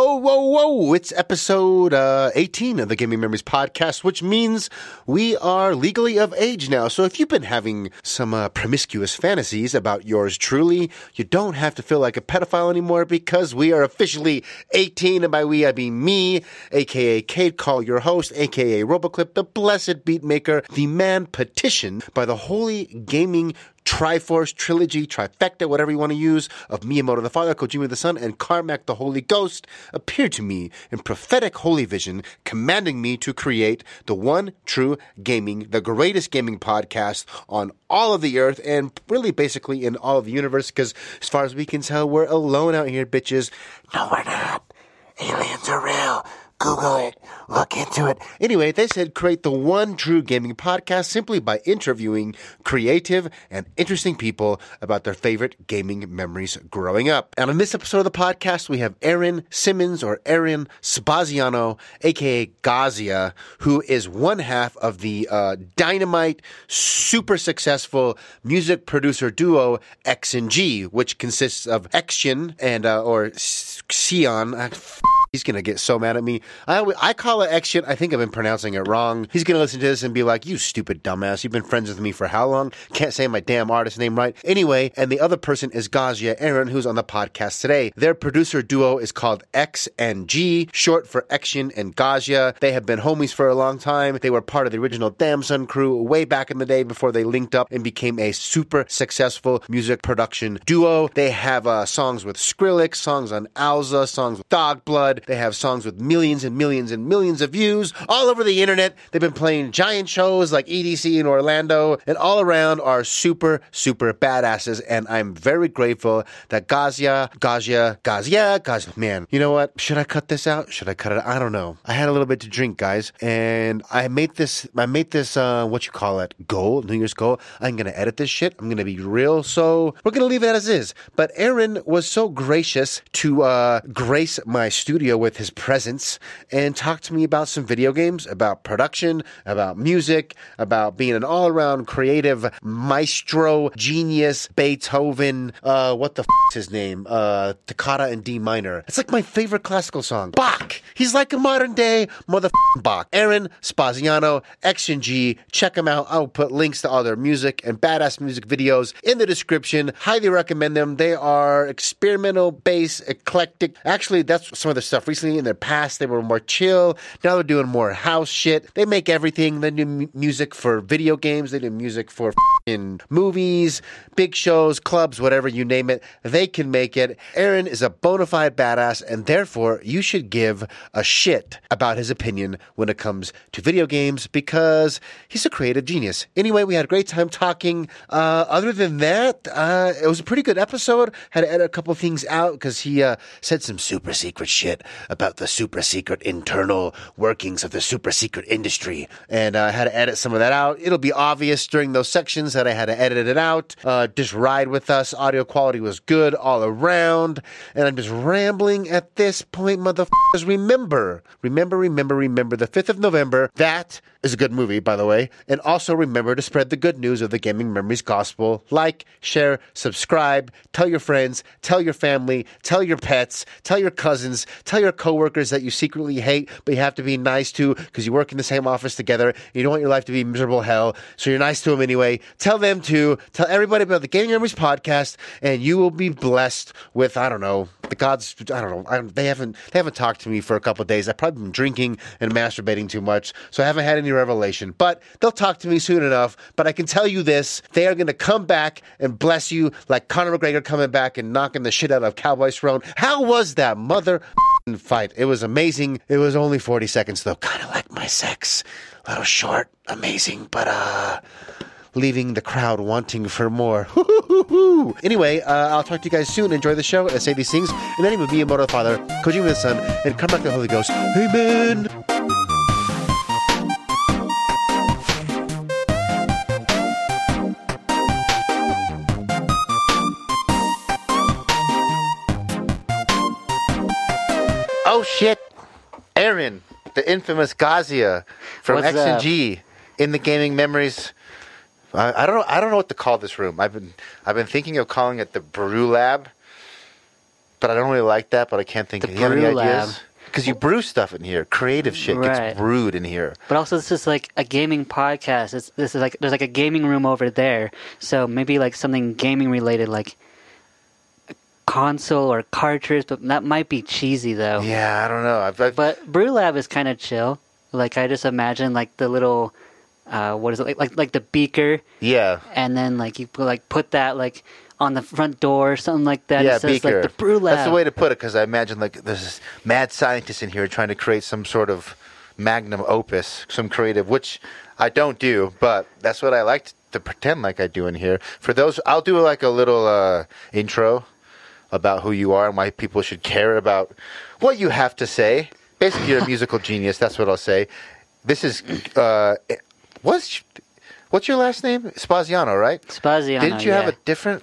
Oh, whoa, whoa. It's episode uh, 18 of the Gaming Memories podcast, which means we are legally of age now. So if you've been having some uh, promiscuous fantasies about yours truly, you don't have to feel like a pedophile anymore because we are officially 18. And by we, I mean me, aka Kate Call, your host, aka Roboclip, the blessed beatmaker, the man petitioned by the Holy Gaming Triforce trilogy, trifecta, whatever you want to use, of Miyamoto the Father, Kojima the Son, and Carmack the Holy Ghost appeared to me in prophetic holy vision, commanding me to create the one true gaming, the greatest gaming podcast on all of the earth and really basically in all of the universe, because as far as we can tell, we're alone out here, bitches. No, we're not. Aliens are real. Google it. Look into it. Anyway, they said create the one true gaming podcast simply by interviewing creative and interesting people about their favorite gaming memories growing up. And on this episode of the podcast, we have Aaron Simmons or Aaron Spaziano, aka Gazia, who is one half of the uh, dynamite, super successful music producer duo X and G, which consists of Action and uh, or Sion. He's gonna get so mad at me. I I call it Action. I think I've been pronouncing it wrong. He's gonna listen to this and be like, "You stupid dumbass! You've been friends with me for how long? Can't say my damn artist name right." Anyway, and the other person is Gazia Aaron, who's on the podcast today. Their producer duo is called X and G, short for Action and Gazia. They have been homies for a long time. They were part of the original Damson crew way back in the day before they linked up and became a super successful music production duo. They have uh, songs with Skrillex, songs on OWSLA, songs with Dog Blood. They have songs with millions and millions and millions of views all over the internet. They've been playing giant shows like EDC in Orlando and all around are super, super badasses. And I'm very grateful that Gazia, Gazia, Gazia, Gazia, man, you know what? Should I cut this out? Should I cut it? I don't know. I had a little bit to drink, guys, and I made this, I made this, uh, what you call it, goal, New Year's goal. I'm going to edit this shit. I'm going to be real. So we're going to leave it as is. But Aaron was so gracious to, uh, grace my studio with his presence and talk to me about some video games, about production, about music, about being an all around creative maestro, genius, Beethoven, uh, what the f is his name? Uh, Toccata in D minor. It's like my favorite classical song. Bach! He's like a modern day mother Bach. Aaron Spaziano, X and G. Check him out. I'll put links to all their music and badass music videos in the description. Highly recommend them. They are experimental, bass, eclectic. Actually, that's some of the stuff recently. In their past, they were more chill. Now they're doing more house shit. They make everything. They do m- music for video games. They do music for in movies, big shows, clubs, whatever you name it. They can make it. Aaron is a bona fide badass, and therefore you should give a shit about his opinion when it comes to video games because he's a creative genius. Anyway, we had a great time talking. Uh, other than that, uh, it was a pretty good episode. Had to edit a couple things out because he uh, said some super secret shit about the super secret internal workings of the super secret industry, and I had to edit some of that out. It'll be obvious during those sections that I had to edit it out. Uh, just ride with us. Audio quality was good all around, and I'm just rambling at this point, motherfuckers. Remember, remember, remember, remember the 5th of November. That is a good movie, by the way. And also remember to spread the good news of the Gaming Memories Gospel. Like, share, subscribe, tell your friends, tell your family, tell your pets, tell your cousins, tell your coworkers that you secretly hate, but you have to be nice to because you work in the same office together. You don't want your life to be miserable hell, so you're nice to them anyway. Tell them to tell everybody about the Gaming Memories podcast, and you will be blessed with I don't know the gods. I don't know. I they haven't they haven't talked to me for a couple days. I've probably been drinking and masturbating too much, so I haven't had any revelation. But they'll talk to me soon enough. But I can tell you this: they are going to come back and bless you like Conor McGregor coming back and knocking the shit out of Cowboy Cerrone. How was that mother fight? It was amazing. It was only forty seconds though, kind of like my sex. A little short, amazing, but uh leaving the crowd wanting for more. anyway, uh, I'll talk to you guys soon. Enjoy the show. I say these things. And then with Miyamoto the Father, Kojima the Son, and Carmack to the Holy Ghost. Amen. Oh shit. Aaron, the infamous Gazia from What's X and up? G in the gaming memories. I, I don't know. I don't know what to call this room. I've been I've been thinking of calling it the Brew Lab, but I don't really like that. But I can't think. The of you have any Brew Lab. ideas? Because you brew stuff in here, creative shit Right. gets brewed in here. But also, this is like a gaming podcast. It's, this is like there's like a gaming room over there. So maybe like something gaming related, like console or cartridge. But that might be cheesy though. Yeah, I don't know. I've, I've, But Brew Lab is kind of chill. Like I just imagine like the little, uh, what is it like like like the beaker, yeah, and then like you put, like put that like on the front door or something like that. yeah, it says beaker. like the Brew Lab. That's the way to put it. Because I imagine like there's this mad scientist in here trying to create some sort of magnum opus, some creative, which I don't do, but that's what I like to pretend like I do in here. For those, I'll do like a little uh, intro about who you are and why people should care about what you have to say. Basically, you're a musical genius. That's what I'll say. This is uh, what's what's your last name? Spaziano, right? Spaziano. Didn't you have a different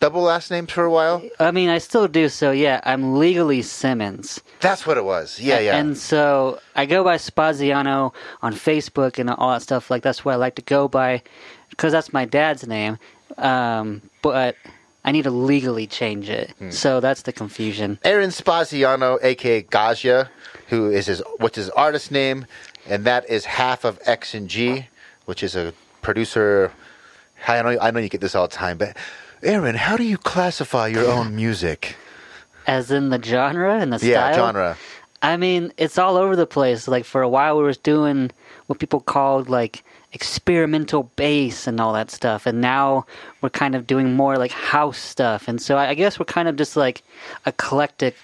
double last name for a while? I mean, I still do. So yeah, I'm legally Simmons. That's what it was. Yeah, yeah. And so I go by Spaziano on Facebook and all that stuff. Like that's what I like to go by because that's my dad's name. Um, but I need to legally change it. Hmm. So that's the confusion. Aaron Spaziano, aka Gazia, who is his what's his artist name, and that is half of X and G, which is a producer. I know I know you get this all the time, but Aaron, how do you classify your own music? As in the genre and the style. Yeah, genre. I mean, it's all over the place. Like for a while, we were doing what people called like experimental bass and all that stuff, and now we're kind of doing more like house stuff. And so I guess we're kind of just like eclectic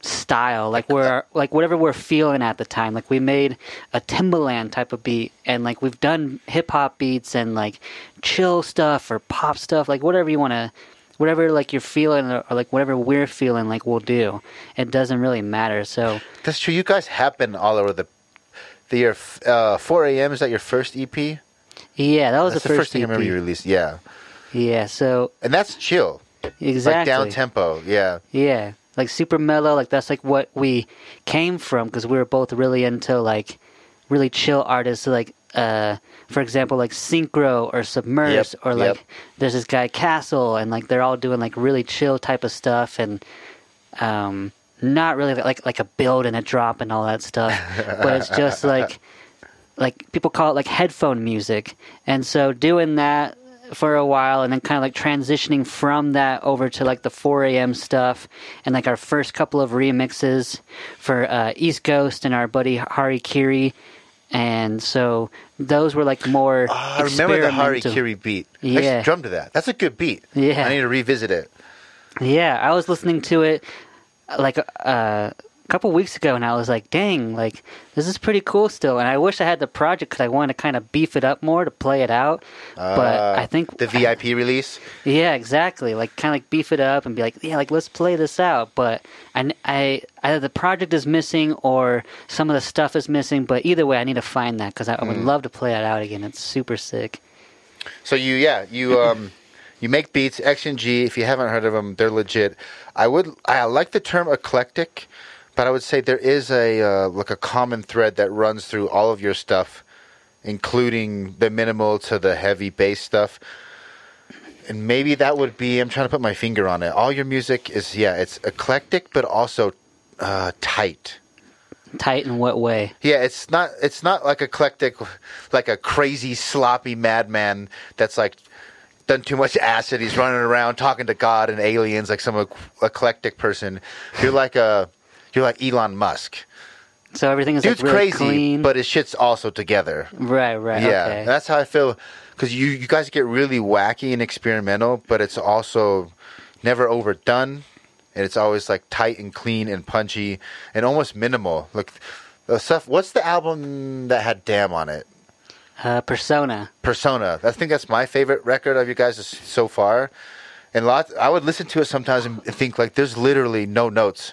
style. Like we're like whatever we're feeling at the time. Like we made a Timbaland type of beat, and like we've done hip hop beats and like chill stuff or pop stuff. Like whatever you want to. Whatever like you're feeling or, or like whatever we're feeling like we'll do. It doesn't really matter. So That's true. You guys have been all over the the year. Uh, 4 a.m. Is that your first EP? yeah, that was That's the the first, first thing I remember EP. you released. Yeah, Yeah, so and that's chill, exactly. like down tempo. Yeah, Yeah, like super mellow. Like that's like what we came from because we were both really into like really chill artists. So, like, uh, for example, like Synkro or Submerged, Yep, or like yep. there's this guy Castle, and like they're all doing like really chill type of stuff, and um, not really like like a build and a drop and all that stuff, but it's just like like people call it like headphone music and so doing that for a while and then kind of like transitioning from that over to like the 4 a.m stuff and like our first couple of remixes for uh, east coast and our buddy hari kiri and so those were like more Oh, I remember the Hari Kiri beat. I used to Yeah. drum to that. That's a good beat. Yeah. I need to revisit it. Yeah, I was listening to it like uh, a couple weeks ago, and I was like, "Dang, like this is pretty cool still." And I wish I had the project because I want to kind of beef it up more to play it out. but Uh, I think the VIP release. yeah, exactly. Like kind of like beef it up and be like, "Yeah, like let's play this out." But I, I either the project is missing or some of the stuff is missing. But either way, I need to find that because I, I would Hmm. love to play it out again. It's super sick. So you, yeah, you um, you make beats. X and G. If you haven't heard of them, they're legit. I would, I like the term eclectic, but I would say there is a uh, like a common thread that runs through all of your stuff, including the minimal to the heavy bass stuff. And maybe that would be. I'm trying to put my finger on it. All your music is, yeah, it's eclectic, but also uh, tight. Tight in what way? Yeah, it's not it's not like eclectic, like a crazy sloppy madman that's like done too much acid. He's running around talking to God and aliens like some eclectic person. You're like a you're like Elon Musk. So everything is Dude's like really crazy, clean. but his shit's also together. right, right. Yeah, okay. that's how I feel. Because you you guys get really wacky and experimental, but it's also never overdone, and it's always like tight and clean and punchy and almost minimal. Like the stuff. What's the album that had Damn on it? Uh, persona. Persona. I think that's my favorite record of you guys so far. And lots, I would listen to it sometimes and think like, there's literally no notes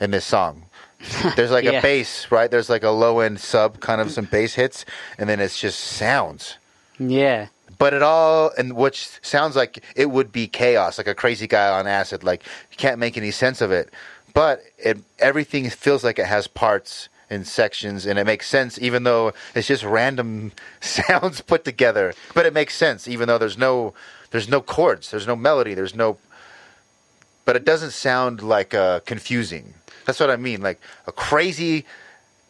in this song. There's like Yeah. a bass, right? There's like a low end sub, kind of some bass hits, and then it's just sounds. Yeah. But it all, and which sounds like it would be chaos, like a crazy guy on acid. Like you can't make any sense of it. But it everything feels like it has parts in sections, and it makes sense, even though it's just random sounds put together. But it makes sense, even though there's no there's no chords, there's no melody, there's no. But it doesn't sound like uh, confusing. That's what I mean, like a crazy,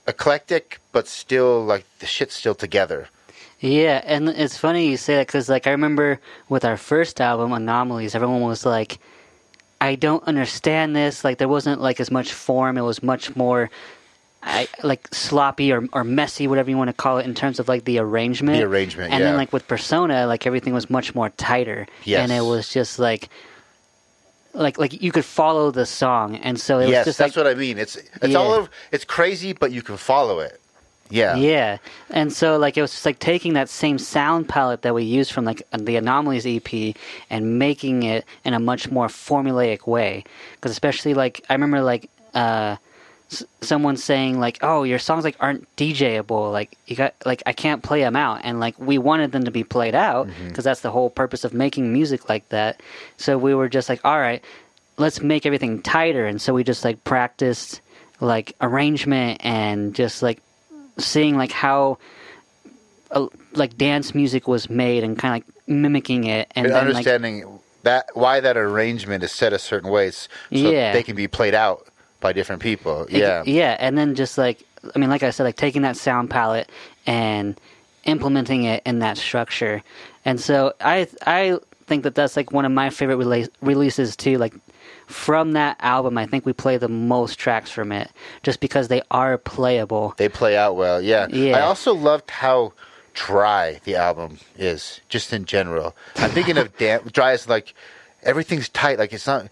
eclectic, but still like the shit's still together. Yeah, and it's funny you say that because like I remember with our first album, Anomalies, everyone was like, "I don't understand this." Like there wasn't like as much form; it was much more. I, like sloppy or, or messy, whatever you want to call it, in terms of like the arrangement. The arrangement, and yeah. then like with Persona, like everything was much more tighter, Yes. and it was just like, like like you could follow the song, and so it yes, was just that's like what I mean. It's it's Yeah. all over. It's crazy, but you can follow it. Yeah. Yeah, and so like it was just like taking that same sound palette that we used from like the Anomalies EP and making it in a much more formulaic way. Because especially like I remember like uh, s- someone saying like, "Oh, your songs like aren't DJable. Like you got like I can't play them out." And like we wanted them to be played out because that's the whole purpose of making music like that. So we were just like, "All right, let's make everything tighter." And so we just like practiced like arrangement and just like seeing like how uh, like dance music was made and kind of like mimicking it and And then like understanding that why that arrangement is set a certain way, so Yeah. they can be played out by different people. Yeah. yeah and then just like i mean like i said like taking that sound palette and implementing it in that structure and so i i think that that's like one of my favorite rela- releases too like from that album i think we play the most tracks from it just because they are playable They play out well. Yeah. Yeah. I also loved how dry the album is, just in general. I'm thinking of damn dry as like everything's tight. Like it's not.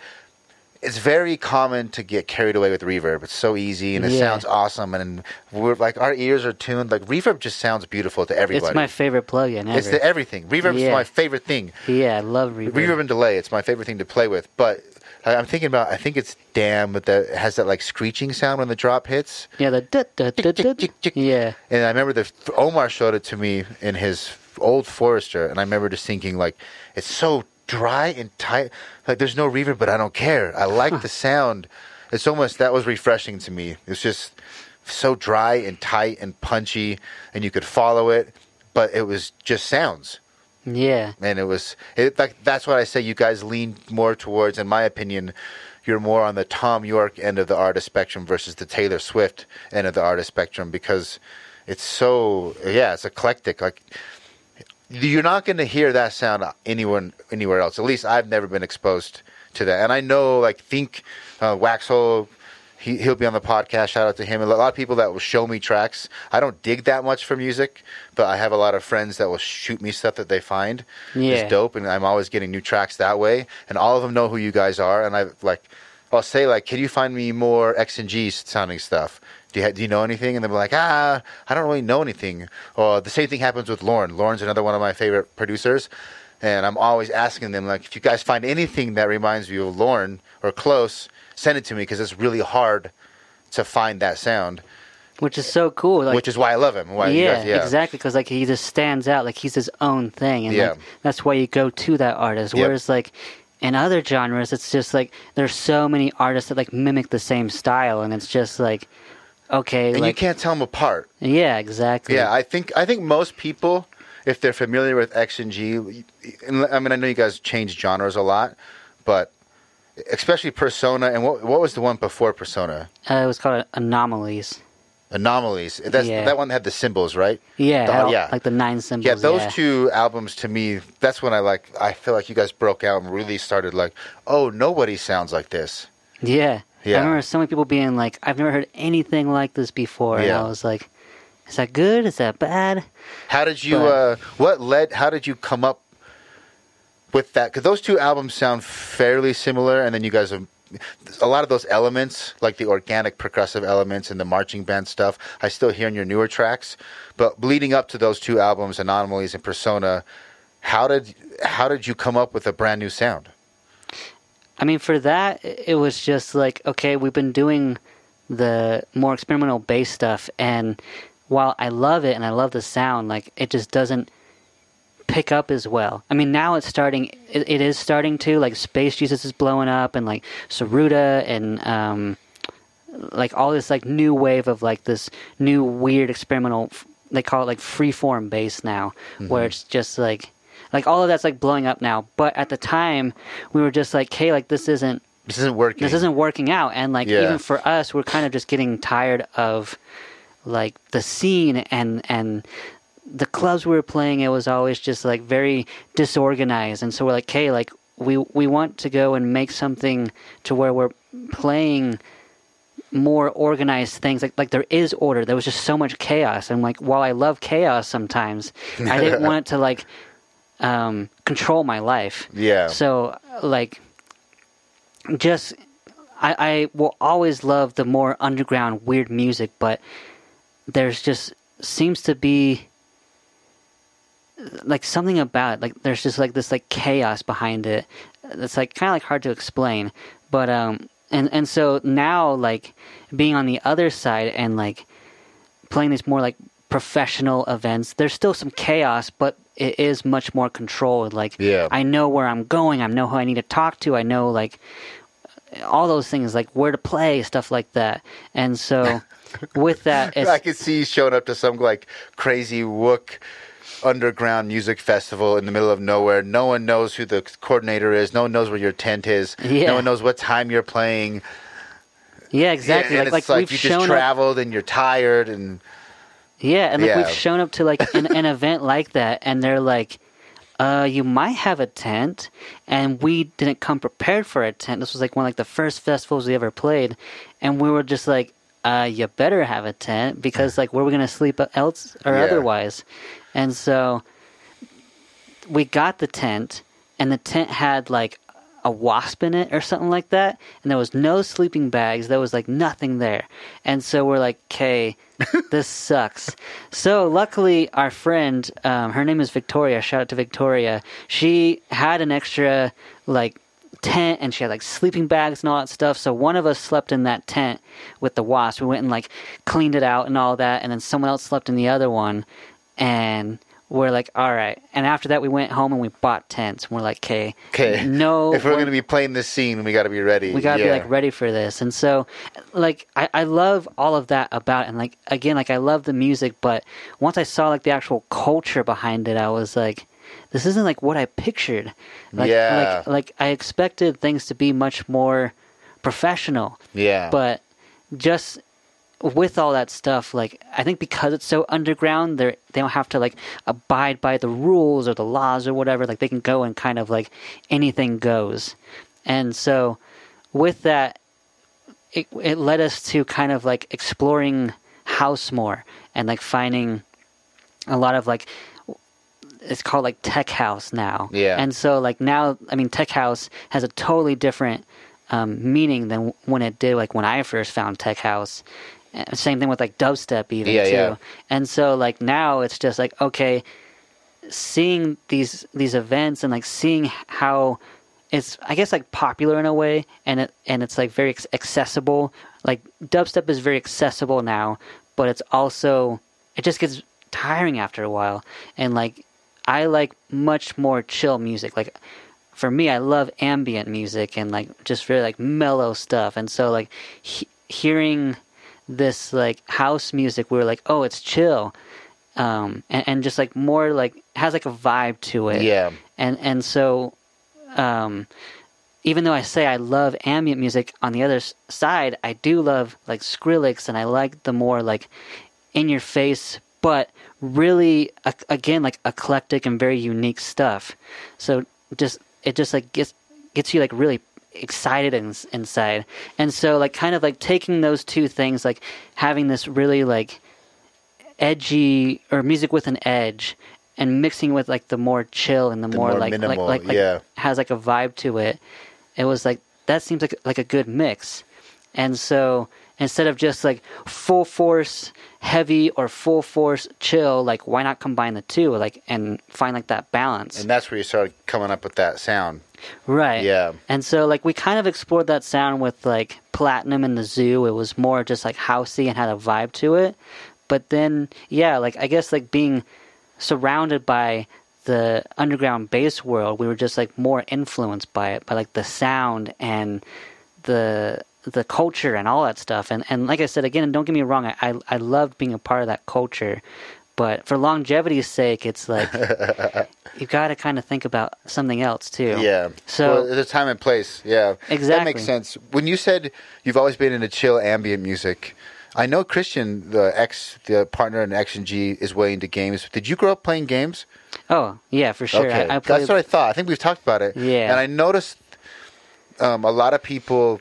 It's very common to get carried away with reverb. It's so easy and it Yeah. sounds awesome, and we're like our ears are tuned. Like reverb just sounds beautiful to everybody. it's my favorite plugin ever. It's the everything. Reverb is my favorite thing. yeah i love reverb. Reverb and delay, it's my favorite thing to play with. But I'm thinking about, I think it's Damn, but that has that like screeching sound when the drop hits. yeah the dut, dut, dut. chick, chick. yeah And I remember the Omar showed it to me in his old Forester, and I remember just thinking like, it's so dry and tight. Like there's no reverb, but I don't care. I like the sound. It's almost that was refreshing to me. It's just so dry and tight and punchy, and you could follow it, but it was just sounds yeah and it was it, like that's what I say. You guys lean more towards, in my opinion, you're more on the Thom Yorke end of the artist spectrum versus the Taylor Swift end of the artist spectrum because it's so yeah, it's eclectic. Like you're not going to hear that sound anywhere anywhere else. At least I've never been exposed to that, and I know like think uh, Waxhole. He, he'll be on the podcast. Shout out to him. A lot of people that will show me tracks. I don't dig that much for music, but I have a lot of friends that will shoot me stuff that they find Yeah. is dope, and I'm always getting new tracks that way. And all of them know who you guys are, and I like, I'll say like, can you find me more X and G sounding stuff? Do you do you know anything? And they're like, ah, I don't really know anything. Or the same thing happens with Lorn. Lorn's another one of my favorite producers, and I'm always asking them like, if you guys find anything that reminds you of Lorn or close, send it to me because it's really hard to find that sound, which is so cool like which is why I love him. Why yeah, guys, yeah, exactly. Because like he just stands out, like he's his own thing, and Yeah. like, that's why you go to that artist. Yep. Whereas like in other genres, it's just like there's so many artists that like mimic the same style, and it's just like okay, And like you can't tell them apart. yeah, exactly. Yeah, I think I think most people, if they're familiar with X and G, I mean I know you guys change genres a lot, but especially Persona and what what was the one before Persona? uh, it was called Anomalies. Anomalies. That's Yeah. that one had the symbols, right? Yeah, The- yeah. like the nine symbols. Yeah, those yeah. two albums to me, that's when I like. I feel like you guys broke out and really started like, oh, nobody sounds like this. Yeah. Yeah. I remember so many people being like, "I've never heard anything like this before," and I was like, "Is that good? Is that bad?" How did you? But- uh, what led? How did you come up with that? Because those two albums sound fairly similar, and then you guys have a lot of those elements, like the organic percussive elements and the marching band stuff. I still hear in your newer tracks, but leading up to those two albums, Anomalies and Persona, how did how did you come up with a brand new sound? I mean, for that, it was just like, okay, we've been doing the more experimental bass stuff, and while I love it and I love the sound, like it just doesn't pick up as well. I mean, now it's starting. It, it is starting to like Space Jesus is blowing up, and like Tsuruda and um, like all this like new wave of like this new weird experimental. f- They call it like freeform bass now, where it's just like like all of that's like blowing up now. But at the time, we were just like, hey, like this isn't This isn't working. this isn't working out and like Yeah. even for us we're kind of just getting tired of like the scene and and the clubs we were playing it was always just like very disorganized and so we're like hey, like we we want to go and make something to where we're playing more organized things like like there is order there was just so much chaos and like while i love chaos sometimes i didn't want it to like um control my life Yeah. so like just I, I will always love the more underground weird music but there's just seems to be like something about it like there's just like this like chaos behind it it's like kind of like hard to explain but um and and so now like being on the other side and like playing these more like professional events there's still some chaos but it is much more controlled like Yeah. i know where i'm going i know who i need to talk to i know like all those things like where to play stuff like that and so with that it's I could see you showing up to some like crazy wook underground music festival in the middle of nowhere. No one knows who the coordinator is. No one knows where your tent is. Yeah. No one knows what time you're playing. yeah exactly And like, it's like, like you just up traveled and you're tired and Yeah, and like Yeah. we've shown up to like an, an event like that, and they're like, "Uh, you might have a tent," and we didn't come prepared for a tent. This was like one of like the first festivals we ever played, and we were just like, "Uh, you better have a tent because like where are we gonna sleep else or Yeah. otherwise?" And so we got the tent, and the tent had like a wasp in it or something like that, and there was no sleeping bags. There was like nothing there, and so we're like, "Okay, this sucks." So luckily, our friend, um, her name is Victoria. Shout out to Victoria. She had an extra like tent and she had like sleeping bags and all that stuff. So one of us slept in that tent with the wasp. We went and like cleaned it out and all that, and then someone else slept in the other one, and we're like, all right. And after that, we went home and we bought tents. And we're like, okay, okay. no, if we're we're- going to be playing this scene, we got to be ready. we gotta be like ready for this and so like I, I love all of that about it. and like again like i love the music but once i saw like the actual culture behind it i was like this isn't like what i pictured like Yeah. like like i expected things to be much more professional Yeah. but just with all that stuff like i think because it's so underground they they don't have to like abide by the rules or the laws or whatever like they can go and kind of like anything goes. And so with that it, it led us to kind of like exploring house more and like finding a lot of like it's called like tech house now. Yeah. and so like now i mean tech house has a totally different um, meaning than when it did like when i first found tech house Uh, same thing with like dubstep even Yeah, too. Yeah. and so like now it's just like okay seeing these these events and like seeing how it's I guess like popular in a way and it and it's like very accessible. Like dubstep is very accessible now but it's also it just gets tiring after a while. And like I like much more chill music. Like for me I love ambient music and like just really like mellow stuff. And so like he- hearing this like house music we were like oh it's chill um and, and just like more like has like a vibe to it Yeah. and and so um even though I say I love ambient music on the other side I do love like Skrillex and I like the more like in your face but really again like eclectic and very unique stuff so just it just like gets gets you like really excited in, inside and so like kind of like taking those two things like having this really like edgy or music with an edge and mixing with like the more chill and the, The more, more like, minimal, like like like yeah. has like a vibe to it it was like that seems like like a good mix and so instead of just like full force heavy or full force chill like why not combine the two like and find like that balance and that's where you started coming up with that sound. Right. Yeah. And so like we kind of explored that sound with like Platinum and the Zoo. It was more just like housey and had a vibe to it. But then yeah, like I guess like being surrounded by the underground bass world, we were just like more influenced by it, by like the sound and the the culture and all that stuff. And and like I said again, don't get me wrong, I I, I loved being a part of that culture, but for longevity's sake, it's like you've got to kind of think about something else too. Yeah. So well, there's a time and place. Yeah. That Exactly. makes sense. When you said you've always been into chill ambient music, I know Christian, the ex, the partner in X and G, is way into games. Did you grow up playing games? oh yeah, for sure. Okay, I, I played, that's what I thought. I think we've talked about it. Yeah. and I noticed um, a lot of people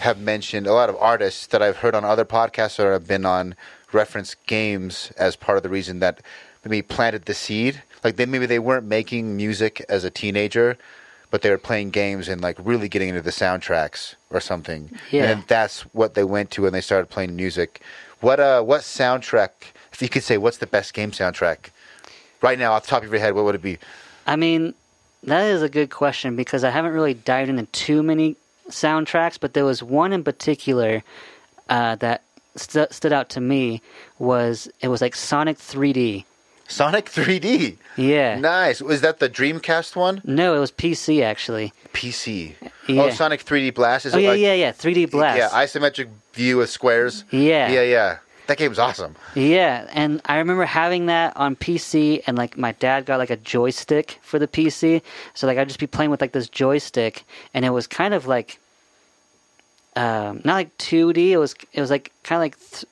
have mentioned a lot of artists that I've heard on other podcasts that I've been on reference games as part of the reason that maybe planted the seed. Like they maybe they weren't making music as a teenager, but they were playing games and like really getting into the soundtracks or something. Yeah. and that's what they went to when they started playing music. What uh, what soundtrack? If you could say, what's the best game soundtrack right now off the top of your head? What would it be? I mean, that is a good question because I haven't really dived into too many soundtracks, but there was one in particular uh, that stu stood out to me. Was it was like Sonic 3D? Sonic 3D. Yeah. Nice. Was that the Dreamcast one? No, it was PC actually. PC. Yeah. Oh, Sonic 3D Blast. Is Oh it yeah, like, yeah, yeah. 3D Blast. Yeah, isometric view with squares. Yeah. Yeah, yeah. That game's awesome. Yeah, and I remember having that on PC, and like my dad got like a joystick for the PC, so like I'd just be playing with like this joystick, and it was kind of like, um, not like 2D. It was it was like kind of like th-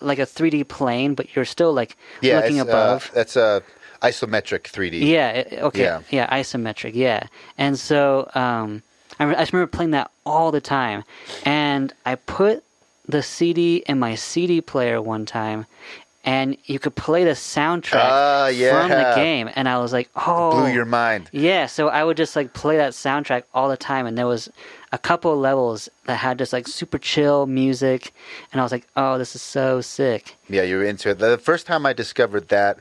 like a 3D plane, but you're still like Yeah, looking above. Uh, that's a isometric 3D. Yeah. It, okay. Yeah. Yeah. Isometric. Yeah. And so um, I, re- I just remember playing that all the time, and I put the CD in my CD player one time, and you could play the soundtrack Ah, from the game, and I was like, oh, Blew your mind. yeah. So I would just like play that soundtrack all the time, and there was a couple of levels that had just like super chill music, and I was like, oh, this is so sick. Yeah, you were into it. The first time I discovered that,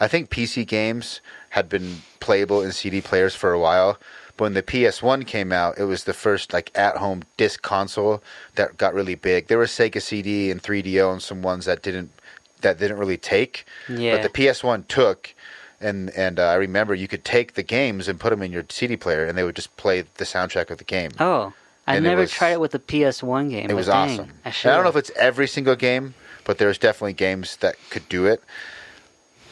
I think PC games had been playable in CD players for a while. When the PS1 came out, it was the first like at-home disc console that got really big. There were Sega CD and 3DO and some ones that didn't that didn't really take. Yeah. But the PS1 took, and and uh, I remember you could take the games and put them in your CD player, and they would just play the soundtrack of the game. Oh, I And it never was- tried it with the PS1 game. It was dang, awesome. I, I don't know if it's every single game, but there's definitely games that could do it.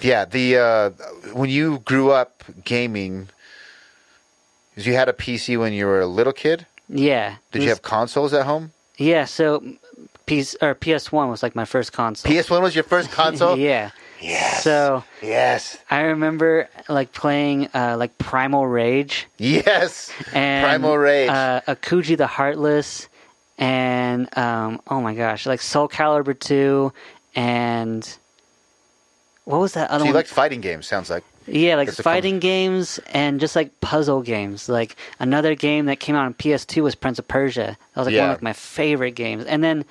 Yeah, the uh, when you grew up gaming, you had a PC when you were a little kid. Yeah. Did it you have consoles at home? Yeah, so PS or PS1 was like my first console. PS1 was your first console. yeah. Yes. So yes. I remember like playing uh, like Primal Rage Yes. and Primal Rage. uh, Akuji the Heartless, and um, oh my gosh, like Soul Calibur 2, and what was that other so you one? liked fighting games? Sounds like. Yeah, like fighting games and just like puzzle games. Like another game that came out on PS2 was Prince of Persia. That was like one Yeah. of my favorite games. And then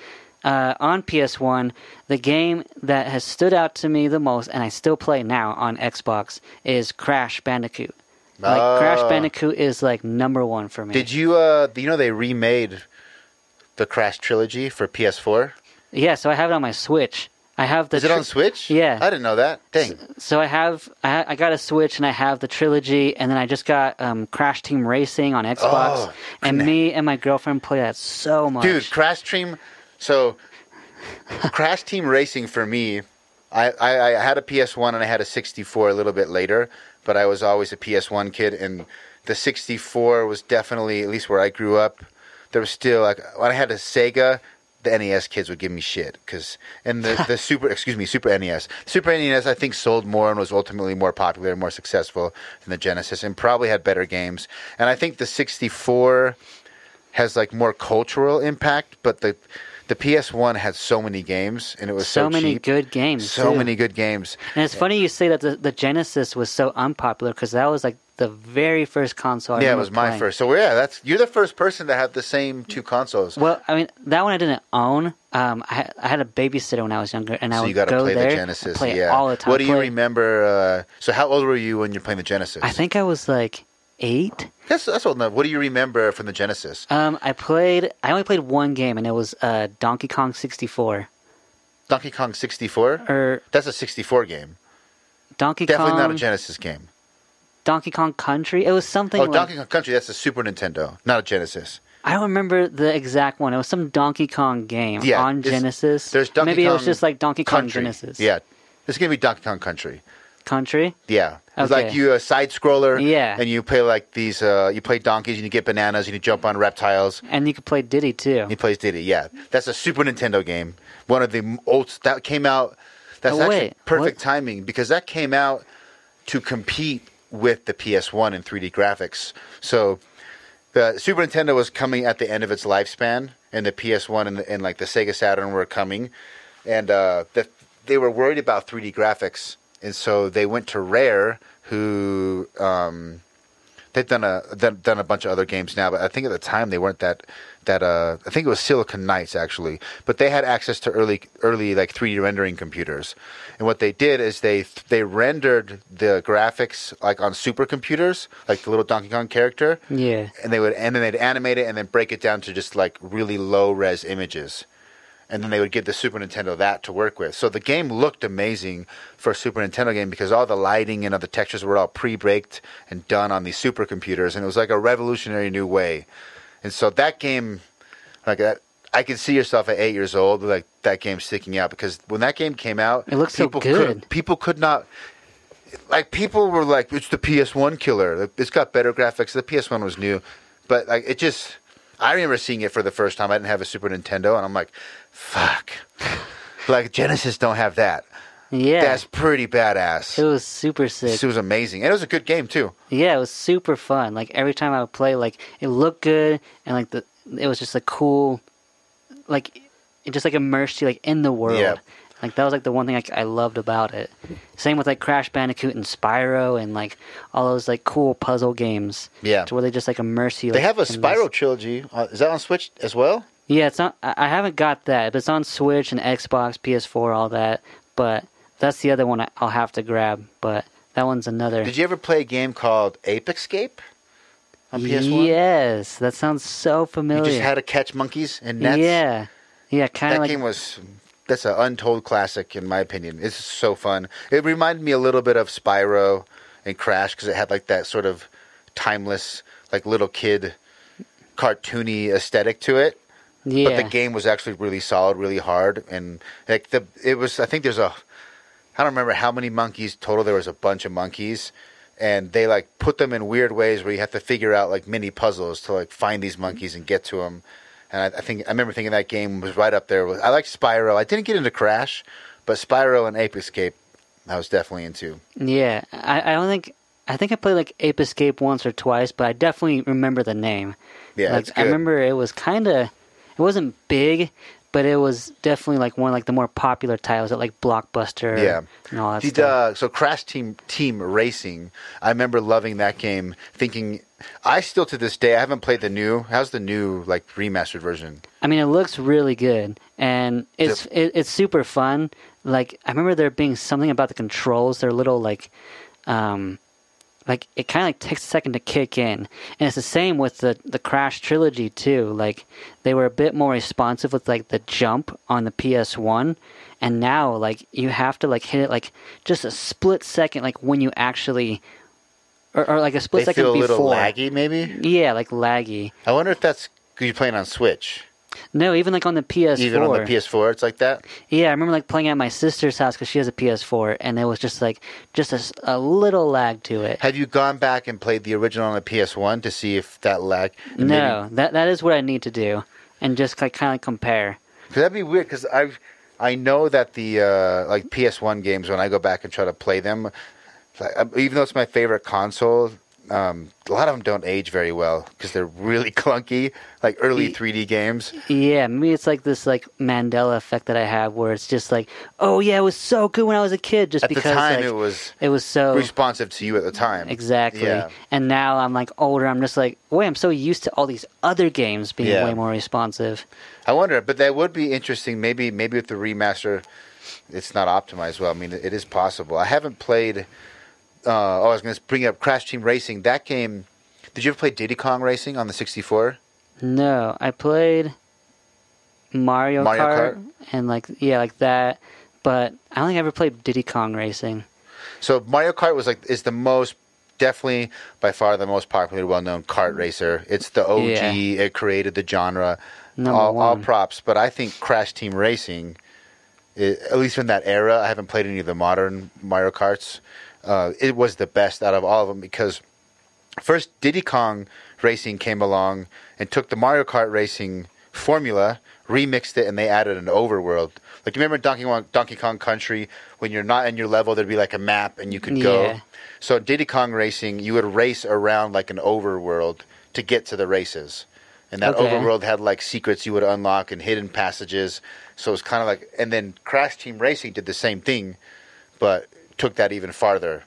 uh, on PS1, the game that has stood out to me the most, and I still play now on Xbox, is Crash Bandicoot. Like Crash Oh. Bandicoot is like number one for me. Did you? Uh, you know they remade the Crash trilogy for PS4. Yeah, so I have it on my Switch. I have the. Is it on Switch? Yeah. I didn't know that. Dang. So I have I, I got a Switch and I have the trilogy, and then I just got um, Crash Team Racing on Xbox, Oh, and me and my girlfriend play that so much. Dude, Crash Team. So, Crash Team Racing for me, I, I, I had a PS1 and I had a 64 a little bit later, but I was always a PS1 kid, and the 64 was definitely, at least where I grew up, there was still, like, when I had a Sega, the NES kids would give me shit because and the, the super excuse me super NES super NES I think sold more and was ultimately more popular and more successful than the Genesis and probably had better games. And I think the 64 has like more cultural impact, but the the PS1 had so many games and it was so, so many cheap. good games. so too. many good games. And it's funny you say that the, the Genesis was so unpopular because that was like the very first console. I yeah, it was my first. So yeah, that's you're the first person to have the same two consoles. Well, I mean that one I didn't own. Um, I had, I had a babysitter when I was younger, and I so would you got to go play there the Genesis. play yeah. all the time. What do you Play- remember? Uh, so how old were you when you're playing the Genesis? I think I was like eight. that's that's old enough. What do you remember from the Genesis? Um, I played. I only played one game, and it was uh, Donkey Kong 64. Donkey Kong 64. Or That's a 64 game. Donkey Kong Definitely Kong. not a Genesis game. Donkey Kong Country. It was something Oh, like Donkey Kong Country. That's a Super Nintendo, not a Genesis. I don't remember the exact one. It was some Donkey Kong game Yeah, on Genesis. There's Donkey Maybe Kong it was just like Donkey Kong Country. Genesis. Yeah, it's gonna be Donkey Kong Country. Country. Yeah, it's Okay. like you a side scroller. Yeah. and you play like these. Uh, you play donkeys and you get bananas and you jump on reptiles. And you could play Diddy too. He plays Diddy. Yeah, that's a Super Nintendo game. One of the old that came out. That's Oh, actually wait, perfect what? timing because that came out to compete with the PS1 in 3D graphics. So the Super Nintendo was coming at the end of its lifespan, and the PS1 and, the, and like the Sega Saturn were coming, and uh, the, they were worried about 3D graphics, and so they went to Rare, who um, they've done a done, done a bunch of other games now, but I think at the time they weren't that that uh I think it was Silicon Knights actually, but they had access to early early like 3D rendering computers. And what they did is they they rendered the graphics like on supercomputers, like the little Donkey Kong character, Yeah. and they would and then they'd animate it and then break it down to just like really low res images. And then they would give the Super Nintendo that to work with. So the game looked amazing for a Super Nintendo game because all the lighting and other textures were all pre-baked and done on these supercomputers, and it was like a revolutionary new way. And so that game, like that, I could see yourself at eight years old, like that game sticking out because when that game came out, It looked so people good. Could, people could not. Like people were like, "It's the PS1 killer. It's got better graphics." The PS1 was new, but like it just. I remember seeing it for the first time. I didn't have a Super Nintendo, and I'm like, "Fuck!" like Genesis don't have that. Yeah. That's pretty badass. it was super sick. It was amazing, and it was a good game too. Yeah, it was super fun. Like every time I would play, like it looked good, and like the it was just a cool, like it just like immersed you like in the world. Yeah. Like that was like the one thing I, I loved about it. Same with like Crash Bandicoot and Spyro and like all those like cool puzzle games. Yeah. to where they just like immerse you. They like, have a in this- Spyro trilogy. Uh, is that on Switch as well? Yeah, it's not. I haven't got that, but it's on Switch and Xbox, PS4, all that. But that's the other one I'll have to grab. But that one's another. Did you ever play a game called Ape Escape on PS1? Yes, that sounds so familiar. You just had to catch monkeys and nets. Yeah, yeah, kind that of like game was that's an untold classic in my opinion. It's so fun. It reminded me a little bit of Spyro and Crash because it had like that sort of timeless, like little kid, cartoony aesthetic to it. yeah. But the game was actually really solid, really hard, and like the it was. I think there's a. I don't remember how many monkeys total. There was a bunch of monkeys, and they like put them in weird ways where you have to figure out like mini puzzles to like find these monkeys and get to them. And I, I think I remember thinking that game was right up there. with I like Spyro. I didn't get into Crash, but Spyro and Ape Escape, I was definitely into. Yeah, I, I don't think I think I played like Ape Escape once or twice, but I definitely remember the name. Yeah, like I remember it was kind of it wasn't big, but it was definitely like one of like the more popular titles at like Blockbuster. Yeah. and all that Did, stuff. uh, so Crash Team Team Racing, I remember loving that game. Thinking, I still to this day I haven't played the new. How's the new like remastered version? I mean, it looks really good, and it's it, it's super fun. Like I remember there being something about the controls. They're little like, um, like it kind of like takes a second to kick in, and it's the same with the the Crash trilogy too. Like they were a bit more responsive with like the jump on the PS One, and now like you have to like hit it like just a split second, like when you actually, or, or like a split they second feel a before. little laggy, maybe. Yeah, like laggy. I wonder if that's because you're playing on Switch. No, even like on the PS4. Even on the PS4, it's like that. Yeah, I remember like playing at my sister's house because she has a PS4, and it was just like just a little lag to it. Have you gone back and played the original on the PS1 to see if that lag? No, that that is what I need to do, and just like kind of compare. Because that'd be weird. Because I, I know that the uh, like PS1 games when I go back and try to play them, even though it's my favorite console, um, a lot of them don't age very well because they're really clunky, like early 3D games. Yeah, me, it's like this like Mandela effect that I have, where it's just like, oh yeah, it was so good when I was a kid, just At the because time, like, it was it was so responsive to you at the time. exactly. Yeah. And now I'm like older, I'm just like, wait, I'm so used to all these other games being Yeah. way more responsive. I wonder, but that would be interesting. Maybe, maybe with the remaster, it's not optimized well. I mean, it is possible. I haven't played. Uh, oh, I was going to bring up Crash Team Racing. That game. Did you ever play Diddy Kong Racing on the 64? No, I played Mario, Mario Kart, Kart? and like yeah, like that. But I don't think I ever played Diddy Kong Racing. So Mario Kart was like is the most definitely by far the most popular, well-known kart racer. It's the OG. Yeah. It created the genre. Number all, all props, but I think Crash Team Racing, i at least in that era, I haven't played any of the modern Mario Karts. Uh, it was the best out of all of them because first Diddy Kong Racing came along and took the Mario Kart Racing formula, remixed it, and they added an overworld. Like you remember Donkey Kong, Donkey Kong Country when you're not in your level, there'd be like a map and you could go. Yeah. So Diddy Kong Racing, you would race around like an overworld to get to the races. And that Okay. overworld had like secrets you would unlock and hidden passages. So it was kind of like, and then Crash Team Racing did the same thing, but took that even farther.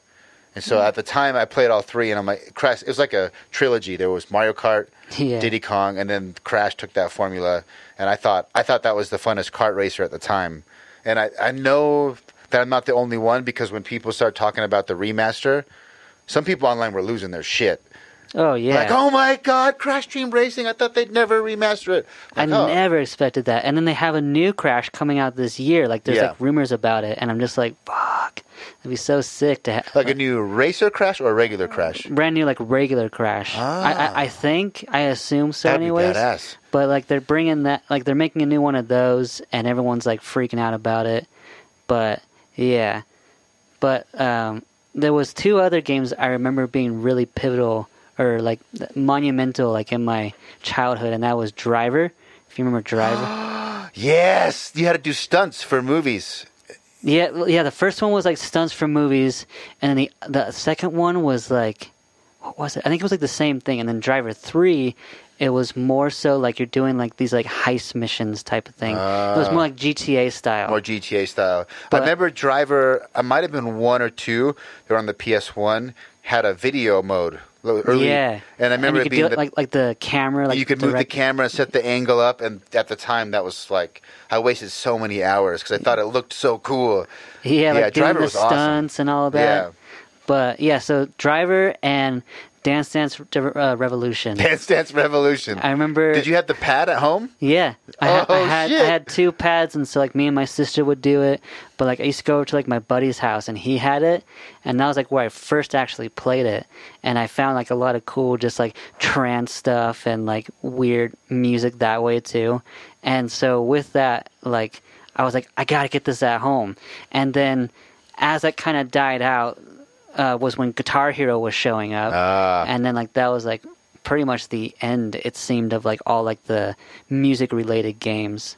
And so hmm. at the time, I played all three, and I'm like, Crash. It was like a trilogy. There was Mario Kart, Yeah. Diddy Kong, and then Crash took that formula. And I thought, I thought that was the funnest kart racer at the time. And I, I know that I'm not the only one because when people start talking about the remaster, some people online were losing their shit. Oh yeah. Like, oh my god, Crash Team Racing! I thought they'd never remaster it. I oh. never expected that. And then they have a new Crash coming out this year. Like there's Yeah. like rumors about it, and I'm just like, fuck, it'd be so sick to have like a new racer Crash or a regular Crash. brand new like regular Crash. I, I I think I assume so. Ah. That'd anyways, be badass. but like they're bringing that like they're making a new one of those, and everyone's like freaking out about it. But yeah, but um, there was two other games I remember being really pivotal or like monumental, like in my childhood, and that was Driver. If you remember Driver. Yes, you had to do stunts for movies. Yeah, yeah. The first one was like stunts for movies, and then the the second one was like, what was it? I think it was like the same thing. And then Driver Three, it was more so like you're doing like these like heist missions type of thing. it was more like GTA style. More GTA style. But, I remember Driver. I might have been one or two. They were on the PS One. Had a video mode. Early, yeah, and I remember you it could being the, like like the camera. Like you could move the camera set the angle up. And at the time, that was like I wasted so many hours because I thought it looked so cool. Yeah, like Yeah, doing Driver the was awesome. and all of that. Yeah. But yeah, so Driver and Dance Dance uh, Revolution. Dance Dance Revolution. I remember. Did you have the pad at home? Yeah, I, ha- I Oh, had shit. I had two pads, and so like me and my sister would do it. But like I used to go over to like my buddy's house, and he had it, and that was like where I first actually played it. And I found like a lot of cool, just like trance stuff and like weird music that way too. And so with that, like I was like, I gotta get this at home. And then as that kind of died out, uh, was when Guitar Hero was showing up Ah. and then like that was like pretty much the end it seemed of like all like the music related games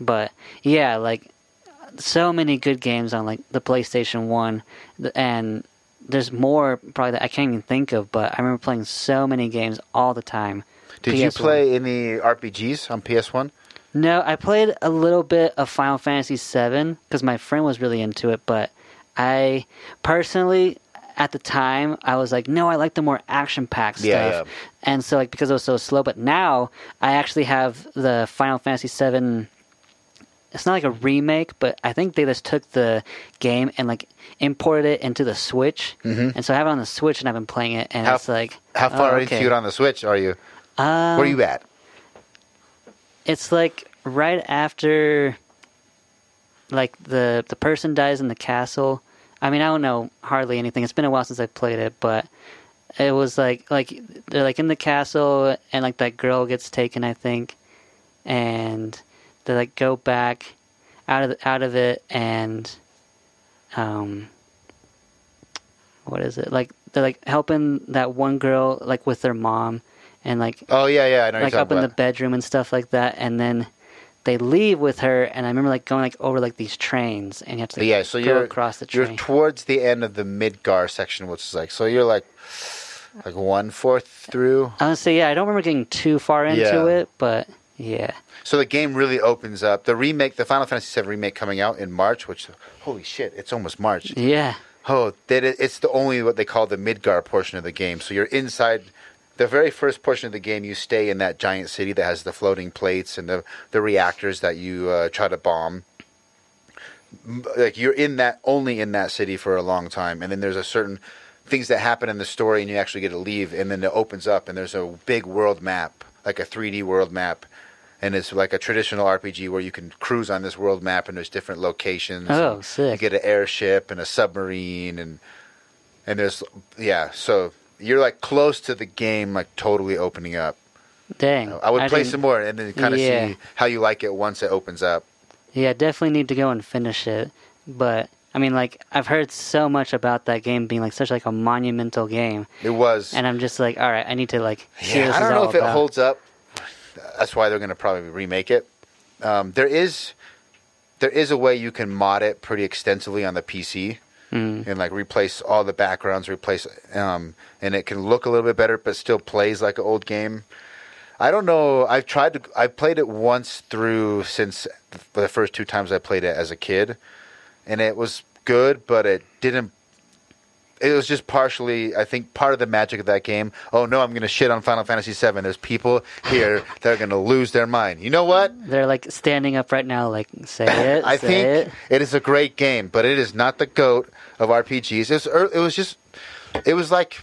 but yeah like so many good games on like the playstation One, and there's more probably that i can't even think of but i remember playing so many games all the time Did you PS1. play any RPGs on PS One? no i played a little bit of final fantasy 7 because my friend was really into it but i personally at the time i was like no i like the more action packed stuff Yeah, yeah. and so like because it was so slow but now i actually have the final fantasy 7 it's not like a remake but i think they just took the game and like imported it into the switch mm-hmm. and so i have it on the switch and i've been playing it and. How- it's like How oh, far okay. into it on the Switch are you? Um, Where are you at? it's like right after like the the person dies in the castle i mean i don't know hardly anything it's been a while since i played it but it was like like they're like in the castle and like that girl gets taken i think and they like go back out of the, out of it and um what is it like they're like helping that one girl like with their mom and like Oh yeah, yeah. I know. like up in the bedroom and stuff like that and then they leave with her and i remember like going like over like these trains and you have to like, yeah, so go you're across the you're towards the end of the Midgar section, which is like so you're like like one fourth through. say yeah i don't remember getting too far into Yeah. it but yeah So the game really opens up. The remake, the Final Fantasy VII remake, coming out in March. Which holy shit, it's almost March. yeah Oh, that it, it's the only what they call the Midgar portion of the game. So you're inside the very first portion of the game. You stay in that giant city that has the floating plates and the the reactors that you uh, try to bomb. Like you're in that only in that city for a long time, and then there's a certain things that happen in the story, and you actually get to leave, and then it opens up, and there's a big world map, like a 3D world map. And it's like a traditional RPG where you can cruise on this world map, and there's different locations. Oh, sick. You get an airship and a submarine, and and there's yeah, so you're like close to the game like totally opening up. Dang. I would play some more and then kind of Yeah. see how you like it once it opens up. Yeah, definitely need to go and finish it. But I mean, like I've heard so much about that game being like such like a monumental game, It was and I'm just like, all right, I need to like Yeah, I don't know if it holds up. That's why they're going to probably remake it. Um, there is there is a way you can mod it pretty extensively on the PC Mm. and like replace all the backgrounds, replace um, and it can look a little bit better, but still plays like an old game. I don't know. I've tried to. I played it once through since the first two times I played it as a kid, and it was good, but it didn't. It was just partially, I think, part of the magic of that game. Oh no, I'm going to shit on Final Fantasy VII. There's people here that are going to lose their mind. You know what? They're like standing up right now, like say it. I say think it. it is a great game, but it is not the goat of RPGs. It was, it was just, it was like,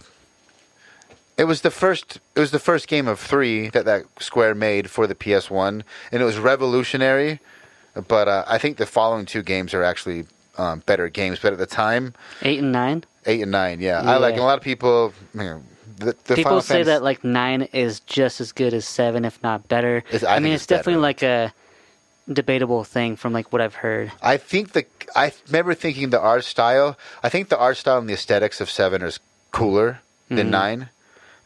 it was the first, it was the first game of three that that Square made for the PS One, and it was revolutionary. But uh, I think the following two games are actually um, better games. But at the time, eight and nine. eight and nine, yeah, I like. A lot of people, you know, the, the People say Fantasy- that like nine is just as good as seven, if not better. It's- I I, mean, it's, it's better. definitely like a debatable thing from like what I've heard. I think the I remember thinking the art style. I think the art style and the aesthetics of seven is cooler than Mhm. nine,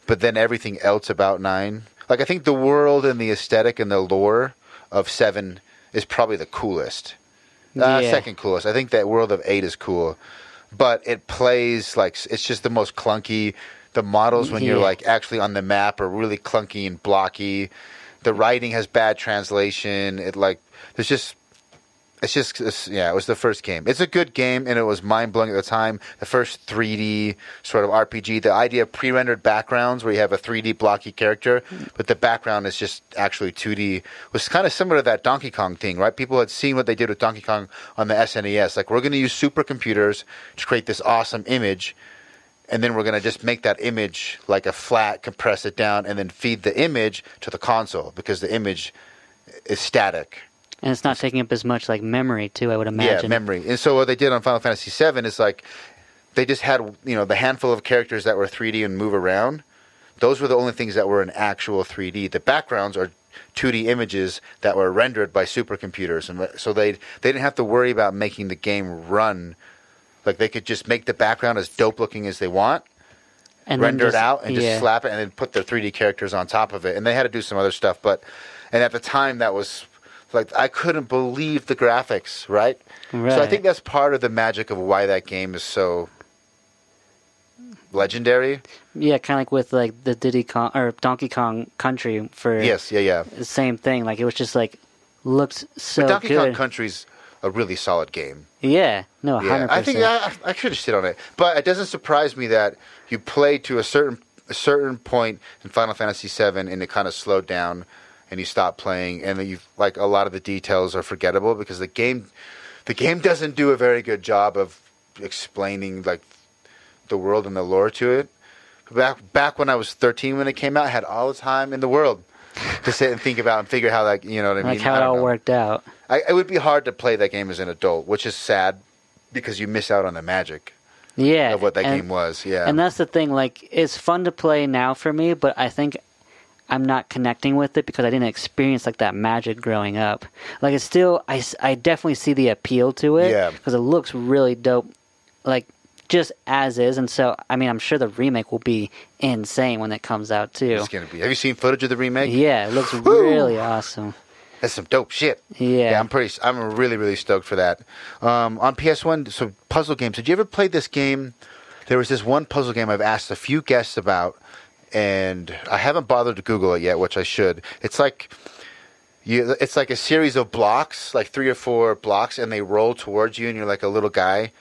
but then everything else about nine, like I think the world and the aesthetic and the lore of seven is probably the coolest. Uh, Yeah. Second coolest. I think that world of eight is cool, but it plays like it's just the most clunky. The models when you're like actually on the map are really clunky and blocky. The writing has bad translation. It like there's just it's just it's, yeah, it was the first game. It's a good game, and it was mind blowing at the time. The first 3D sort of RPG. The idea of pre-rendered backgrounds, where you have a 3D blocky character, but the background is just actually 2D, was kind of similar to that Donkey Kong thing, right? People had seen what they did with Donkey Kong on the SNES. Like we're going to use supercomputers to create this awesome image. And then we're going to just make that image like a flat, compress it down, and then feed the image to the console because the image is static. And it's not taking up as much like memory too. I would imagine. Yeah, memory. And so what they did on Final Fantasy VII is like they just had you know the handful of characters that were 3D and move around. Those were the only things that were in actual 3D. The backgrounds are 2D images that were rendered by supercomputers, and so they they didn't have to worry about making the game run. Like they could just make the background as dope looking as they want, and render it out, and yeah. just slap it, and then put their 3D characters on top of it. And they had to do some other stuff, but and at the time that was like I couldn't believe the graphics, right? So I think that's part of the magic of why that game is so legendary. Yeah, kind of like with like the Diddy Kong or Donkey Kong Country for Yes, yeah, yeah. the same thing. Like it was just like looked so but Donkey good. Kong Country's a really solid game. yeah, no, Yeah, hundred I think. I, I should have sit on it, but it doesn't surprise me that you play to a certain a certain point in Final Fantasy VII, and it kind of slowed down, and you stop playing, and you like a lot of the details are forgettable because the game, the game doesn't do a very good job of explaining like the world and the lore to it. Back back when I was thirteen when it came out, I had all the time in the world to sit and think about and figure how like you know what I mean. like how it all know. worked out. I, it would be hard to play that game as an adult, which is sad because you miss out on the magic Yeah, of what that and, game was. Yeah, And that's the thing. Like it's fun to play now for me, but I think I'm not connecting with it because I didn't experience like that magic growing up. Like it's still, I definitely see the appeal to it Yeah. because it looks really dope. Like just as is, and so I mean, I'm sure the remake will be insane when it comes out too. it's gonna be. Have you seen footage of the remake? Yeah, it looks really awesome. That's some dope shit. Yeah. I'm pretty. I'm really, really stoked for that. Um, on PS1, so puzzle games. Did you ever play this game? There was this one puzzle game I've asked a few guests about, and I haven't bothered to Google it yet, which I should. It's like. You, it's like a series of blocks, like three or four blocks, and they roll towards you, and you're like a little guy,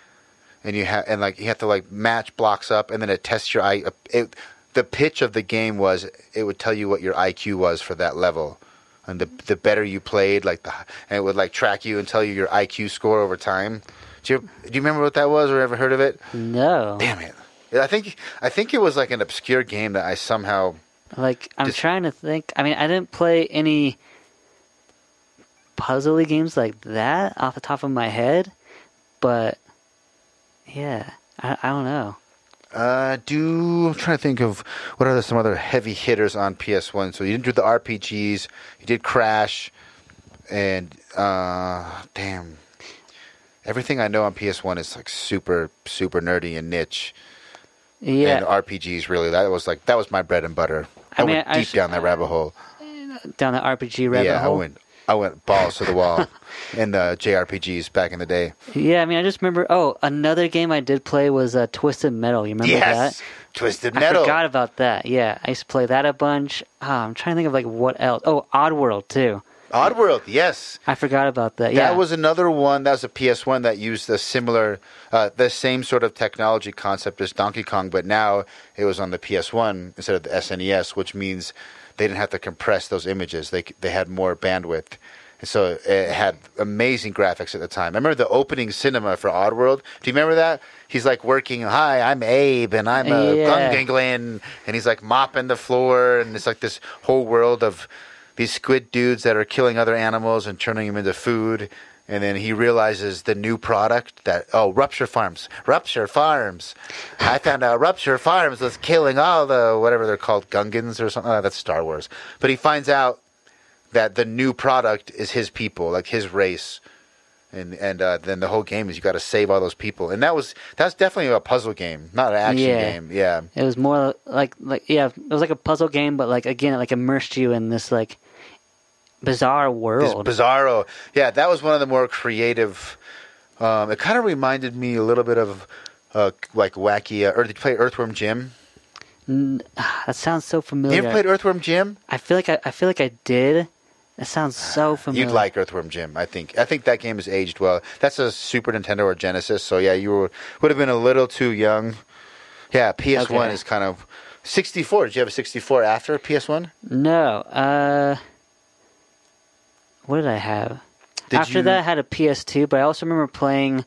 and you have and like you have to like match blocks up, and then it tests your eye. It, the pitch of the game was it would tell you what your IQ was for that level, and the the better you played, like the and it would like track you and tell you your IQ score over time. Do you do you remember what that was, or ever heard of it? No, Damn it! I think I think it was like an obscure game that I somehow like I'm Just- trying to think. I mean, I didn't play any puzzly games like that off the top of my head, but yeah, I, I don't know. Uh, do I'm trying to think of what are some other heavy hitters on PS1. So you didn't do the RPGs. You did Crash, and uh, damn, everything I know on PS1 is like super super nerdy and niche. Yeah, And RPGs really that was like that was my bread and butter. I, I mean, went I deep down that rabbit hole. down the RPG rabbit yeah, hole. I went I went balls to the wall in the JRPGs back in the day. Yeah, I mean, I just remember. Oh, another game I did play was uh, Twisted Metal. You remember yes, that? Twisted Metal. I forgot about that. Yeah, I used to play that a bunch. Ah, I'm trying to think of like what else. Oh, Oddworld too. Oddworld, yes. I forgot about that. Yeah, That was another one. That was a PS1 that used the similar, uh, the same sort of technology concept as Donkey Kong, but now it was on the PS1 instead of the SNES, which means they didn't have to compress those images. They they had more bandwidth, and so it had amazing graphics at the time. I remember the opening cinema for Oddworld. Do you remember that? He's like working. Hi, I'm Abe, and I'm a Yeah. Gunganglin, and he's like mopping the floor, and it's like this whole world of these squid dudes that are killing other animals and turning them into food. And then he realizes the new product that oh Rupture Farms, Rupture Farms. I found out Rupture Farms was killing all the whatever they're called Gungans or something. Oh, that's Star Wars. But he finds out that the new product is his people, like his race. And and uh, then the whole game is you got to save all those people, and that was that's definitely a puzzle game, not an action Yeah. game. Yeah, It was more like like yeah, it was like a puzzle game, but like again, it like immersed you in this like bizarre this world. Bizarro. Yeah, that was one of the more creative. Um, it kind of reminded me a little bit of uh, like wacky. Uh, or did you play Earthworm Jim? N- ah, that sounds so familiar. You ever played Earthworm Jim? I feel like I, I feel like I did. That sounds so familiar. You'd like Earthworm Jim, I think. I think that game has aged well. That's a Super Nintendo or Genesis, so yeah, you were, would have been a little too young. Yeah, PS1 Okay. is kind of 64. Did you have a 64 after PS1? No. Uh, what did I have? Did After you- that, I had a PS2, but I also remember playing.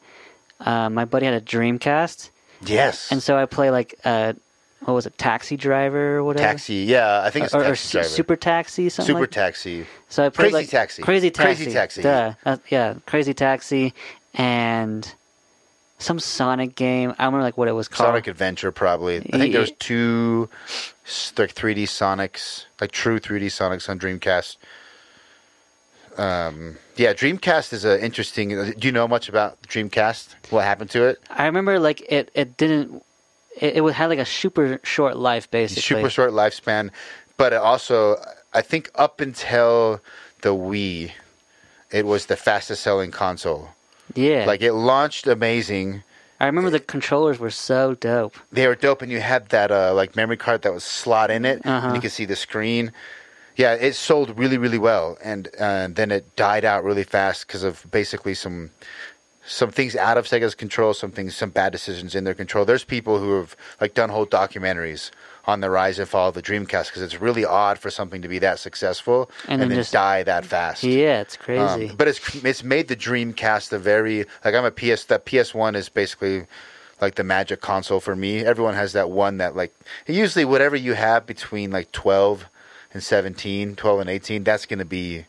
Uh, my buddy had a Dreamcast, Yes. and so I play like uh, what was it, Taxi Driver or whatever, Taxi. Yeah, I think it's or, or Taxi Driver. Super Taxi, something Super like. Taxi. So I played Crazy like Taxi. Crazy Taxi, Crazy Taxi. Duh. Uh, yeah, Crazy Taxi, and some Sonic game. I don't remember like what it was called. Sonic Adventure, probably. I think there was two like 3D Sonics, like true 3D Sonics on Dreamcast. Um, yeah, Dreamcast is an interesting. Do you know much about Dreamcast? What happened to it? I remember like it. It didn't. It, it had like a super short life, basically. Super short lifespan, but it also, I think, up until the Wii, it was the fastest selling console. Yeah. Like it launched amazing. I remember the controllers were so dope. they were dope, and you had that uh, like memory card that was slot in it, and Uh-huh. you could see the screen. Yeah, it sold really, really well, and uh, then it died out really fast because of basically some some things out of Sega's control, some things, some bad decisions in their control. There's people who have like done whole documentaries on the rise and fall of the Dreamcast because it's really odd for something to be that successful And and, then then just- die that fast. Yeah, it's Um, crazy. but it's it's made the Dreamcast a very like I'm a PS that PS One is basically like the magic console for me. Everyone has that one that like usually whatever you have between like 12 and 17, 12 and 18, that's going to be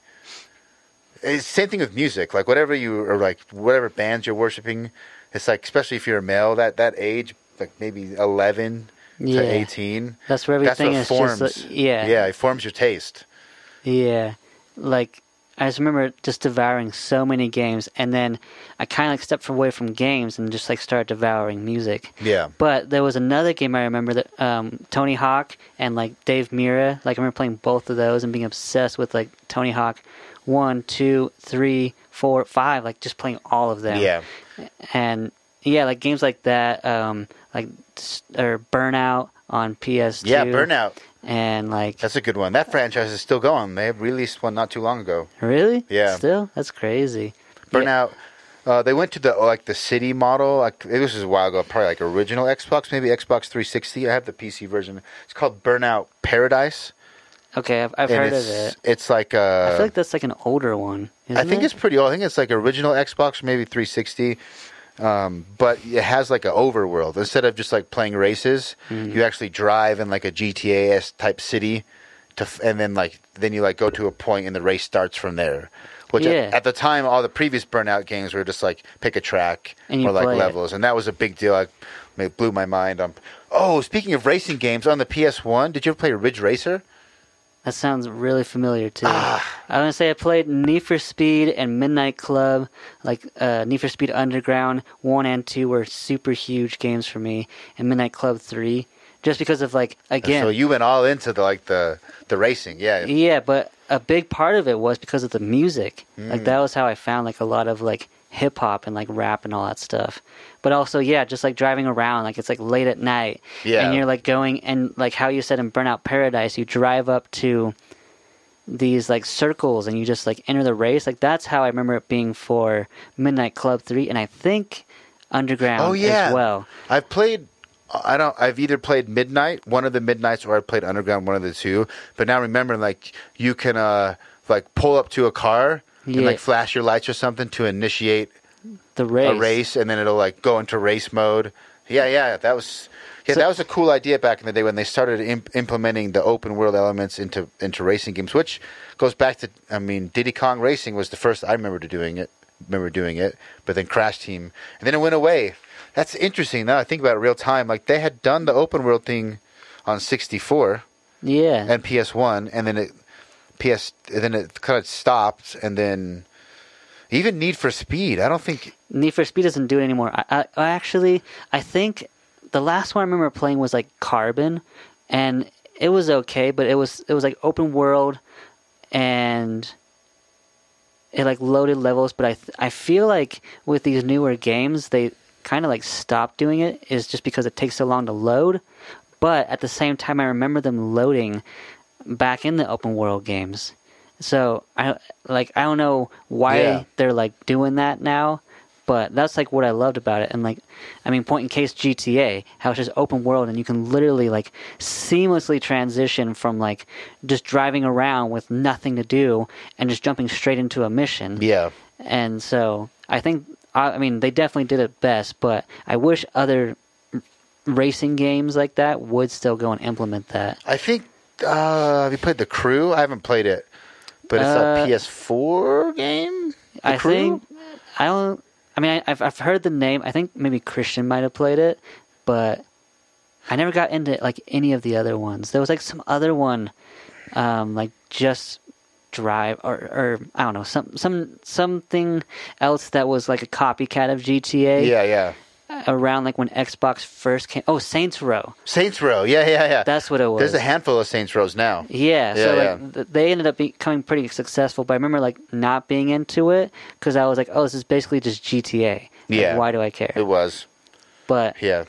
it's same thing with music. Like whatever you or like whatever bands you're worshiping, it's like especially if you're a male that that age like maybe 11 Yeah. to 18. That's where That's everything what is forms. just like, yeah, Yeah, it forms your taste. yeah. Like I just remember just devouring so many games, and then I kind of like stepped away from games and just like started devouring music. Yeah. But there was another game I remember that um, Tony Hawk and like Dave Mirra. Like I remember playing both of those and being obsessed with like Tony Hawk one, two, three, four, five. Like just playing all of them. Yeah. and yeah, like games like that, um, like or Burnout on PS2. Yeah, Burnout. And like That's a good one. That franchise is still going. They released one not too long ago. really, Yeah. still that's crazy. Burnout. Uh, they went to the like the city model. Like this was a while ago, probably like original Xbox, maybe Xbox 360. I have the PC version. It's called Burnout Paradise. Okay, I've, I've heard of it. It's like uh, I feel like that's like an older one. I think it? it's pretty old. I think it's like original Xbox, maybe 360. Um, but it has like an overworld. Instead of just like playing races, Mm-hmm. you actually drive in like a GTA type city, to f- and then like then you like go to a point and the race starts from there. Which Yeah. at, at the time, all the previous Burnout games were just like pick a track or like play it. levels, and that was a big deal. I, it blew my mind. Um, oh, speaking of racing games on the PS1, did you ever play Ridge Racer? That sounds really familiar too. Ah. I was gonna say I played Need for Speed and Midnight Club, like uh, Need for Speed Underground one and two were super huge games for me, and Midnight Club three, just because of like again, So you went all into the like the the racing, yeah. yeah, but a big part of it was because of the music. Hmm. Like that was how I found like a lot of like hip hop and like rap and all that stuff. But also, yeah, just like driving around, like it's like late at night, Yeah. and you're like going and like how you said in Burnout Paradise, you drive up to these like circles and you just like enter the race. Like that's how I remember it being for Midnight Club three, and I think Underground Oh yeah. as well. I've played. I don't. I've either played Midnight, one of the Midnights, or I played Underground, one of the two. But now remember, like you can uh like pull up to a car and like flash your lights or something to initiate The race. a race, and then it'll like go into race mode. Yeah, yeah, that was. Yeah, So- that was a cool idea back in the day when they started imp- implementing the open world elements into into racing games, which goes back to I mean Diddy Kong Racing was the first I remember to doing it. Remember doing it, but then Crash Team, and then it went away. That's interesting. Now I think about it real time. Like they had done the open world thing on 64 Yeah. and PS1, and then it PS, then it kind of stopped, and then even Need for Speed. I don't think Need for Speed doesn't do it anymore. I, I, I actually, I think the last one I remember playing was like Carbon, and it was okay, but it was it was like open world, and it like loaded levels. But I I feel like with these newer games, they kind of like stopped doing it. Is just because it takes so long to load. But at the same time, I remember them loading back in the open world games. So I like I don't know why Yeah. they're like doing that now, but that's like what I loved about it. And like, I mean, point in case GTA, how it's just open world and you can literally like seamlessly transition from like just driving around with nothing to do and just jumping straight into a mission. yeah. And so I think I, I mean they definitely did it best, but I wish other racing games like that would still go and implement that. I think uh, have you played the Crew? I haven't played it, but it's Uh, a PS4 game. The I Crew? think I don't. I mean, I, I've I've heard the name. I think maybe Christian might have played it, but I never got into like any of the other ones. There was like some other one, um, like just drive or or I don't know some some something else that was like a copycat of GTA. Yeah, yeah. Around like when Xbox first came. Oh, Saints Row. Saints Row. Yeah, yeah, yeah. That's what it was. There's a handful of Saints Rows now. Yeah, so Yeah, like th- they ended up becoming pretty successful. But I remember like not being into it because I was like, oh, this is basically just GTA. Like, Yeah. why do I care? It was. But Yeah.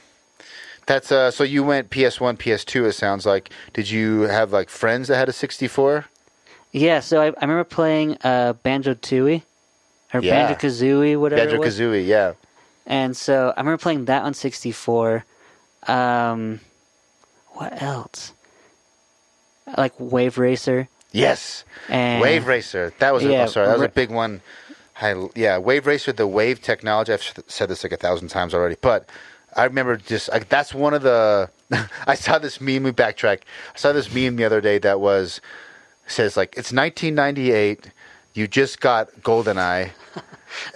That's uh. So you went PS1, PS2. It sounds like. Did you have like friends that had a 64? yeah, so I, I remember playing uh, Banjo Tooie or Yeah. Banjo Kazooie, whatever. Banjo Kazooie, Yeah. And so I remember playing that on 64. Um, what else? Like Wave Racer Yes. and Wave Racer. That was. A, Yeah, oh, sorry. That was a big one. I, yeah, Wave Racer. The wave technology. I've said this like a thousand times already, but I remember just like that's one of the. I saw this meme. We backtrack. I saw this meme the other day that was says like it's 1998. You just got GoldenEye.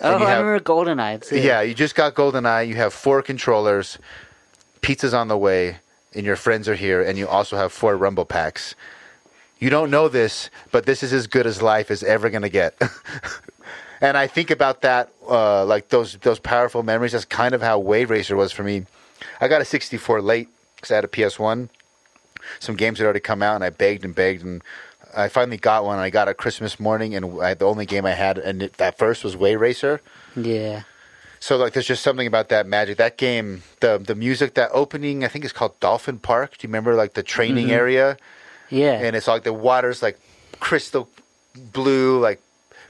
Oh, I have- remember GoldenEye. Too. Yeah, you just got GoldenEye. You have four controllers. Pizza's on the way, and your friends are here, and you also have four Rumble packs. You don't know this, but this is as good as life is ever going to get. and I think about that, uh, like those those powerful memories. That's kind of how Wave Racer was for me. I got a 64 late because I had a PS1. Some games had already come out, and I begged and begged, and I finally got one. I got it Christmas morning, and I, the only game I had, and it, that first was Wave Racer. Yeah. So like, there's just something about that magic. That game, the the music, that opening, I think it's called Dolphin Park. Do you remember like the training mm-hmm. area? Yeah. And it's like the water's like crystal blue, like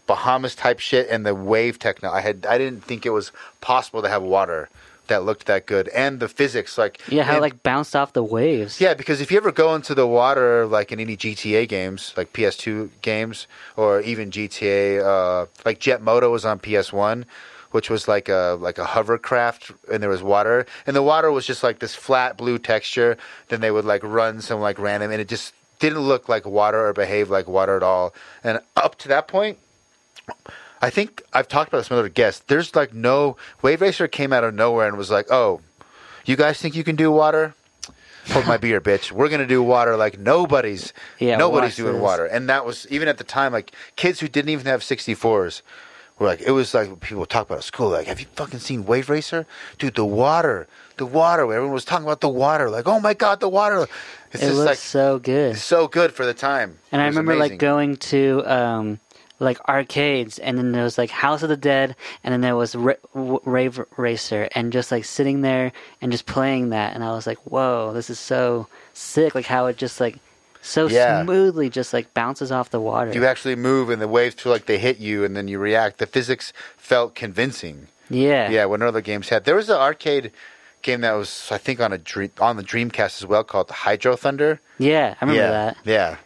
Bahamas type shit, and the wave techno. I had I didn't think it was possible to have water that looked that good, and the physics like yeah, how and- like bounced off the waves. yeah, because if you ever go into the water, like in any GTA games, like PS2 games, or even GTA, uh, like Jet Moto was on PS1, which was like a like a hovercraft, and there was water, and the water was just like this flat blue texture. Then they would like run some like random, and it just didn't look like water or behave like water at all. And up to that point, I think I've talked about this with other guests. There's like no Wave Racer came out of nowhere and was like, "Oh, you guys think you can do water? Hold my beer, bitch. We're gonna do water like nobody's Yeah, nobody's doing this. water." And that was even at the time like kids who didn't even have 64s were like, it was like people talk about at school. Like, have you fucking seen Wave Racer, dude? The water, the water. Everyone was talking about the water. Like, oh my god, the water. It's it just looks like so good. so good for the time. And I remember amazing. like going to um, like arcades, and then there was like House of the Dead, and then there was Ra- Rave Racer, and just like sitting there and just playing that, and I was like, whoa, this is so sick! Like how it just like so Yeah. smoothly just like bounces off the water. you actually move and the waves feel like they hit you and then you react. The physics felt convincing. yeah, Yeah, when other games had. There was an arcade game that was, I think, on a dream, on the Dreamcast as well, called Hydro Thunder. yeah. I remember yeah, that. Yeah.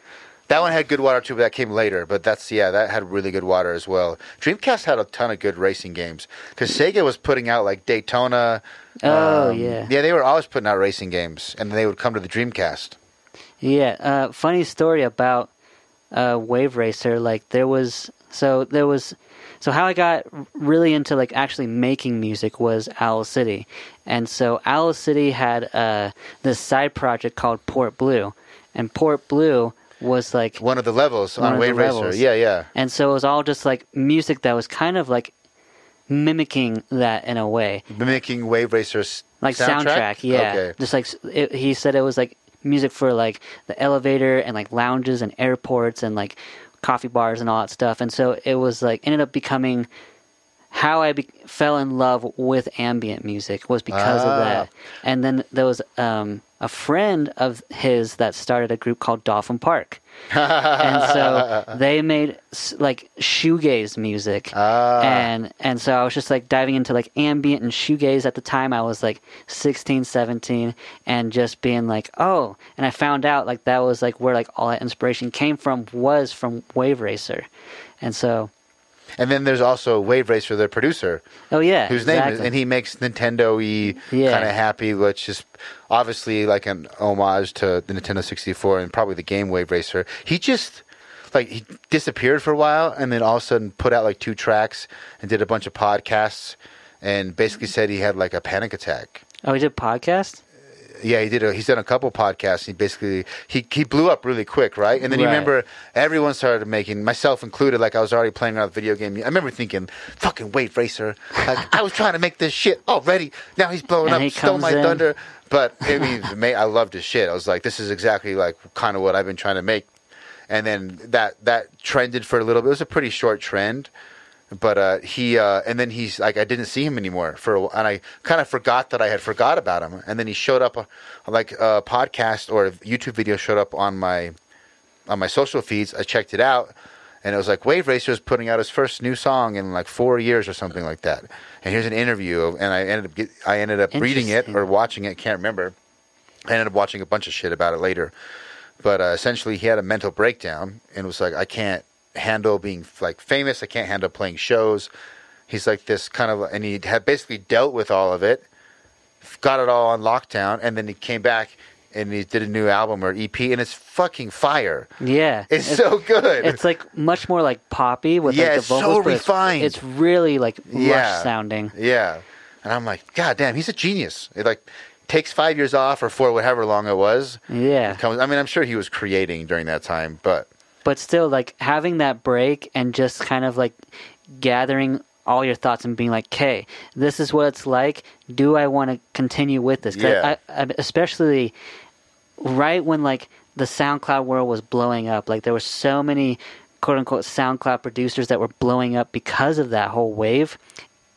That one had good water too, but that came later. But that's yeah, that had really good water as well. Dreamcast had a ton of good racing games because Sega was putting out like Daytona. Oh, um, yeah. yeah, they were always putting out racing games, and they would come to the Dreamcast. Yeah, uh, funny story about uh, Wave Racer. Like there was, so there was, so how I got really into like actually making music was Owl City, and so Owl City had uh, this side project called Port Blue, and Port Blue was like, One of the levels on Wave Racer. levels. Yeah, yeah. and so it was all just like music that was kind of like mimicking that in a way. Mimicking Wave Racer's like soundtrack, yeah. Okay. Just like it, he said, it was like music for like the elevator and like lounges and airports and like coffee bars and all that stuff. And so it was like ended up becoming how I be- fell in love with ambient music was because Ah. of that. And then there was um, a friend of his that started a group called Dolphin Park. and so they made like shoegaze music Ah. and and so i was just like diving into like ambient and shoegaze at the time i was like 16 17 and just being like oh and i found out like that was like where like all that inspiration came from was from wave racer and so And then there's also Wave Racer, the producer, oh yeah whose name is, exactly. and he makes Nintendo y Yeah. kind of happy, which is obviously like an homage to the Nintendo 64 and probably the game Wave Racer. He just like he disappeared for a while and then all of a sudden put out like two tracks and did a bunch of podcasts and basically said he had like a panic attack. oh he did podcast Yeah, he did. A, he's done a couple podcasts. He basically he he blew up really quick, right? And then you remember everyone started making, myself included. Like I was already playing around with video game. I remember thinking, "Fucking Wave Racer!" Like I was trying to make this shit already. Now he's blowing And up. he Stole my in. thunder. But I mean, I loved his shit. I was like, this is exactly like kind of what I've been trying to make. And then that that trended for a little bit. It was a pretty short trend but uh, he uh, and then he's like I didn't see him anymore for a, and I kind of forgot that I had forgot about him. And then he showed up uh, like a podcast or a YouTube video showed up on my on my social feeds. I checked it out and it was like Wave Racer is putting out his first new song in like four years or something like that. And here's an interview of, and I ended up get, I ended up reading it or watching it can't remember. I ended up watching a bunch of shit about it later. But uh, essentially he had a mental breakdown and was like i can't handle being like famous i can't handle playing shows he's like this kind of and he had basically dealt with all of it got it all on lockdown and then he came back and he did a new album or ep and it's fucking fire yeah it's, so good it's like much more like poppy with Yeah, like the it's so vocals but it's- refined. it's, really like Yeah. lush sounding Yeah. And I'm like, God damn, he's a genius. It like takes five years off or four, whatever long it was. yeah Comes, I mean, I'm sure he was creating during that time, but but still like having that break and just kind of like gathering all your thoughts and being like okay this is what it's like do i want to continue with this Yeah. I, I, especially right when like the soundcloud world was blowing up like there were so many quote unquote soundcloud producers that were blowing up because of that whole wave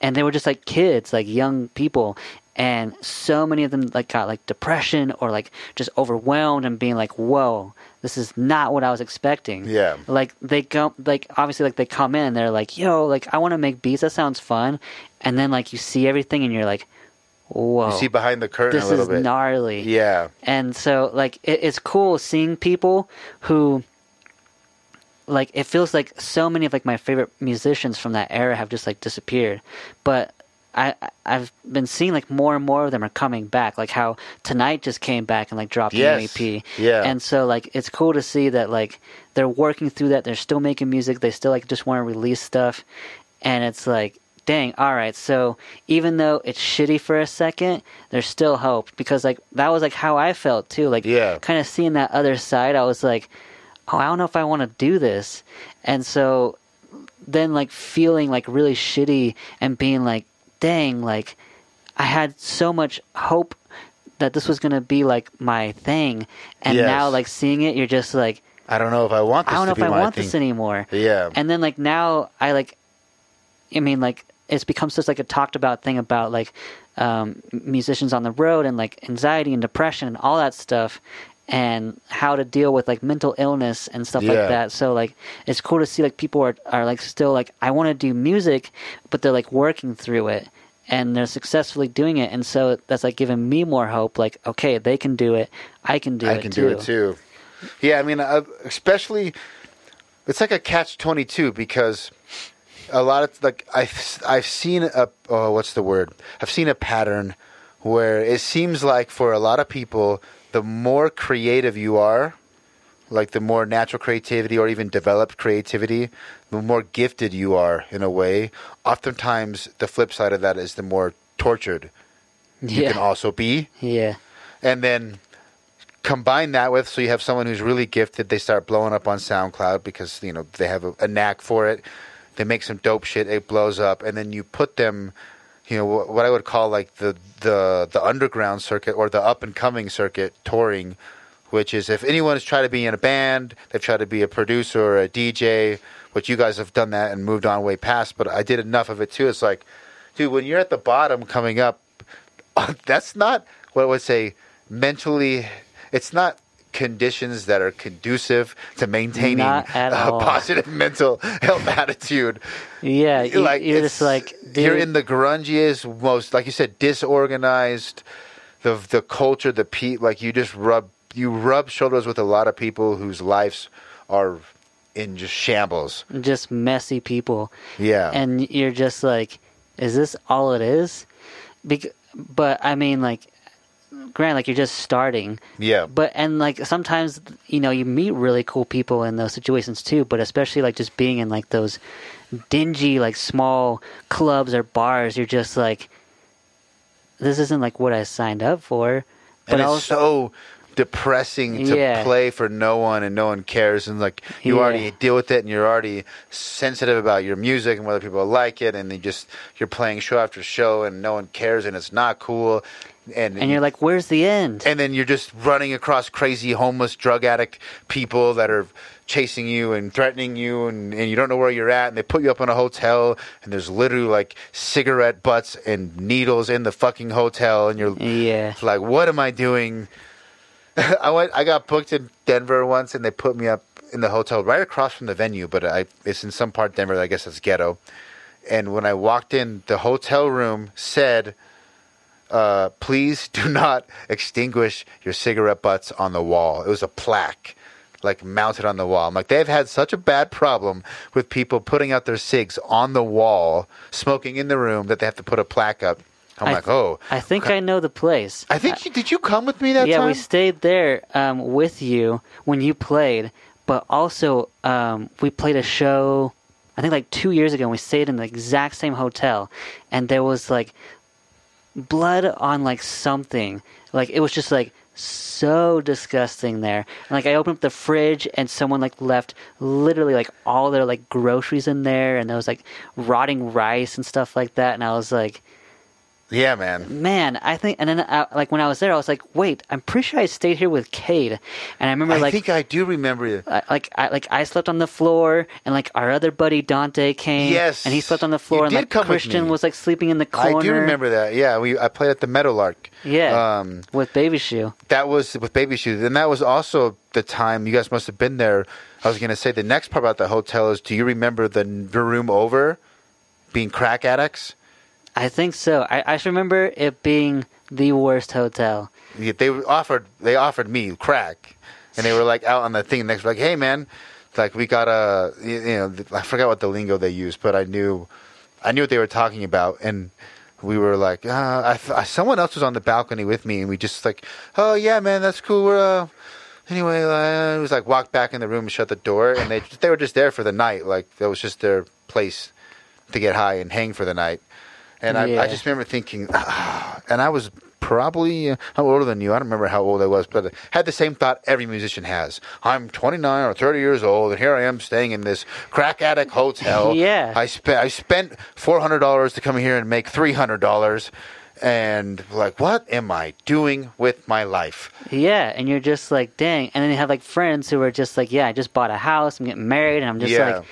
and they were just like kids like young people and so many of them like got like depression or like just overwhelmed and being like whoa this is not what i was expecting Yeah. like they go like obviously like they come in and they're like yo like i want to make beats that sounds fun and then like you see everything and you're like whoa you see behind the curtain this a little is bit. gnarly Yeah. and so like it, it's cool seeing people who like it feels like so many of like my favorite musicians from that era have just like disappeared but I I've been seeing like more and more of them are coming back. Like how tonight just came back and like dropped Yes. an EP. Yeah. And so like it's cool to see that like they're working through that. They're still making music. They still like just want to release stuff. And it's like, dang, all right. So even though it's shitty for a second, there's still hope because like that was like how I felt too. Like Yeah. kind of seeing that other side. I was like, oh, I don't know if I want to do this. And so then like feeling like really shitty and being like, dang, like I had so much hope that this was gonna be like my thing, and Yes. now like seeing it, you're just like, I don't know if I want this I don't know to if I want thing. this anymore. Yeah. And then like now I like, I mean like it's become such like a talked about thing about like um, musicians on the road and like anxiety and depression and all that stuff and how to deal with like mental illness and stuff Yeah. like that. So like it's cool to see like people are are like still like I want to do music, but they're like working through it and they're successfully doing it. And so that's like giving me more hope. Like okay, they can do it. I can do I it I can too. do it too. Yeah, I mean, uh, especially it's like a catch twenty two because a lot of like I've I've seen a oh, what's the word? I've seen a pattern where it seems like for a lot of people, the more creative you are, like the more natural creativity or even developed creativity, the more gifted you are in a way. Oftentimes, the flip side of that is the more tortured you Yeah. can also be yeah. and then combine that with so you have someone who's really gifted they start blowing up on soundcloud because you know they have a, a knack for it they make some dope shit it blows up and then you put them you know what i would call like the the the underground circuit or the up and coming circuit touring which is if anyone has tried to be in a band they've tried to be a producer or a dj which you guys have done that and moved on way past but i did enough of it too it's like dude when you're at the bottom coming up that's not what I would say mentally. It's not conditions that are conducive to maintaining a all. positive mental health attitude. Yeah, you, like you're just like you're in the grungiest, most like you said, disorganized. The the culture, the pe like you just rub you rub shoulders with a lot of people whose lives are in just shambles. just messy people. Yeah, and you're just like, is this all it is? Bec- but I mean, like, granted, like you're just starting. yeah, But and like sometimes you know you meet really cool people in those situations too. But especially like just being in like those dingy like small clubs or bars, you're just like, this isn't like what I signed up for. But and it's also, so depressing to Yeah. play for no one and no one cares and like you Yeah. already deal with it and you're already sensitive about your music and whether people like it and you just you're playing show after show and no one cares and it's not cool and and you're like, where's the end? and then you're just running across crazy homeless drug addict people that are chasing you and threatening you and, and you don't know where you're at and they put you up in a hotel and there's literally like cigarette butts and needles in the fucking hotel and you're yeah, like, what am I doing? I went. I got booked in Denver once, and they put me up in the hotel right across from the venue. But I, it's in some part of Denver. I guess it's ghetto. And when I walked in, the hotel room said, uh, "Please do not extinguish your cigarette butts on the wall." It was a plaque. Like mounted on the wall. I'm like, they've had such a bad problem with people putting out their cigs on the wall, smoking in the room, that they have to put a plaque up. I'm I like, th- oh, I think I know the place. I think you, did you come with me that yeah, time? Yeah, we stayed there um, with you when you played, but also um, we played a show. I think like two years ago. and We stayed in the exact same hotel, and there was like blood on like something. Like it was just like so disgusting there. And like I opened up the fridge, and someone like left literally like all their like groceries in there, and there was like rotting rice and stuff like that. And I was like yeah, man. man, I think, and then I, like when I was there, I was like, wait, I'm pretty sure I stayed here with Cade, and I remember like I like. think I do remember you. I, like I like I slept on the floor and like our other buddy Dante came Yes. and he slept on the floor You and did like come with Christian me. was like sleeping in the corner. I do remember that. Yeah, we I played at the Meadowlark. Yeah, Um, with Baby Shoe. that was with Baby Shoes, and that was also the time you guys must have been there. I was going to say the next part about the hotel is: Do you remember the, the room over being crack addicts? I think so. I, I remember it being the worst hotel. Yeah, They offered they offered me crack, and they were like out on the thing next, like, "Hey, man, it's like we got a you know I forgot what the lingo they used, but I knew I knew what they were talking about, and we were like, uh, I, th- someone else was on the balcony with me, and we just like, oh yeah, man, that's cool. We're uh, anyway, uh, it was like walked back in the room, and shut the door, and they they were just there for the night. Like that was just their place to get high and hang for the night. And I, Yeah. I just remember thinking, ah, and I was probably uh, I'm older than you. I don't remember how old I was, but I had the same thought every musician has. I'm 29 or 30 years old, and here I am staying in this crack addict hotel. Yeah. I spent I spent four hundred dollars to come here and make three hundred dollars, and like, what am I doing with my life? Yeah, and you're just like, dang. And then you have like friends who are just like, yeah, I just bought a house, I'm getting married, and I'm just yeah. like,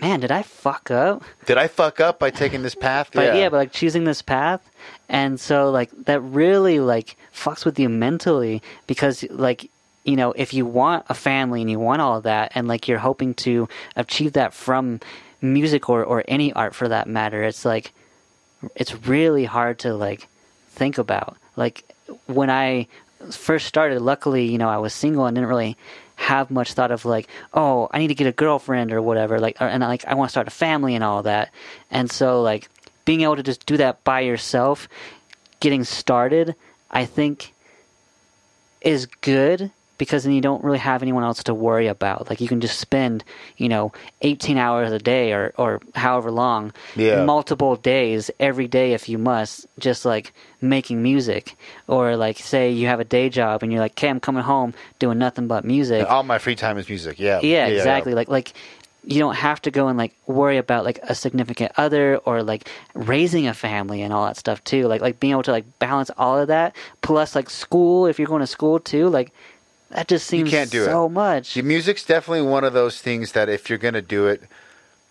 man, did I fuck up? Did I fuck up by taking this path? But yeah. but like choosing this path, and so like that really like fucks with you mentally because like you know if you want a family and you want all of that, and like you're hoping to achieve that from music or or any art for that matter, it's like it's really hard to like think about. Like when I first started, luckily, you know, I was single and didn't really have much thought of like, oh, I need to get a girlfriend or whatever. Like, or, and like I want to start a family and all that. And so like being able to just do that by yourself, getting started, I think is good because then you don't really have anyone else to worry about. Like you can just spend, you know, 18 hours a day or or however long, Yeah. multiple days every day if you must, just like making music or like say you have a day job and you're like, "Okay, I'm coming home doing nothing but music." all my free time is music. Yeah, yeah, exactly. Like like you don't have to go and like worry about like a significant other or like raising a family and all that stuff too. Like like being able to like balance all of that plus like school if you're going to school too. Like that just seems can't do it. so much. The music's definitely one of those things that if you're gonna do it,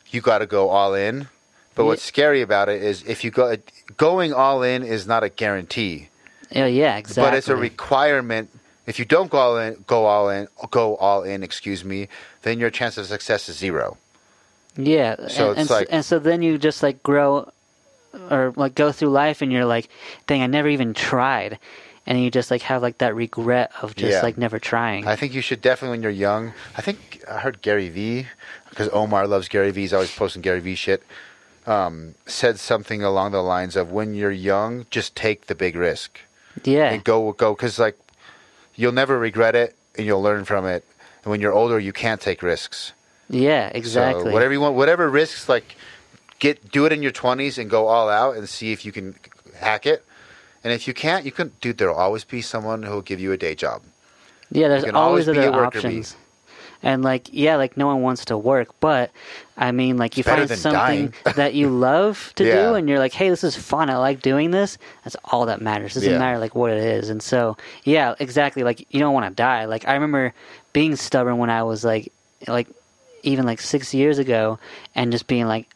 you got to go all in. But what's scary about it is if you go going all in is not a guarantee, yeah, yeah, exactly. but it's a requirement. If you don't go all in, go all in, go all in. Excuse me, then your chance of success is zero. Yeah, So and, it's and, like- and so then you just like grow or like go through life and you're like, dang, I never even tried, and you just like have like that regret of just Yeah. like never trying. I think you should definitely when you're young. I think I heard Gary Vee because Omar loves Gary Vee. He's always posting Gary Vee shit. Um, said something along the lines of when you're young, just take the big risk. yeah, and go go because like you'll never regret it and you'll learn from it and when you're older you can't take risks yeah, exactly. so whatever you want whatever risks like get do it in your 20s and go all out and see if you can hack it and if you can't you can dude there'll always be someone who'll give you a day job Yeah, there's always, always other a worker bee. options. And like, yeah, like no one wants to work, but I mean, like you find something that you love to Yeah. do, and you're like, hey, this is fun. I like doing this. That's all that matters. Doesn't Yeah. matter like what it is. And so, yeah, exactly. Like you don't want to die. Like I remember being stubborn when I was like, like even like six years ago, and just being like,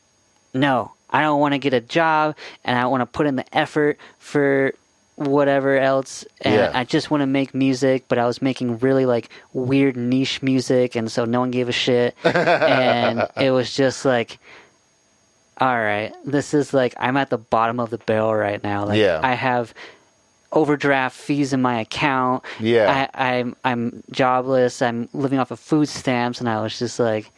no, I don't want to get a job, and I want to put in the effort for whatever else and Yeah. I just want to make music but I was making really like weird niche music and so no one gave a shit and it was just like all right this is like I'm at the bottom of the barrel right now like Yeah. I have overdraft fees in my account Yeah. I, I'm I'm jobless I'm living off of food stamps and I was just like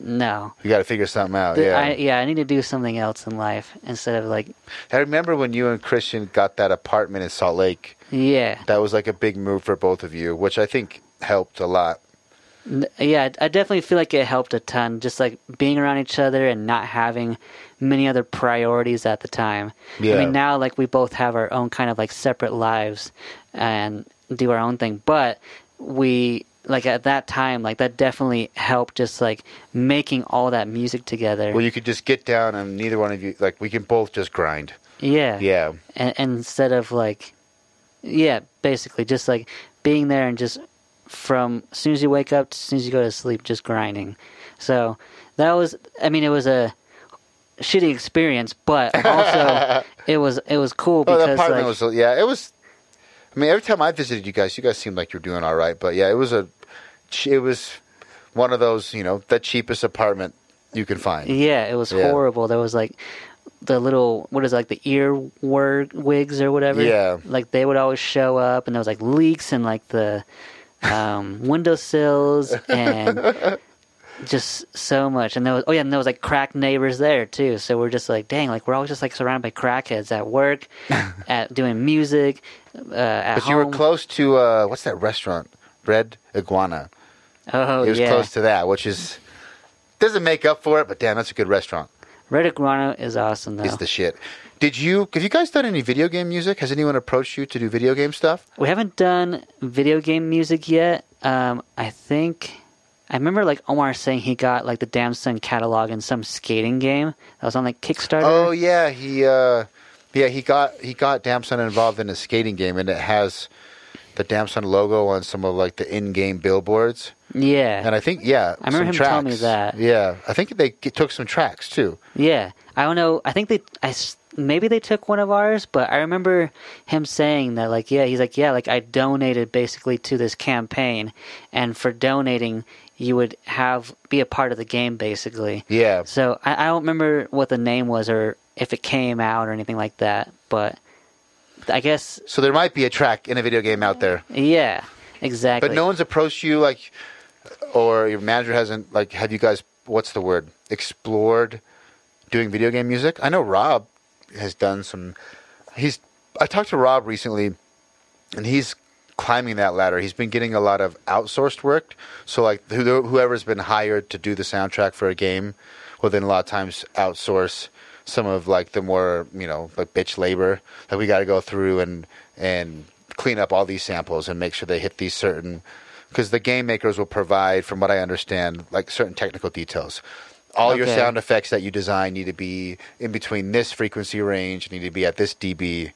no you got to figure something out The- yeah I, yeah I need to do something else in life instead of like i remember when you and christian got that apartment in salt lake yeah that was like a big move for both of you which i think helped a lot Yeah, I I definitely feel like it helped a ton. Just like being around each other and not having many other priorities at the time. Yeah. I mean, now like we both have our own kind of like separate lives and do our own thing, but we like at that time like that definitely helped just like making all that music together. well you could just get down and neither one of you like we can both just grind yeah. yeah and, and instead of like yeah basically just like being there and just from as soon as you wake up to as soon as you go to sleep just grinding so that was i mean it was a shitty experience but also it was it was cool Oh, because apartment like, was yeah. It was. I mean, every time I visited you guys, you guys seemed like you're doing all right. But yeah, it was a. It was one of those, you know, the cheapest apartment you can find. yeah it was Yeah. horrible there was like the little what is it, like the ear word wigs or whatever Yeah. like they would always show up and there was like leaks in like the um windowsills and just so much. And there was oh yeah, and there was like crack neighbors there too. So we're just like, dang, like we're always just like surrounded by crackheads at work, at doing music, uh, at But home. you were close to uh, what's that restaurant? Red Iguana. Oh it was yeah, close to that, which is doesn't make up for it, but damn, that's a good restaurant. Red Iguana is awesome though. It's the shit. Did you have you guys done any video game music? Has anyone approached you to do video game stuff? We haven't done video game music yet. Um, I think I remember like Omar saying he got like the Damn Son catalog in some skating game that was on like Kickstarter. Oh yeah, he uh, yeah he got he got Damson involved in a skating game, and it has the Damson logo on some of like the in-game billboards. Yeah, And I think yeah, I remember him telling me that. Yeah, I think they took some tracks too. yeah. I don't know. I think they, I maybe they took one of ours, but I remember him saying that like yeah, he's like yeah, like I donated basically to this campaign, and for donating, you would have be a part of the game basically. Yeah, So I, I don't remember what the name was or if it came out or anything like that, but I guess so there might be a track in a video game out there, yeah, exactly. but no one's approached you like, or your manager hasn't like. Have you guys? What's the word? Explored doing video game music. I know Rob has done some. He's. I talked to Rob recently, and he's climbing that ladder. He's been getting a lot of outsourced work. So like who- whoever's been hired to do the soundtrack for a game, will then a lot of times outsource some of like the more you know like bitch labor. Like we got to go through and and clean up all these samples and make sure they hit these certain. Because the game makers will provide, from what I understand, like certain technical details. All your sound effects that you design need to be in between this frequency range, need to be at this dB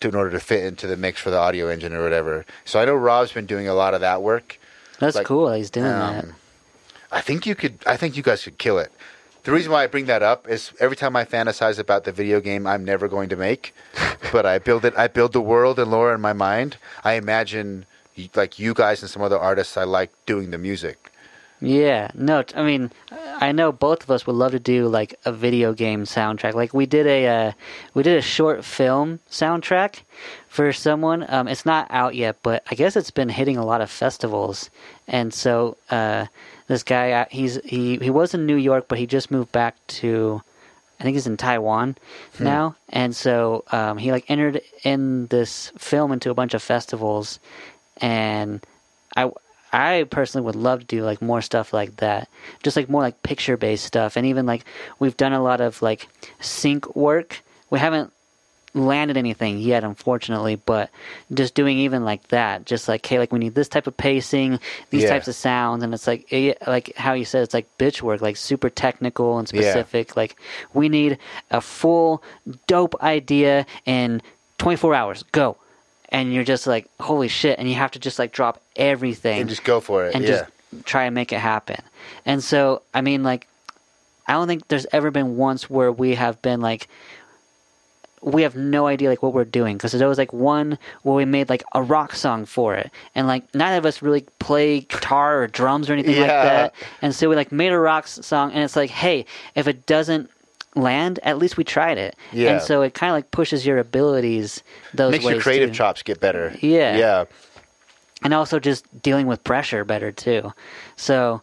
to, in order to fit into the mix for the audio engine or whatever. So I know Rob's been doing a lot of that work. That's like, cool. He's doing that. Um, I think you could. I think you guys could kill it. The reason why I bring that up is every time I fantasize about the video game I'm never going to make, but I build it. I build the world and lore in my mind. I imagine like you guys and some other artists I like doing the music. Yeah, no, I mean, I know both of us would love to do like a video game soundtrack. Like we did a uh, we did a short film soundtrack for someone. Um, it's not out yet, but I guess it's been hitting a lot of festivals. And so uh, this guy, uh, he's he he was in New York, but he just moved back to. I think he's in Taiwan now, and so um, he like entered in this film into a bunch of festivals, and I I personally would love to do like more stuff like that, just like more like picture based stuff, and even like we've done a lot of like sync work. We haven't landed anything yet, unfortunately, but just doing even like that, just like hey, like we need this type of pacing, these Yeah. types of sounds, and it's like eh, like how you said, it's like bitch work, like super technical and Yeah. specific. Like we need a full dope idea in 24 hours. Go. And you're just like, holy shit! And you have to just like drop everything And just go for it. and yeah. just try and make it happen. And so, I mean, like, I don't think there's ever been once where we have been like, we have no idea like what we're doing because there was like one where we made like a rock song for it, and like neither of us really play guitar or drums or anything like that, and so we like made a rock song, and it's like, hey, if it doesn't land, at least we tried it, Yeah. and so it kind of like pushes your abilities those Makes ways your creative too chops get better. Yeah. Yeah. and also just dealing with pressure better too. So,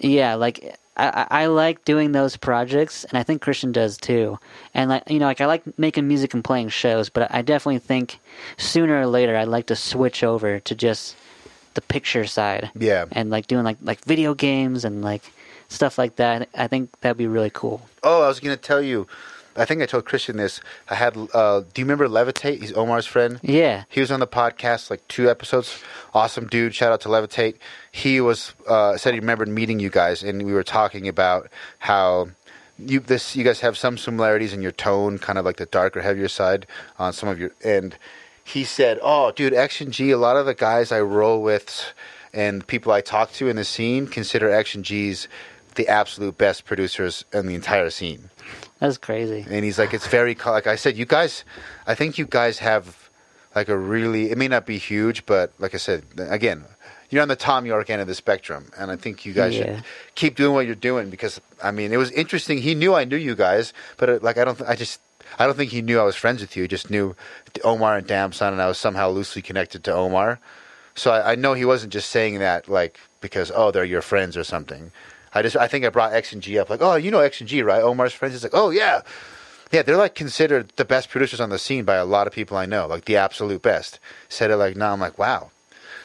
yeah, like I, I I like doing those projects, and I think Christian does too. And like you know, like I like making music and playing shows, but I definitely think sooner or later I'd like to switch over to just the picture side. Yeah. and like doing like like video games and like stuff like that. I think that'd be really cool. Oh, I was to tell you. I think I told Christian this. I had. Uh, do you remember Levitate? He's Omar's friend. Yeah, He was on the podcast like two episodes. Awesome dude. Shout out to Levitate. He was uh, said he remembered meeting you guys, and we were talking about how you this you guys have some similarities in your tone, kind of like the darker, heavier side on some of your. And he said, "Oh, dude, Action G. A lot of the guys I roll with and people I talk to in the scene consider Action G's the absolute best producers in the entire scene." that's crazy. and he's like, it's very like I said, you guys, I think you guys have like a really. It may not be huge, but like I said, again, you're on the Thom Yorke end of the spectrum, and I think you guys Yeah. should keep doing what you're doing because I mean, it was interesting. He knew I knew you guys, but it, like I don't, th- I just. I don't think he knew I was friends with you. He just knew Omar and Damson, and I was somehow loosely connected to Omar. So I, I know he wasn't just saying that like because oh they're your friends or something. I just I think I brought X and G up like, oh, you know X and G, right? Omar's friends. He's like, oh yeah, yeah. They're like considered the best producers on the scene by a lot of people I know, like the absolute best. Said it like now. I'm like, wow.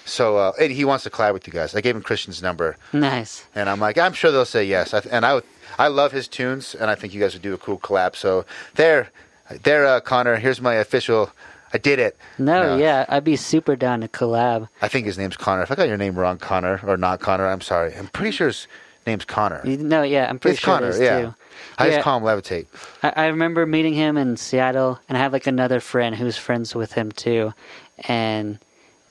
So uh, and he wants to collab with you guys. I gave him Christian's number, Nice. and I'm like, I'm sure they'll say yes. I, and I would, I love his tunes, and I think you guys would do a cool collab. So there, there, uh, Connor. Here's my official. I did it. No, yeah, I'd be super down to collab. I think his name's Connor. If I got your name wrong, Connor or not Connor, I'm sorry. I'm pretty sure his name's Connor. No, yeah, I'm pretty It's sure Connor, it is yeah. too. I Yeah. just call him Levitate. I, I remember meeting him in Seattle, and I have like another friend who's friends with him too, and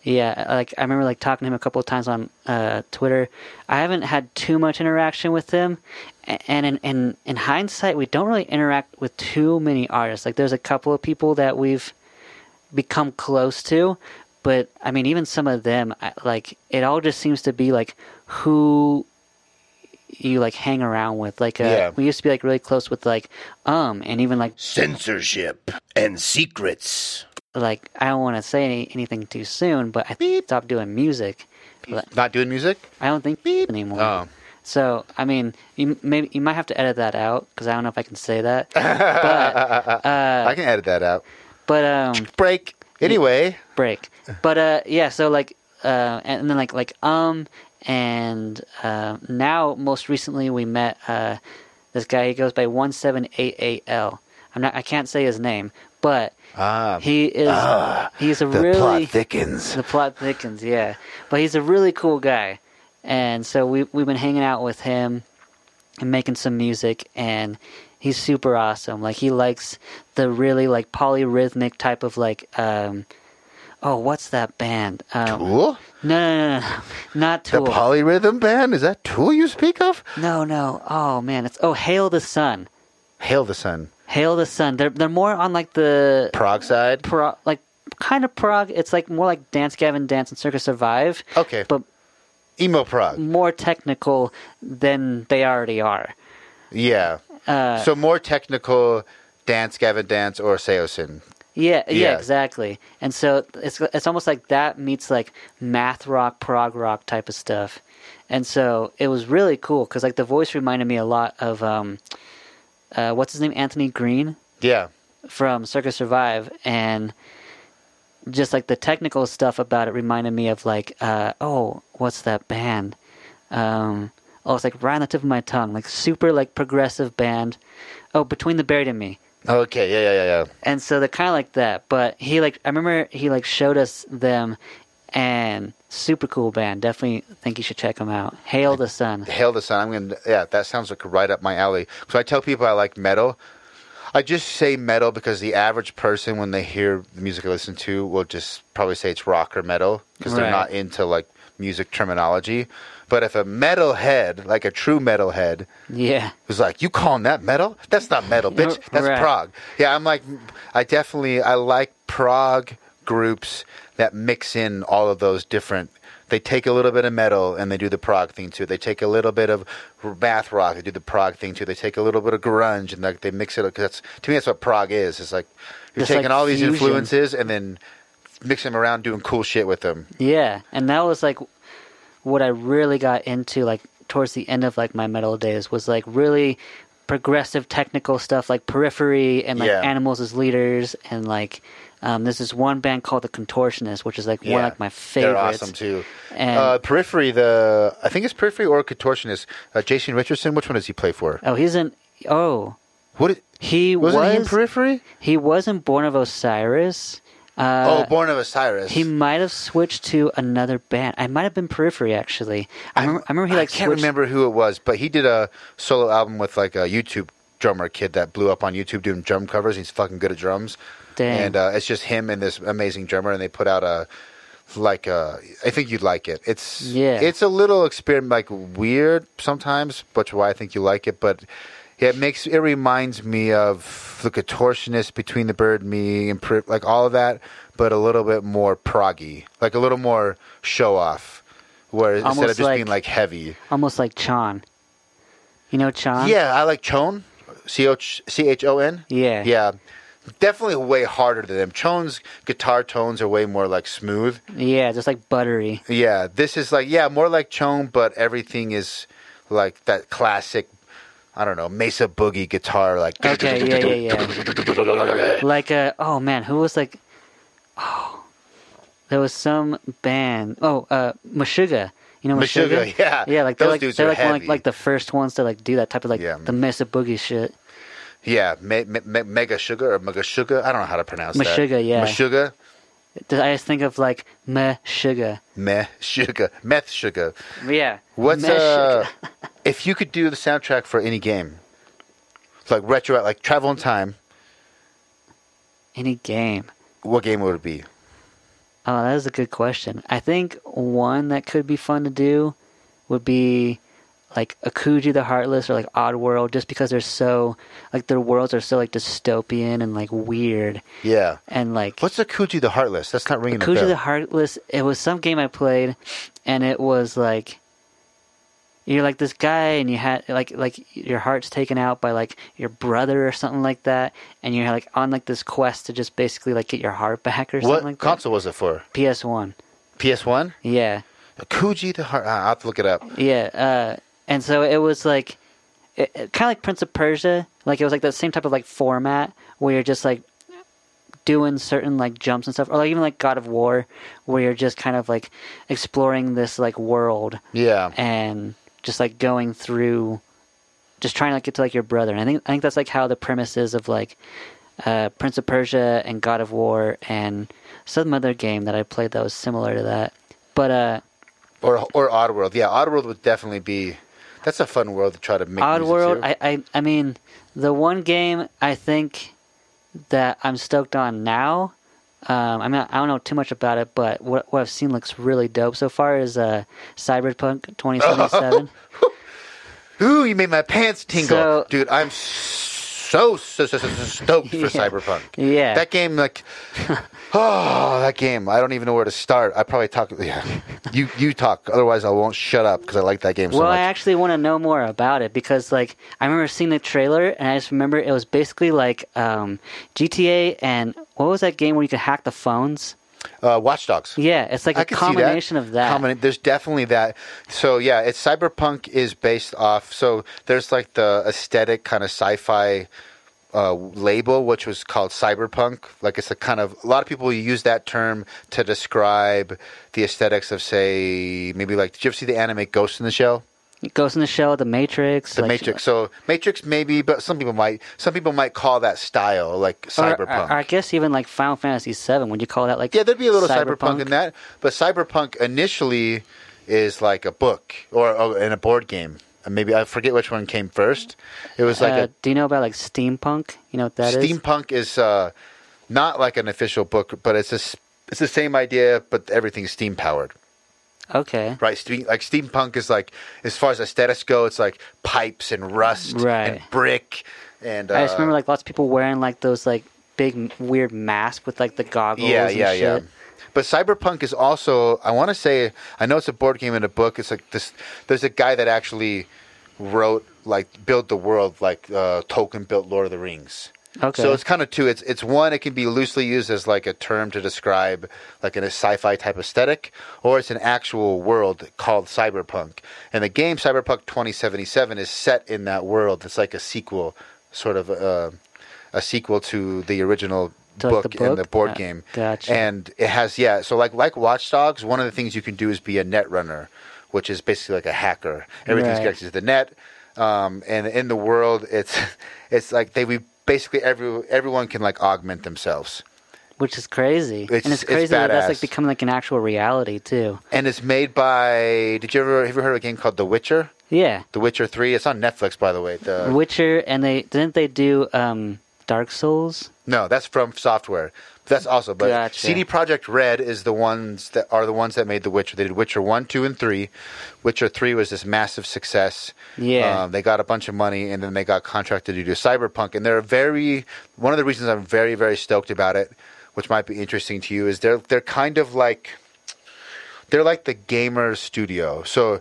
yeah, like I remember like talking to him a couple of times on uh, Twitter. I haven't had too much interaction with him, and in, in in hindsight, we don't really interact with too many artists. Like there's a couple of people that we've become close to, but I mean even some of them, like it all just seems to be like who you like hang around with. Like uh, Yeah. we used to be like really close with like um and even like Censorship and secrets. like I don't want to say any, anything too soon, but I think stopped doing music. But Not doing music? I don't think beep anymore. Oh. So I mean, you maybe you might have to edit that out because I don't know if I can say that. but uh, I can edit that out. but um, Break. Anyway, break. But uh, yeah. So like uh, and then like like um and uh, now most recently we met uh this guy. He goes by one seven eight eight L. I'm not. I can't say his name, but ah, he is. he's a the really plot thickens. The plot thickens, yeah. But he's a really cool guy, and so we we've been hanging out with him and making some music, and he's super awesome. Like he likes the really like polyrhythmic type of like um oh what's that band? Um, Tool? No, no, no, no, not Tool. The polyrhythm band? Is that Tool you speak of? no, no. Oh man, it's oh Hail the Sun. Hail the Sun. Hail the Sun. They're they're more on like the prog side? pro like kind of prog. It's like more like Dance Gavin Dance and Circa Survive. Okay. but Emo prog. more technical than they already are. Yeah. Uh, so more technical Dance, Gavin Dance, or Saosin. Yeah, yeah, Yeah. exactly. And so it's it's almost like that meets like math rock, prog rock type of stuff. And so it was really cool because like the voice reminded me a lot of um, uh, what's his name, Anthony Green Yeah. from Circa Survive, and just like the technical stuff about it reminded me of like uh, oh, what's that band? Um, oh, it's like right on the tip of my tongue, like super like progressive band. Oh, Between the Buried and Me. Okay, yeah, yeah, yeah, yeah. and so they're kind of like that. But he like I remember he like showed us them, and super cool band. Definitely think you should check them out. Hail the Sun. Hail the Sun. I'm gonna. Yeah, that sounds like right up my alley. So I tell people I like metal. I just say metal because the average person, when they hear the music I listen to, will just probably say it's rock or metal because they're not into like music terminology. But if a metal head, like a true metal head, Yeah, was like, "You calling that metal? That's not metal, bitch. That's Right. prog." Yeah, I'm like, I definitely I like prog groups that mix in all of those different. They take a little bit of metal and they do the prog thing too. They take a little bit of math rock, they do the prog thing too. They take a little bit of grunge and like they mix it. Because that's to me, that's what prog is. It's like you're Just taking like all these fusion. influences and then mixing them around, doing cool shit with them. yeah, and that was like what I really got into like towards the end of like my metal days was like really progressive technical stuff like Periphery and like Yeah. Animals as Leaders and like um, there's this one band called the Contortionists, which is like one of like my favorites. They're awesome too. And- uh, Periphery, the I think it's Periphery or Contortionist. Uh, Jason Richardson. Which one does he play for? Oh, he's in. Oh, What is, he wasn't was. he in Periphery? He wasn't Born of Osiris. Uh, oh, Born of Osiris. he might have switched to another band. I might have been Periphery actually. I remember. I remember he like I can't switched. remember who it was, but he did a solo album with like a YouTube drummer kid that blew up on YouTube doing drum covers. He's fucking good at drums, Dang. and uh, it's just him and this amazing drummer, and they put out a like uh, I think you'd like it. It's Yeah. it's a little experiment like weird sometimes, which is why I think you like it, but. Yeah, it makes it reminds me of the contortionist Between the Buried and Me and Pri- like all of that, but a little bit more proggy, like a little more show off, where instead of just like- being like heavy. almost like Chon. You know Chon? Yeah, I like Chon. C O C H O N. Yeah. Yeah. Definitely way harder than them. Chon's guitar tones are way more like smooth. Yeah, just like buttery. Yeah, this is like yeah, more like Chon, but everything is like that classic. I don't know Mesa Boogie guitar, like Okay, yeah, yeah, yeah. like uh oh man, who was like oh there was some band oh uh Meshuggah. You know Meshuggah? Meshuggah, yeah. Yeah, like they're Those like dudes they're are like one like like the first ones to like do that type of like Yeah. the Mesa Boogie shit. Yeah, me, me, me, Mega Sugar or Mega Sugar. I don't know how to pronounce that. Meshuggah, yeah. Meshuggah, I just think of like Meshuggah. meh sugar, meth sugar. Yeah. What's Meshuggah. uh, if you could do the soundtrack for any game, like retro, like travel in time, any game? what game would it be? Oh, that is a good question. I think one that could be fun to do would be like Akuji the Heartless or like Oddworld, just because they're so like their worlds are so like dystopian and like weird Yeah. and like What's Akuji the Heartless? That's not ringing a Akuji bell. the Heartless. It was some game I played, and it was like you're like this guy, and you had like like your heart's taken out by like your brother or something like that, and you're like on like this quest to just basically like get your heart back or what something like that console was it for? PS One. PS One. Yeah. Akuji the Heart. I'll have to look it up. Yeah, uh, and so it was like, kind of like Prince of Persia. Like it was like that same type of like format where you're just like doing certain like jumps and stuff, or like even like God of War, where you're just kind of like exploring this like world Yeah. and just like going through, just trying to like, get to like your brother. And I think I think that's like how the premise is of like uh, Prince of Persia and God of War and some other game that I played that was similar to that. But uh, Or or Oddworld. Yeah, Oddworld would definitely be. That's a fun world to try to make. music Oddworld, to. I, I, I mean, the one game I think that I'm stoked on now. Um, I mean, I don't know too much about it, but what, what I've seen looks really dope so far is uh, Cyberpunk 2077. Ooh, you made my pants tingle, So- dude. I'm so, so, so, so, so stoked for Yeah. Cyberpunk. Yeah. that game, like, oh, that game. I don't even know where to start. I probably talk. Yeah, you you talk. Otherwise, I won't shut up because I like that game so well, much. I actually want to know more about it because, like, I remember seeing the trailer and I just remember it was basically like um, GTA and what was that game where you could hack the phones? Uh, Watch Dogs. Yeah, it's like I a combination of that. Combina- there's definitely that. So yeah, it's cyberpunk is based off. So there's like the aesthetic kind of sci-fi uh, label, which was called cyberpunk. Like it's a kind of a lot of people use that term to describe the aesthetics of, say, maybe like. Did you ever see the anime Ghost in the Shell? Ghost in the Shell, The Matrix. The like- Matrix. So Matrix maybe, but some people might. Some people might call that style like Or, cyberpunk. or I guess even like Final Fantasy VII. Would you call that like? Yeah, there'd be a little cyberpunk, in that, but cyberpunk initially is like a book or, or in a board game. Maybe I forget which one came first. It was like uh, do you know about like steampunk? You know what a that is? steampunk is uh, not like an official book, but it's a, it's the same idea, but everything's steam powered, Okay. right? Steam, like steampunk is like as far as aesthetics go, it's like pipes and rust and Right. brick and. Uh, I just remember like lots of people wearing like those like big weird masks with like the goggles. Yeah, and yeah, shit. yeah. But Cyberpunk is also I want to say I know it's a board game and a book. It's like this. There's a guy that actually wrote like built the world like uh, Tolkien built Lord of the Rings. Okay. So it's kind of two. It's it's one. It can be loosely used as like a term to describe like an, a sci-fi type aesthetic, or it's an actual world called cyberpunk. And the game Cyberpunk 2077 is set in that world. It's like a sequel, sort of uh, a sequel to the original like, book, the and the board Uh, game. gotcha. And it has yeah. So like like Watch Dogs, one of the things you can do is be a net runner, which is basically like a hacker. Everything's Right. connected to the net. Um, and in the world, it's it's like they we basically every everyone can like augment themselves, Which is crazy. It's- and it's it's crazy that that's like becoming like an actual reality too. and it's made by. Did you ever have you heard of a game called The Witcher? Yeah. The Witcher Three. It's on Netflix, by the way. The, Witcher and they didn't they do um Dark Souls? No, that's FromSoftware. That's also, but Gotcha. CD Projekt Red is the ones that are the ones that made The Witcher. They did Witcher one, two, and three. Witcher three was this massive success. Yeah. um, they got a bunch of money, and then they got contracted to do Cyberpunk. And they're very one of the reasons I'm very very stoked about it, which might be interesting to you, is they're they're kind of like they're like the gamer studio. So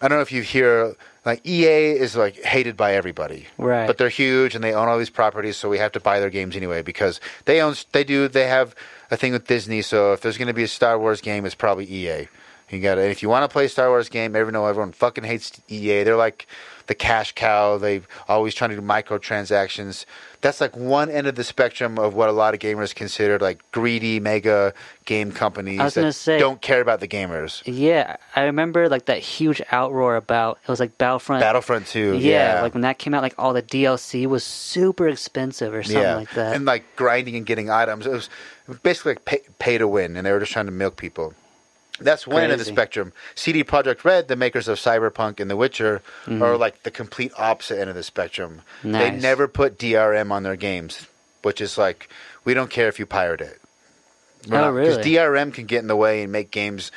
I don't know if you hear like EA is like hated by everybody, Right. But they're huge and they own all these properties, so we have to buy their games anyway because they own they do they have a thing with Disney. So if there's going to be a Star Wars game, it's probably EA. You got to if you want to play a Star Wars game, everyone know everyone fucking hates EA. They're like the cash cow. They always trying to do microtransactions. That's like one end of the spectrum of what a lot of gamers consider like greedy mega game companies I was that gonna say- don't care about the gamers. Yeah, I remember like that huge outroar about it was like Battlefront. Battlefront 2, yeah, yeah. like when that came out, like all the DLC was super expensive or something like that. And like grinding and getting items. It was basically like pay, pay to win, and they were just trying to milk people. That's one end of the spectrum. CD Projekt Red, the makers of Cyberpunk and The Witcher, Mm-hmm. are like the complete opposite end of the spectrum. They never put DRM on their games, which is like we don't care if you pirate it. Oh, Because really? DRM can get in the way and make games,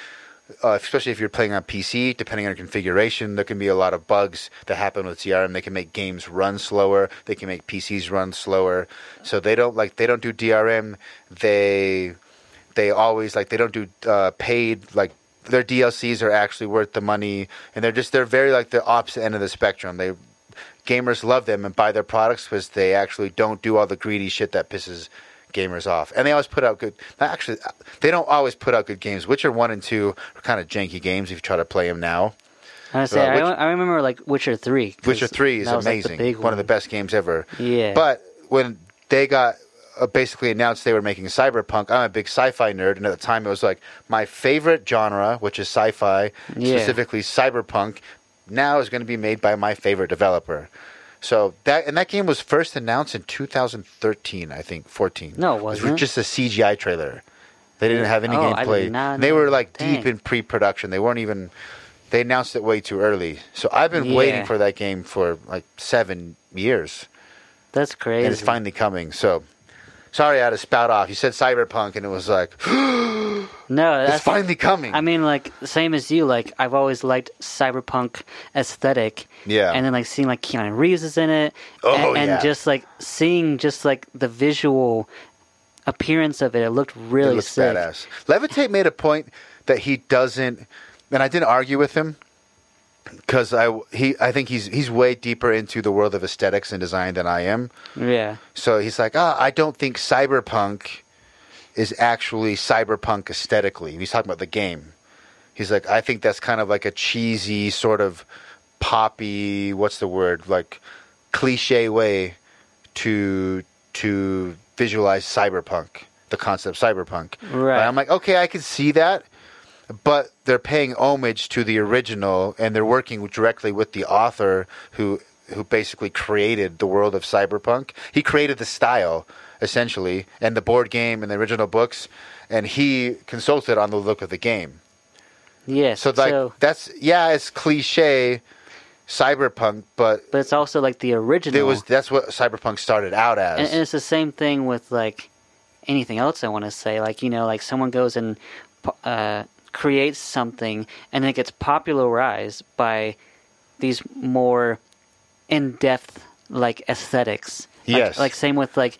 uh, especially if you're playing on PC. Depending on your configuration, there can be a lot of bugs that happen with DRM. They can make games run slower. They can make PCs run slower. So they don't like they don't do DRM. They they always like they don't do uh, paid like their DLCs are actually worth the money, and they're just they're very like the opposite end of the spectrum. They gamers love them and buy their products because they actually don't do all the greedy shit that pisses gamers off. And they always put out good. Actually, they don't always put out good games. Witcher one and two are kind of janky games if you try to play them now. I, say, uh, I, remember like Witcher three. Witcher three is was, like, amazing, one of the best games ever. Yeah. But when they got uh, Uh, basically announced they were making cyberpunk, I'm a big sci-fi nerd, and at the time it was like my favorite genre, which is sci-fi, Yeah. specifically cyberpunk. Now is going to be made by my favorite developer. So that and that game was first announced in 2013, I think, 14. No, it was wasn't. just a CGI trailer. They didn't have any Oh, gameplay. They were like deep in pre-production. They weren't even. They announced it way too early. So I've been Yeah. waiting for that game for like seven years, That's crazy. and it's finally coming. So. Sorry, I had to spout off. You said cyberpunk, and it was like no, it's finally coming. I mean, like same as you. Like I've always liked cyberpunk aesthetic. Yeah. And then like seeing like Keanu Reeves is in it. Oh, and, and yeah. just like seeing just like the visual appearance of it, it looked really it sick. badass. Levitate made a point that he doesn't, and I didn't argue with him because I he I think he's he's way deeper into the world of aesthetics and design than I am. Yeah. So he's like, ah, I don't think cyberpunk is actually cyberpunk aesthetically. And he's talking about the game. He's like, I think that's kind of like a cheesy sort of poppy. What's the word? Like cliche way to to visualize cyberpunk, the concept of cyberpunk. Right. And I'm like, okay, I can see that, but they're paying homage to the original, and they're working directly with the author who who basically created the world of cyberpunk. He created the style essentially, and the board game and the original books, and he consulted on the look of the game. Yeah. So like that's yeah, it's cliche cyberpunk, but but it's also like the original. it was that's what cyberpunk started out as. and, and it's the same thing with like anything else I want to say. Like you know, like someone goes and uh, creates something, and then it gets popularized by these more in-depth like aesthetics. Like, Yes. Like same with like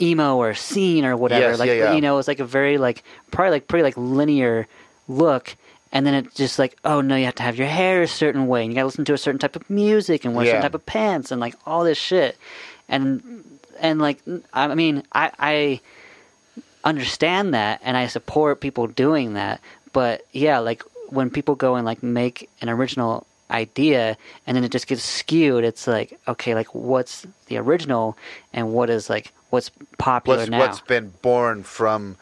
emo or scene or whatever. Yes, like yeah, yeah. you know, it's like a very like probably like pretty like linear look. And then it's just like, oh no, you have to have your hair a certain way, and you got to listen to a certain type of music, and wear a certain type of pants, and like all this shit, and and like I mean, I I understand that, and I support people doing that, but yeah, like when people go and like make an original idea, and then it just gets skewed, it's like, okay, like what's the original, and what is like what's popular what's now? what's been born from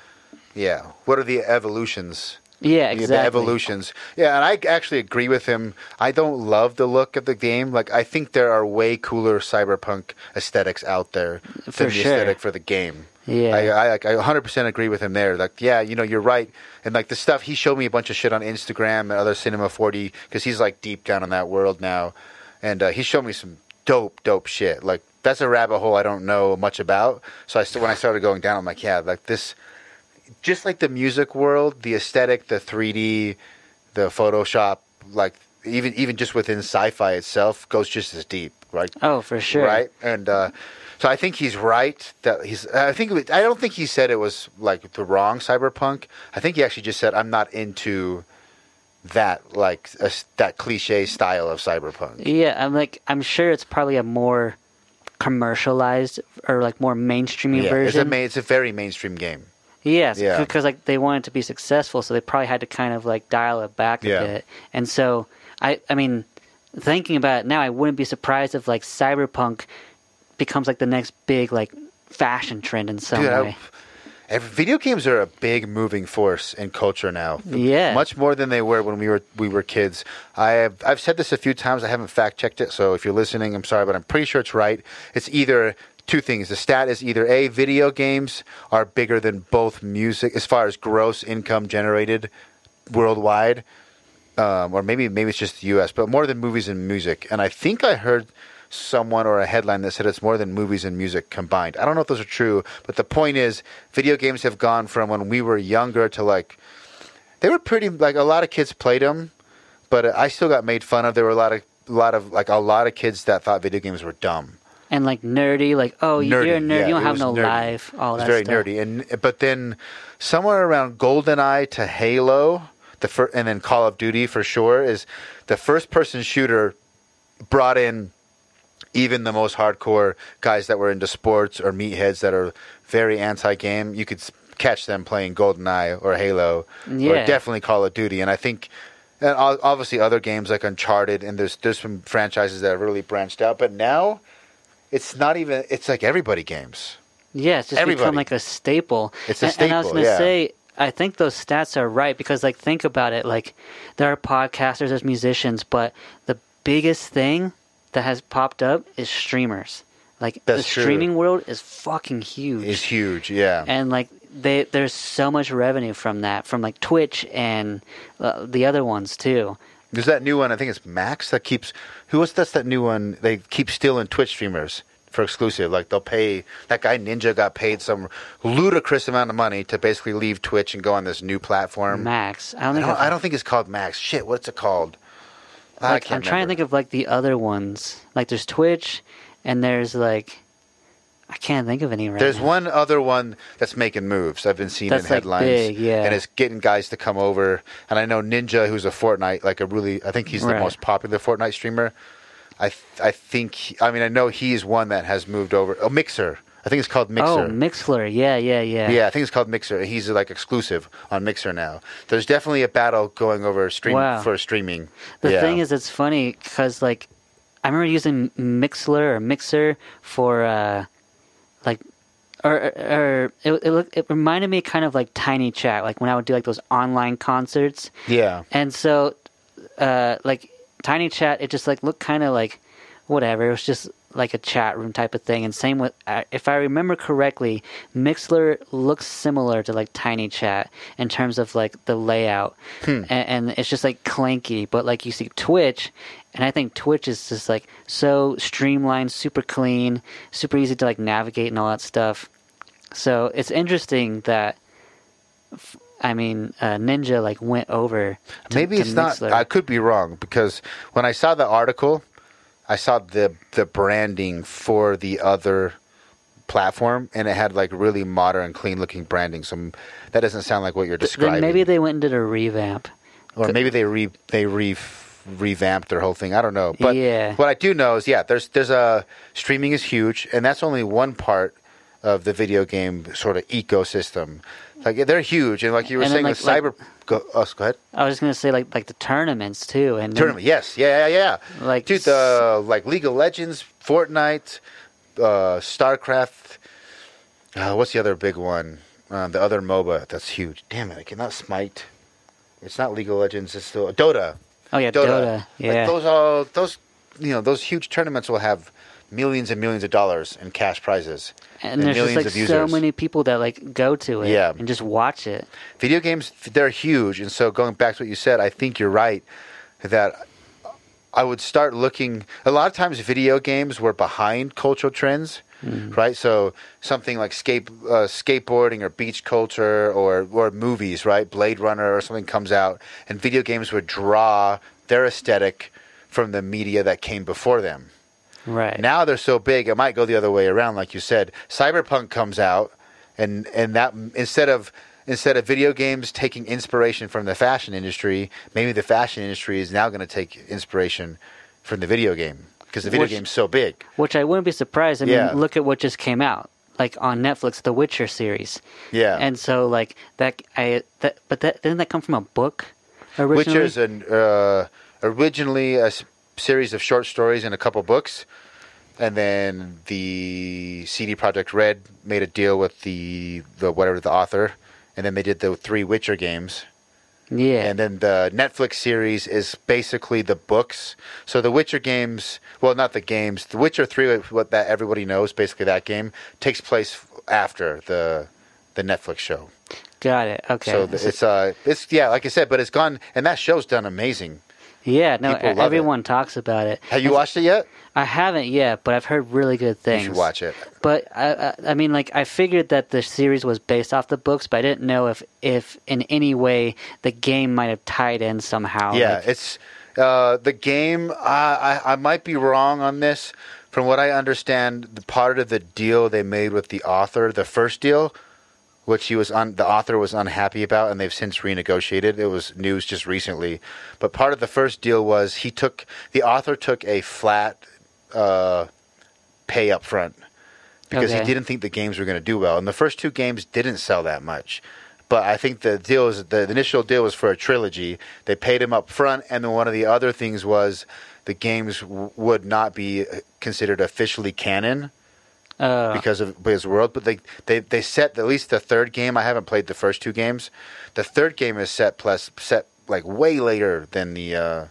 yeah what are the evolutions yeah, exactly. the evolutions yeah and i actually agree with him i don't love the look of the game like i think there are way cooler cyberpunk aesthetics out there For than the sure. aesthetic for the game Yeah. I, I, like, I 100% agree with him there. Like, yeah, you know, you're right. And like the stuff he showed me a bunch of shit on Instagram and other Cinema 4D because he's like deep down in that world now, and uh, he showed me some dope, dope shit. Like that's a rabbit hole I don't know much about. So I st- when I started going down, I'm like, yeah, like this, just like the music world, the aesthetic, the 3D, the Photoshop, like even even just within sci-fi itself goes just as deep, right? Oh, for sure. Right, and uh, so I think he's right that he's. I think was, I don't think he said it was like the wrong cyberpunk. I think he actually just said I'm not into that like a, that cliche style of cyberpunk. Yeah, I'm like I'm sure it's probably a more commercialized or like more mainstreamy Yeah, it's a version. it's a very mainstream game. Yes, Yeah. because like they wanted to be successful, so they probably had to kind of like dial it back a Yeah. bit. And so I, I mean, thinking about it now, I wouldn't be surprised if like cyberpunk becomes like the next big like fashion trend in some Dude, I- way. Every, video games are a big moving force in culture now. Yeah. much more than they were when we were we were kids. I have I've said this a few times. I haven't fact checked it, so if you're listening, I'm sorry, but I'm pretty sure it's right. It's either two things. The stat is either a video games are bigger than both music as far as gross income generated worldwide, um, or maybe maybe it's just the U.S., but more than movies and music. And I think I heard someone or a headline that said it's more than movies and music combined. I don't know if those are true, but the point is, video games have gone from when we were younger to like they were pretty like a lot of kids played them, but I still got made fun of. There were a lot of a lot of like a lot of kids that thought video games were dumb. and like nerdy, like oh, you- you're a nerd, yeah, you don't have no nerdy. life, all that very stuff. nerdy. And but then somewhere around GoldenEye to Halo, the fir- and then Call of Duty for sure is the first person shooter brought in even the most hardcore guys that were into sports or meatheads that are very anti-game. You could catch them playing GoldenEye or Halo or Yeah. definitely Call of Duty. And I think. And obviously, other games like Uncharted, and there's there's some franchises that have really branched out. But now, it's not even. It's like everybody games. Yeah, it's just become like a staple. It's a and, and I was gonna yeah. say, I think those stats are right because, like, think about it. Like, there are podcasters, there's musicians, but the biggest thing that has popped up is streamers. Like, That's the true. streaming world is fucking huge, Is huge, yeah. and like, they there's so much revenue from that, from like Twitch and uh, the other ones too. There's that new one. I think it's Max that keeps. Who was that's that new one? They keep stealing Twitch streamers for exclusive. Like they'll pay that guy Ninja got paid some ludicrous amount of money to basically leave Twitch and go on this new platform. Max, I don't I think don't, I don't think it's called Max. Shit, what's it called? I like, can't I'm trying to think of like the other ones. Like there's Twitch, and there's like I can't think of any right There's now. one other one that's making moves. I've been seeing That's, in like, headlines, big, yeah. and it's getting guys to come over. And I know Ninja, who's a Fortnite, like a really, I think he's the Right. most popular Fortnite streamer. I, th- I think, I mean, I know he's one that has moved over. Oh, Mixer, I think it's called Mixer. Oh, Mixler, yeah, yeah, yeah. yeah, I think it's called Mixer. He's like exclusive on Mixer now. There's definitely a battle going over stream Wow. for streaming. The Yeah. thing is, it's funny because like I remember using Mixler or Mixer for uh, like or, or it it, it reminded me kind of like Tiny Chat, like when I would do like those online concerts, yeah, and so uh, like Tiny Chat, it just like looked kind of like whatever. It was just like a chat room type of thing. And same with, uh, if I remember correctly, Mixler looks similar to like Tiny Chat in terms of like the layout, and, and it's just like clanky. But like you see Twitch, and I think Twitch is just like so streamlined, super clean, super easy to like navigate and all that stuff. So it's interesting that. f- I mean, uh, Ninja like went over. To, Maybe it's not. I could be wrong because when I saw the article, I saw the the branding for the other platform, and it had like really modern, clean looking branding. So that doesn't sound like what you're describing. Then maybe they went and did a revamp. or maybe they re they re revamped their whole thing. I don't know. But Yeah. what I do know is, yeah, there's there's a streaming is huge, and that's only one part of the video game sort of ecosystem. Like they're huge, and like you were And saying like- Cyber. Go, oh, go ahead. I was just gonna say like like the tournaments too, and then- Tournament, yes, yeah, yeah, yeah. Like- dude, the like League of Legends, Fortnite, uh, StarCraft. Uh, what's the other big one? Uh, the other MOBA that's huge. Damn it, I cannot smite. It's not League of Legends. It's still Dota. Oh yeah, Dota. Dota. Like, Yeah, those all those you know those huge tournaments will have millions and millions of dollars in cash prizes and there's just like so many people that like go to it, Yeah. and just watch it. video games they're huge and so going back to what you said i think you're right that i would start looking a lot of times video games were behind cultural trends right? So something like skate, uh, skateboarding or beach culture or, or movies right? Blade runner or something comes out and video games would draw their aesthetic from the media that came before them Right now they're so big, it might go the other way around, like you said. Cyberpunk comes out, and and that instead of instead of video games taking inspiration from the fashion industry, maybe the fashion industry is now going to take inspiration from the video game because the video Which- game's so big. which I wouldn't be surprised. I mean, Yeah. look at what just came out. like on Netflix, The Witcher series. Yeah. And so like that I that but that didn't that come from a book originally? Witcher's an uh, originally a series of short stories and a couple books, and then the CD Projekt Red made a deal with the the whatever the author, and then they did the three Witcher games, yeah. and then the Netflix series is basically the books. So the Witcher games, well, not the games, the Witcher Three, what that everybody knows, basically that game takes place after the the Netflix show. Got it. Okay. So the, it's uh, it's yeah, like I said, but it's gone, and that show's done amazing. Yeah, no, people love everyone talks about it. Have you watched it yet? I haven't yet, but I've heard really good things. You should watch it. But I, I, I mean, like I figured that the series was based off the books, but I didn't know if, if in any way the game might have tied in somehow. Yeah, Like, it's uh, the game. I, I I might be wrong on this. From what I understand, the part of the deal they made with the author, the first deal, which he was on, the author was unhappy about, and they've since renegotiated. It was news just recently, but part of the first deal was he took the author took a flat uh, pay up front because he didn't think the games were going to do well, and the first two games didn't sell that much. But I think the deal is the initial deal was for a trilogy. They paid him up front, and then one of the other things was the games w- would not be considered officially canon uh, because of his world. But they, they they set at least the third game. I haven't played the first two games. The third game is set plus set like way later than the uh,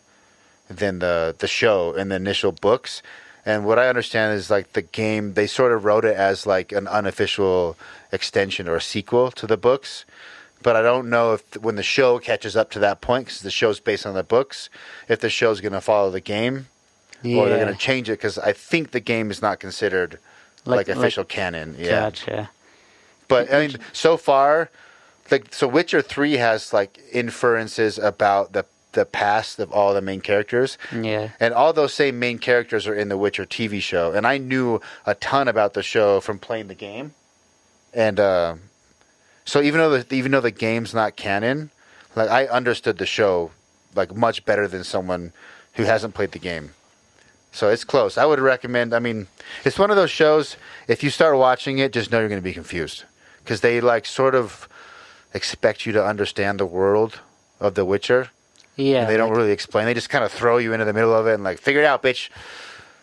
than the the show and the initial books. And what I understand is like the game they sort of wrote it as like an unofficial extension or a sequel to the books. But I don't know if when the show catches up to that point, because the show's based on the books, if the show's going to follow the game yeah. or they're going to change it. Because I think the game is not considered like, Like- official canon. Yeah. Gotcha. But I mean, so far, like so, Witcher Three has like inferences about the the past of all the main characters, Yeah. and all those same main characters are in the Witcher TV show. And I knew a ton about the show from playing the game, and uh, so even though the, even though the game's not canon, like I understood the show like much better than someone who hasn't played the game. So it's close. I would recommend. I mean, it's one of those shows. If you start watching it, just know you're going to be confused because they like sort of expect you to understand the world of The Witcher. Yeah. and they don't like- really explain. They just kind of throw you into the middle of it and like figure it out, bitch.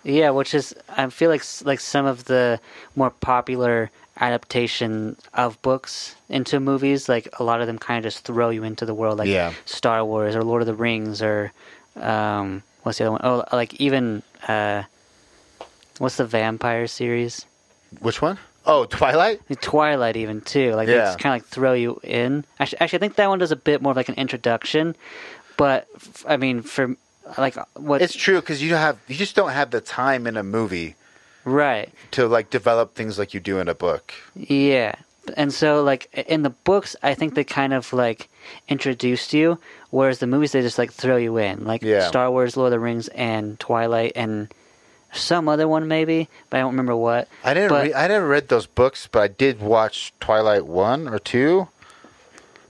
Yeah, which is I feel like like some of the more popular adaptation of books into movies, like a lot of them kind of just throw you into the world, like Yeah. Star Wars or Lord of the Rings or um, what's the other one? Oh, like even uh, what's the vampire series? Which one? Oh, Twilight. Twilight, even too. Like they Yeah. just kind of like throw you in. Actually, actually, I think that one does a bit more of like an introduction. But f- I mean, for like what? It's true because you have you just don't have the time in a movie right. to like develop things like you do in a book. Yeah. And so, like in the books, I think they kind of like introduced you, whereas the movies they just like throw you in, like Yeah. Star Wars, Lord of the Rings, and Twilight, and some other one maybe, but I don't remember what. I didn't. But- Re- I never read those books, but I did watch Twilight one or two.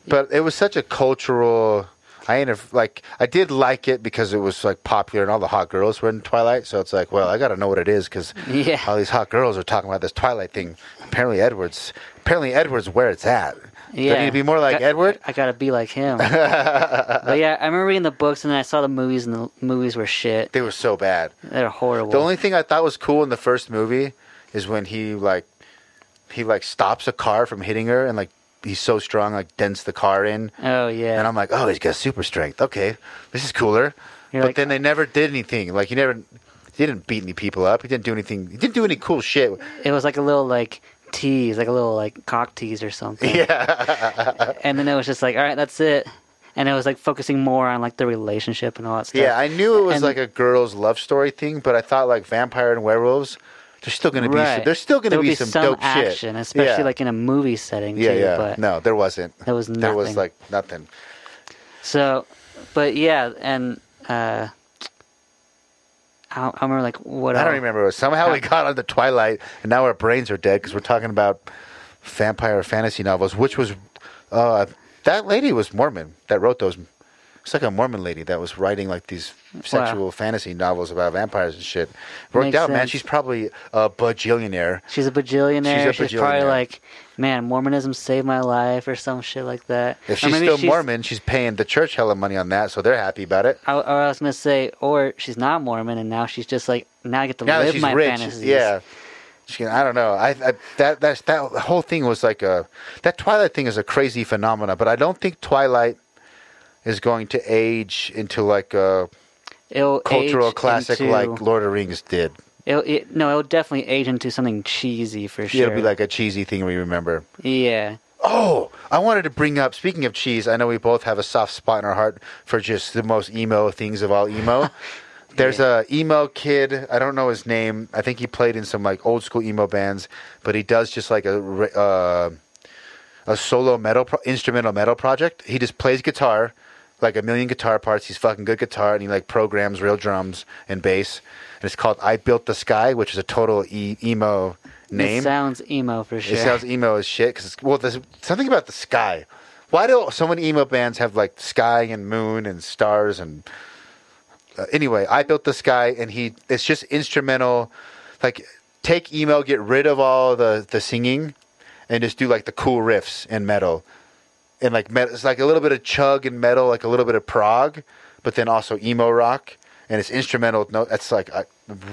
But it was such a cultural. I ain't a- like. I did like it because it was like popular and all the hot girls were in Twilight. So it's like, well, I got to know what it is because Yeah. all these hot girls are talking about this Twilight thing. Apparently, Edward's. Apparently, Edward's where it's at. Do Yeah, I need to be more like Got- Edward? I, gotta be like him. but yeah, I remember reading the books, and then I saw the movies, and the movies were shit. They were so bad. They're horrible. The only thing I thought was cool in the first movie is when he like he like stops a car from hitting her and like he's so strong like dents the car in oh yeah, and I'm like, "Oh, he's got super strength. Okay. This is cooler." You're but like- then they uh, never did anything. Like he never he didn't beat any people up. He didn't do anything. He didn't do any cool shit. it was like a little like tease, like a little like cock tease or something. Yeah. and then it was just like, all right, that's it. And it was like focusing more on like the relationship and all that stuff. Yeah, I knew it was And- like a girl's love story thing, but I thought like vampire and werewolves there's still going to be some, there's still going to be, be some, some dope action, shit. especially Yeah. like in a movie setting Yeah, too. yeah. But no, there wasn't. there was nothing. There was like nothing. so, but yeah, and uh, I, I remember like what I don't else- remember. Somehow we got on the Twilight, and now our brains are dead because we're talking about vampire fantasy novels, which was uh, that lady was Mormon that wrote those. It's like a Mormon lady that was writing like these sexual fantasy novels about vampires and shit. Worked Makes out, man. She's probably a bajillionaire. She's a bajillionaire. She's She's, a probably like, man, Mormonism saved my life or some shit like that. If she's still Mormon, she's paying the church hella money on that, so they're happy about it. I, or I was gonna say, or she's not Mormon, and now she's just like, now I get to Now live my rich, fantasies. yeah. She, I don't know. I, I that that's that whole thing was like a that Twilight thing is a crazy phenomena, but I don't think Twilight is going to age into like a It'll cultural classic into- like Lord of Rings did. It'll, it, no, it'll definitely age into something cheesy for sure. It'll be like a cheesy thing we remember. yeah, Oh, I wanted to bring up. Speaking of cheese, I know we both have a soft spot in our heart for just the most emo things of all emo. There's a emo kid. I don't know his name. I think he played in some like old school emo bands, but he does just like a uh, a solo metal pro- instrumental metal project. He just plays guitar, like a million guitar parts. He's fucking good guitar, and he like programs real drums and bass. And it's called "I Built the Sky," which is a total e- emo name. It sounds emo for sure. It sounds emo as shit. Cause it's, well, there's something about the sky. Why do so many emo bands have like sky and moon and stars and uh, anyway? I built the sky, and he. It's just instrumental. Like take emo, get rid of all the the singing, and just do like the cool riffs and metal, and like met, it's like a little bit of chug and metal, like a little bit of prog, but then also emo rock, and it's instrumental. No, that's like a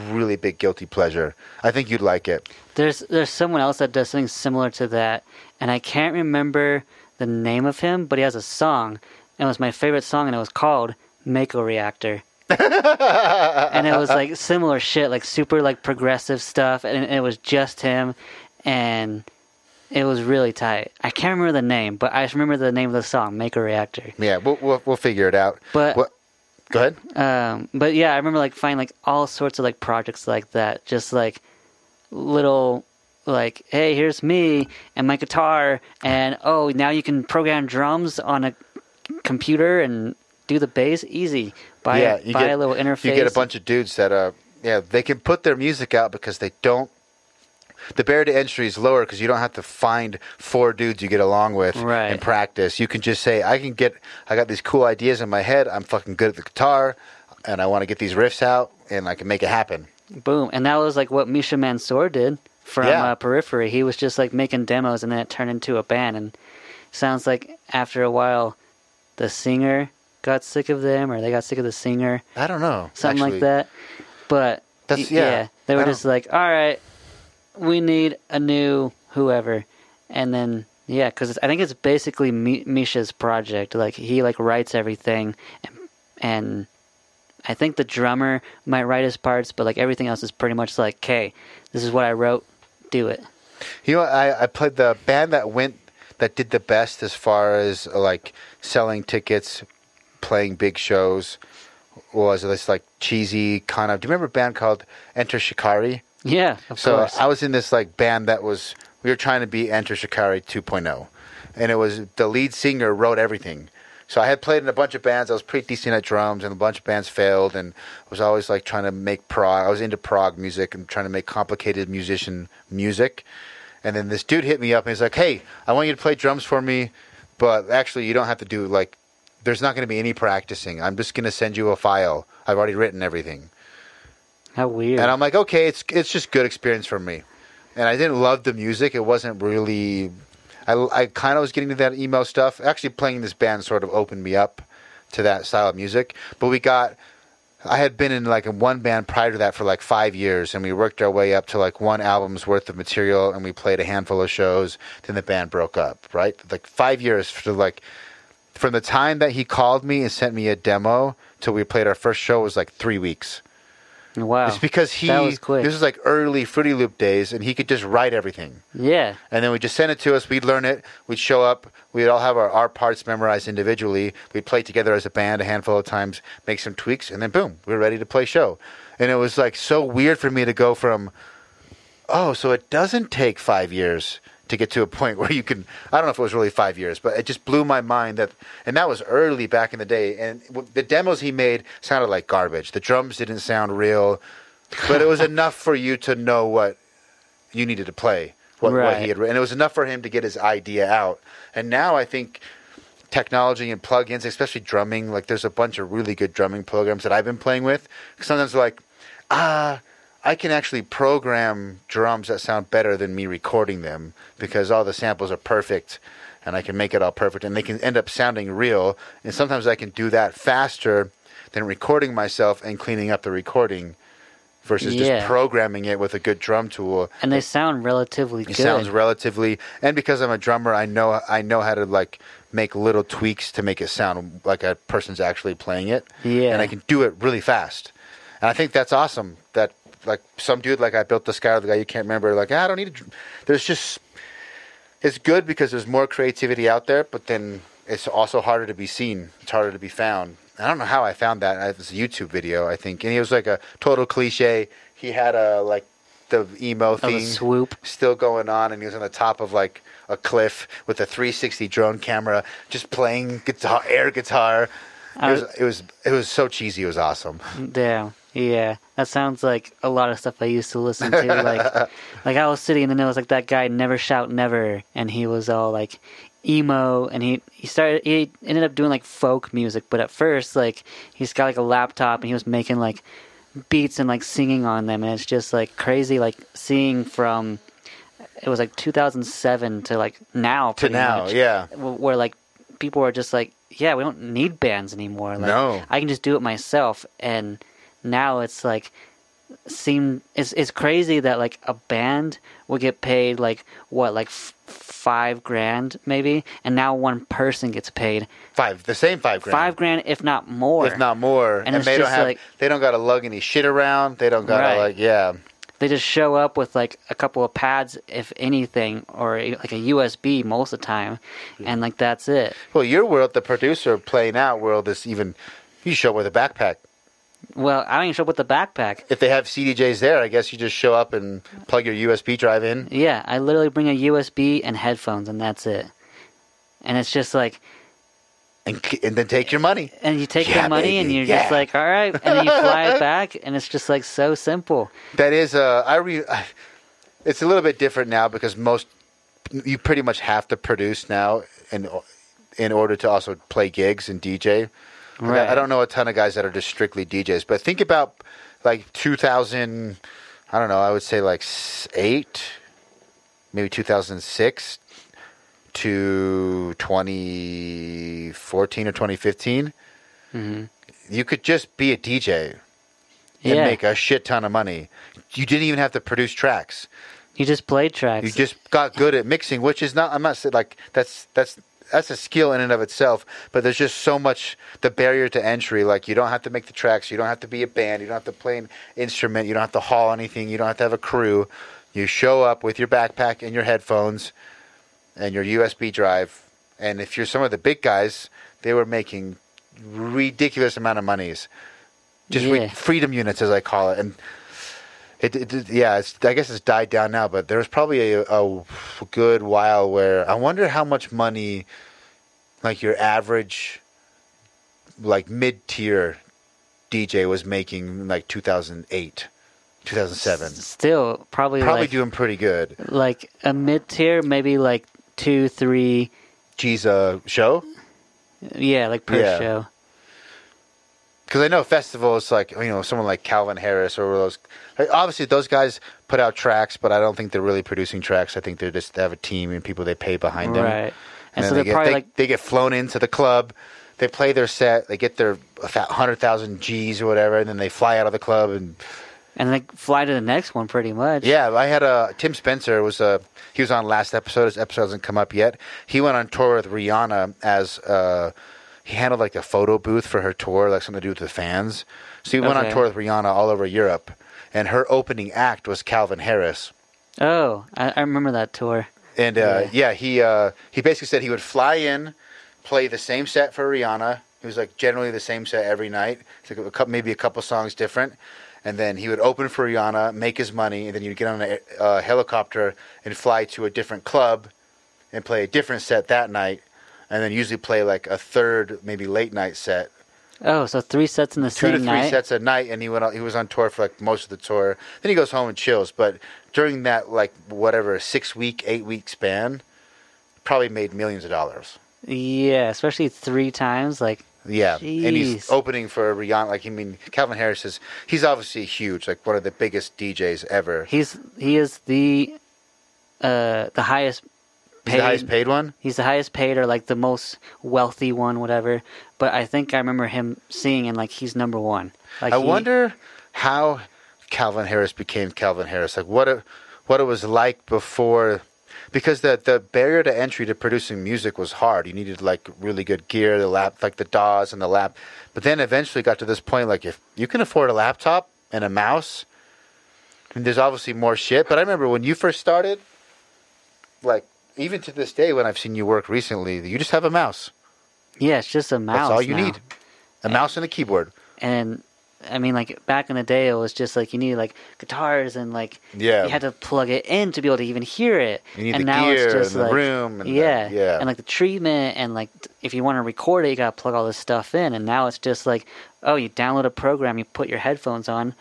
really big guilty pleasure. I think you'd like it. There's there's someone else that does something similar to that, and I can't remember the name of him, but he has a song, and it was my favorite song, and it was called Mako Reactor. and it was like similar shit, like super like progressive stuff, and it was just him, and it was really tight. I can't remember the name, but I just remember the name of the song, "Mako Reactor. Yeah, we'll we'll, we'll figure it out. But- What- go ahead. Um, but yeah, I remember like finding like all sorts of like projects like that, just like little like, hey, here's me and my guitar, and oh, now you can program drums on a computer and do the bass easy. Buy yeah, a, buy a little interface. You get a bunch of dudes that uh, yeah, they can put their music out because they don't. The barrier to entry is lower because you don't have to find four dudes you get along with Right. and practice. You can just say, "I can get. I got these cool ideas in my head. I'm fucking good at the guitar, and I want to get these riffs out, and I can make it happen." Boom, and that was like what Misha Mansour did from Yeah. uh, Periphery. He was just like making demos, and then it turned into a band. And sounds like after a while, the singer got sick of them, or they got sick of the singer. I don't know. something actually. like that. But That's- y- yeah. they were just like, all right, we need a new whoever, and then yeah, because I think it's basically Mi- Misha's project. Like he like writes everything, and, and I think the drummer might write his parts, but like everything else is pretty much like, okay, this is what I wrote, do it. You know, I, I played the band that went that did the best as far as uh, like selling tickets, playing big shows. Was this like cheesy kind of? Do you remember a band called Enter Shikari? Yeah, of so course. I was in this like band that was we were trying to be Enter Shikari 2.0, and it was the lead singer wrote everything. So I had played in a bunch of bands. I was pretty decent at drums, and a bunch of bands failed. And I was always like trying to make prog. I was into prog music and trying to make complicated musician music. And then this dude hit me up and he's like, "Hey, I want you to play drums for me, but actually you don't have to do like. There's not going to be any practicing. I'm just going to send you a file. I've already written everything." How weird. And I'm like, okay, it's it's just good experience for me. And I didn't love the music. It wasn't really. I, I kind of was getting to that emo stuff. Actually, playing this band sort of opened me up to that style of music. But we got. I had been in like a one band prior to that for like five years, and we worked our way up to like one album's worth of material, and we played a handful of shows. Then the band broke up. Right, like five years for like from the time that he called me and sent me a demo till we played our first show was like three weeks. Wow, It's because he that was quick. this was like early Fruity Loop days, and he could just write everything. yeah, And then we just send it to us. We'd learn it. We'd show up. We'd all have our, our parts memorized individually. We'd play together as a band a handful of times, make some tweaks, and then boom, we were ready to play show. And it was like so weird for me to go from, oh, so it doesn't take five years to get to a point where you can. I don't know if it was really five years, but it just blew my mind that, and that was early back in the day. And w- the demos he made sounded like garbage. The drums didn't sound real, but it was enough for you to know what you needed to play, what, what he had written. And it was enough for him to get his idea out. And now I think technology and plugins, especially drumming. Like there's a bunch of really good drumming programs that I've been playing with. Sometimes like, ah, I can actually program drums that sound better than me recording them because all the samples are perfect and I can make it all perfect and they can end up sounding real. And sometimes I can do that faster than recording myself and cleaning up the recording versus Yeah. just programming it with a good drum tool. and they sound relatively It good. sounds relatively, and because I'm a drummer, I know I know how to like make little tweaks to make it sound like a person's actually playing it. Yeah. and I can do it really fast, and I think that's awesome. That like some dude like I Built the Sky, the guy you can't remember, like "Ah, I don't need. Dr-" there's just it's good because there's more creativity out there, but then it's also harder to be seen. It's harder to be found. I don't know how I found that. It was a YouTube video, I think, and he was like a total cliche. He had a like the emo thing swoop. still going on, and he was on the top of like a cliff with a 360 drone camera, just playing guitar, air guitar. It was it was it was so cheesy. It was awesome. Damn. Yeah, that sounds like a lot of stuff I used to listen to. Like, like I was sitting and then there was like that guy Never Shout Never, and he was all like emo, and he he started he ended up doing like folk music, but at first like he's got like a laptop and he was making like beats and like singing on them, and it's just like crazy, like seeing from it was like 2007 to like now To now, much, yeah. wh- where like people are just like, yeah, we don't need bands anymore. Like, No. I can just do it myself. And now it's like, seem it's it's crazy that like a band will get paid like what like f- five grand maybe, and now one person gets paid Five, the same five grand, five grand if not more. if not more. And And, they don't have like- they don't got to lug any shit around. They don't got to Right. like yeah. they just show up with like a couple of pads, if anything, or like a USB most of the time, and like that's it. Well, your world, the producer playing out world is even. You show up with a backpack. Well, I don't even show up with the backpack. If they have CDJs there, I guess you just show up and plug your USB drive in. Yeah, I literally bring a USB and headphones, and that's it. And it's just like, And, and then take your money. and you take Yeah, the money, and you're just like, all right, and then you fly it back, and it's just like so simple. That is, uh, I re. It's a little bit different now because most you pretty much have to produce now in in order to also play gigs and DJ. Right. I don't know a ton of guys that are just strictly DJs, but think about like 2000. I don't know. I would say like eight, maybe 2006 to 2014 or 2015. Mm-hmm. You could just be a DJ and Yeah, make a shit ton of money. You didn't even have to produce tracks. you just played tracks. You just got good at mixing, which is not. I'm not saying like that's that's that's a skill in and of itself. But there's just so much the barrier to entry. Like you don't have to make the tracks. You don't have to be a band. You don't have to play an instrument. You don't have to haul anything. You don't have to have a crew. You show up with your backpack and your headphones and your USB drive. And if you're some of the big guys, they were making ridiculous amount of monies. Just re- freedom units, as I call it, and it, it, it- yeah, it's, I guess it's died down now, but there was probably a, a good while where I wonder how much money, like your average, like mid tier DJ was making in like 2008, 2007. Still, probably Probably like, doing pretty good. like a mid tier, maybe like two, three, G's a show? yeah, like per Yeah. show. Because I know festivals like you know someone like Calvin Harris or those. Like, obviously, those guys put out tracks, but I don't think they're really producing tracks. I think they're just they have a team and people they pay behind them. Right. And, And, so they get, they, like, they get flown into the club. They play their set. They get their hundred thousand G's or whatever, and then they fly out of the club. And and like fly to the next one pretty much. yeah, I had a Tim Spencer was a he was on last episode. His episode hasn't come up yet. He went on tour with Rihanna as uh, he handled like the photo booth for her tour, like something to do with the fans. So he went on tour with Rihanna all over Europe, and her opening act was Calvin Harris. Oh, I, I remember that tour. And uh, Yeah. yeah, he uh, he basically said he would fly in, play the same set for Rihanna. It was like generally the same set every night, It's like a couple, maybe a couple songs different. And then he would open for Rihanna, make his money, and then you'd get on a uh, helicopter and fly to a different club and play a different set that night. And then usually play like a third, maybe late night set, Oh, so three sets in the two same to three night. sets a night. And he went on, he was on tour for like most of the tour. Then he goes home and chills. But during that like whatever six week, eight week span, probably made millions of dollars. Yeah, especially three times. Like, Yeah, and he's opening for Rihanna. Like, I mean, Calvin Harris is he's obviously huge, like one of the biggest DJs ever. he's he is the uh the highest He's the highest paid one. He's the highest paid or like the most wealthy one, whatever. But I think I remember him seeing and like he's number one. Like I he- wonder how Calvin Harris became Calvin Harris. Like what it what it was like before, because the the barrier to entry to producing music was hard. You needed like really good gear, the lap, like the DAWs and the lap. But then eventually got to this point, like if you can afford a laptop and a mouse, I mean, there's obviously more shit. But I remember when you first started, like even to this day, when I've seen you work recently, you just have a mouse. Yeah, it's just a mouse. That's all you now. need, a mouse and a keyboard. And I mean, like back in the day, it was just like you needed like guitars and like Yeah. you had to plug it in to be able to even hear it. You need and the now gear it's just and the like, room and the- yeah, yeah. and like the treatment and like if you want to record it, you gotta plug all this stuff in. And now it's just like, oh, you download a program, you put your headphones on,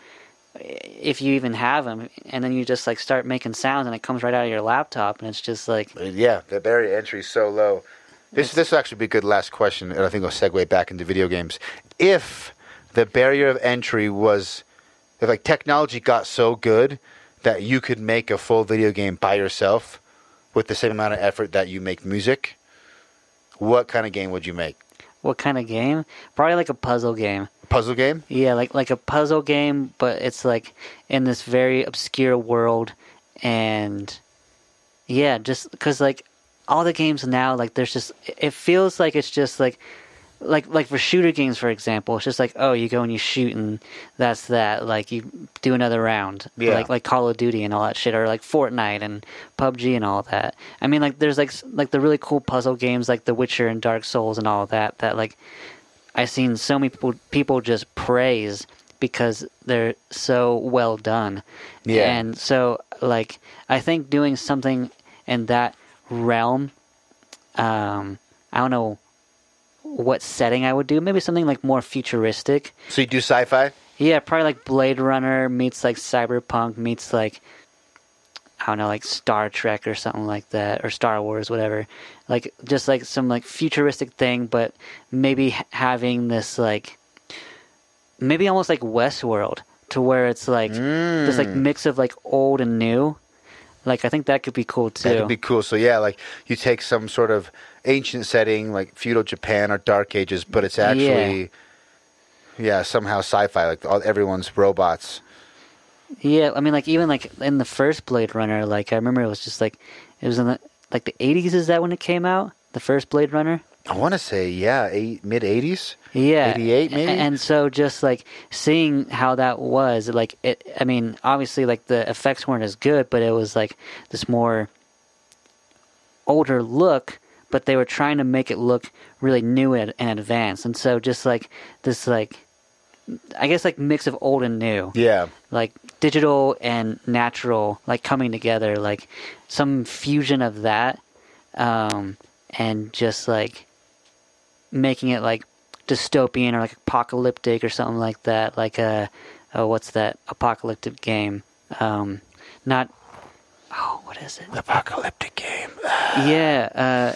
if you even have them, and then you just like start making sounds, and it comes right out of your laptop, and it's just like, Uh, Yeah, the barrier entry is so low. This this will actually be a good last question, and I think we'll segue back into video games. If the barrier of entry was, if like technology got so good that you could make a full video game by yourself with the same amount of effort that you make music, what kind of game would you make? What kind of game? Probably like a puzzle game. Puzzle game? Yeah, like like a puzzle game, but it's like in this very obscure world, and yeah, just because like all the games now, like there's just it feels like it's just like like like for shooter games, for example, it's just like oh, you go and you shoot and that's that. Like you do another round, Yeah. like like Call of Duty and all that shit, or like Fortnite and PUBG and all that. I mean, like there's like like the really cool puzzle games like The Witcher and Dark Souls and all that. That like I've seen so many people people just praise because they're so well done. Yeah. And so like I think doing something in that realm, um, I don't know what setting I would do. Maybe something like more futuristic. So you do sci-fi? Yeah, probably like Blade Runner meets like Cyberpunk meets like I don't know, like Star Trek or something like that, or Star Wars, whatever. Like just like some like futuristic thing, but maybe having this like maybe almost like Westworld, to where it's like this like mm. mix of like old and new. Like I think that could be cool too. That'd be cool. So yeah, like you take some sort of ancient setting, like feudal Japan or Dark Ages, but it's actually, yeah, somehow sci-fi. Like all, everyone's robots. Yeah, I mean, like even like in the first Blade Runner, like I remember it was just like it was in the like the eighties. Is that when it came out? The first Blade Runner. I want to say yeah, eight, mid '80s. Yeah, 88 maybe? And so just like seeing how that was, like it. I mean, obviously, like the effects weren't as good, but it was like this more older look. But they were trying to make it look really new and, and advanced, and so just like this, like I guess like mix of old and new. Yeah, like digital and natural like coming together like some fusion of that um and just like making it like dystopian or like apocalyptic or something like that like uh oh what's that apocalyptic game? Um not oh what is it apocalyptic game. yeah uh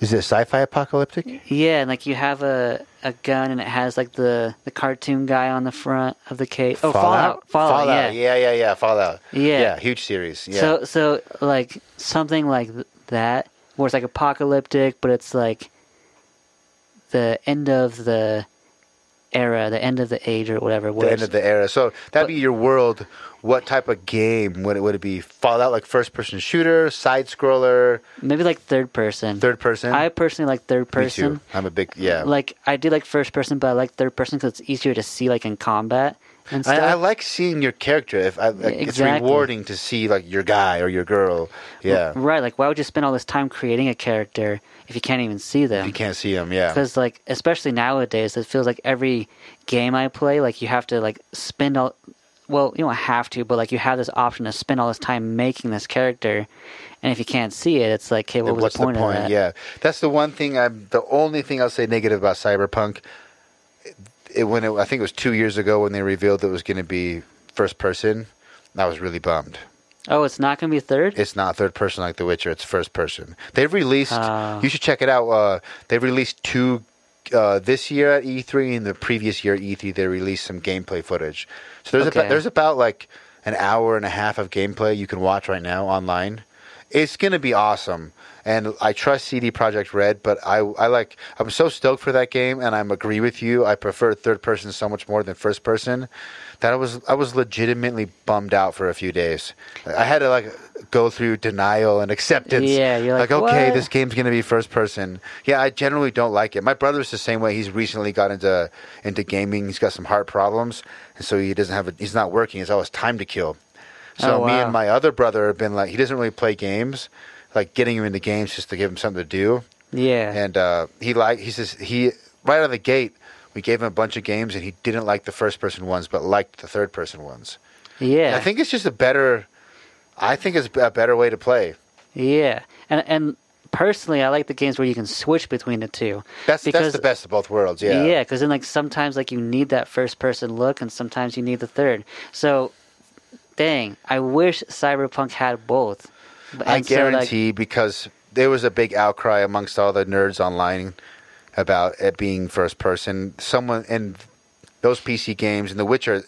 Is it sci-fi apocalyptic? yeah and like you have a a gun and it has like the the cartoon guy on the front of the case oh fallout fallout, yeah yeah, yeah, yeah. Fallout. Yeah. yeah, huge series. Yeah, So so like something like that where it's like apocalyptic, but it's like the end of the era, the end of the age or whatever. the end of the era. So that'd be your world. What type of game would it would it be? Fallout, like first-person shooter, side scroller, maybe like third person. third person. I personally like third person. Me person. too. I'm a big yeah. Like I do like first person, but I like third person because it's easier to see like in combat and stuff. I, I like seeing your character. If I, like, it's rewarding to see like your guy or your girl. Yeah, Right, like why would you spend all this time creating a character if you can't even see them? you can't see them, Yeah, because like especially nowadays it feels like every game i play like you have to like spend all well you don't have to but like you have this option to spend all this time making this character and if you can't see it it's like okay what was what's the point, the point? of that Yeah, that's the one thing. I'm the only thing I'll say negative about Cyberpunk. It, when it, I think it was two years ago when they revealed it was going to be first person. I was really bummed. Oh, it's not going to be third. It's not third person like The Witcher. It's first person. They've released. Oh. You should check it out. Uh, they've released two uh, this year at E3 and the previous year at E3. They released some gameplay footage. So there's Okay. about, there's about like an hour and a half of gameplay you can watch right now online. It's gonna be awesome, and I trust CD Projekt Red. But I I like I'm so stoked for that game, and I'm agree with you. I prefer third person so much more than first person. That I was I was legitimately bummed out for a few days. I had to like go through denial and acceptance. Yeah, you're like, okay, "What?" this game's gonna be first person. Yeah, I generally don't like it. My brother's the same way. He's recently got into into gaming. He's got some heart problems, and so he doesn't have. A, he's not working. He's always time to kill. So Oh, me and my other brother have been like, he doesn't really play games. Like getting him into games just to give him something to do. Yeah. And uh, he like he says he right out of the gate. We gave him a bunch of games, and he didn't like the first person ones, but liked the third person ones. yeah. I think it's just a better. I think it's a better way to play. Yeah, and and personally, I like the games where you can switch between the two. That's because, that's the best of both worlds. Yeah. Yeah, because then like sometimes like you need that first person look, and sometimes you need the third. So, dang, I wish Cyberpunk had both. But- I and so, like, guarantee because there was a big outcry amongst all the nerds online about it being first person. Someone and those PC games and The Witcher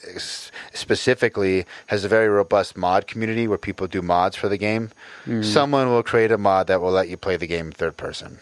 specifically has a very robust mod community where people do mods for the game. Mm-hmm. Someone will create a mod that will let you play the game third person.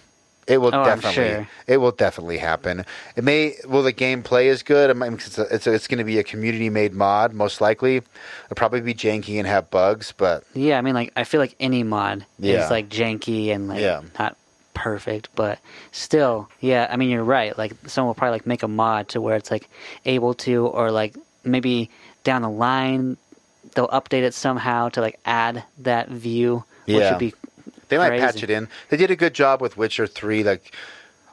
It will Oh, I'm definitely. sure. It will definitely happen. It may. Will the gameplay is good? I mean, it's a, it's, a, it's going to be a community made mod, most likely. It'll probably be janky and have bugs, but yeah, I mean, like I feel like any mod Yeah. is like janky and like Yeah. not perfect, but still, yeah. I mean, you're right. Like someone will probably like make a mod to where it's like able to, or like maybe down the line they'll update it somehow to like add that view, which would be They might Crazy. patch it in. They did a good job with Witcher 3. Like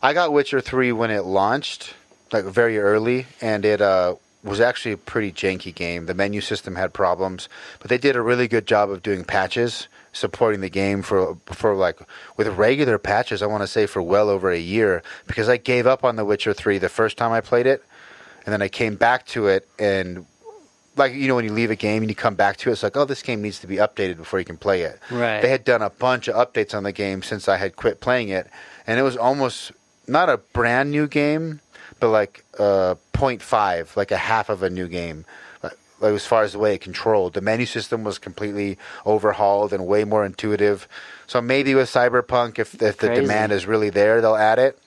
I got Witcher 3 when it launched, like very early, and it uh, was actually a pretty janky game. The menu system had problems, but they did a really good job of doing patches supporting the game for for like with regular patches, I want to say for well over a year because I gave up on The Witcher 3 the first time I played it, and then I came back to it and like you know when you leave a game and you come back to it, it's like oh this game needs to be updated before you can play it. Right. They had done a bunch of updates on the game since I had quit playing it, and it was almost not a brand new game, but like uh, 0.5, like a half of a new game. Like, like as far as the way it controlled, the menu system was completely overhauled and way more intuitive. So maybe with Cyberpunk, if if the Crazy. demand is really there, they'll add it.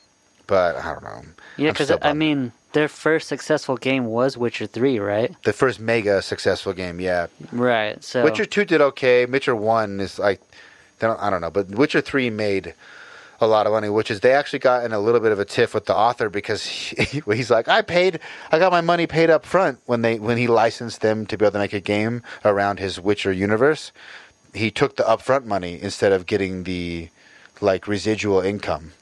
But I don't know. yeah. Because I mean, their first successful game was Witcher Three, right? the first mega successful game, yeah. Right. So Witcher two did okay. Witcher one is like, don't, I don't know, but Witcher three made a lot of money, which is they actually got in a little bit of a tiff with the author because he, he's like, I paid, I got my money paid up front when they when he licensed them to be able to make a game around his Witcher universe. He took the upfront money instead of getting the like residual income.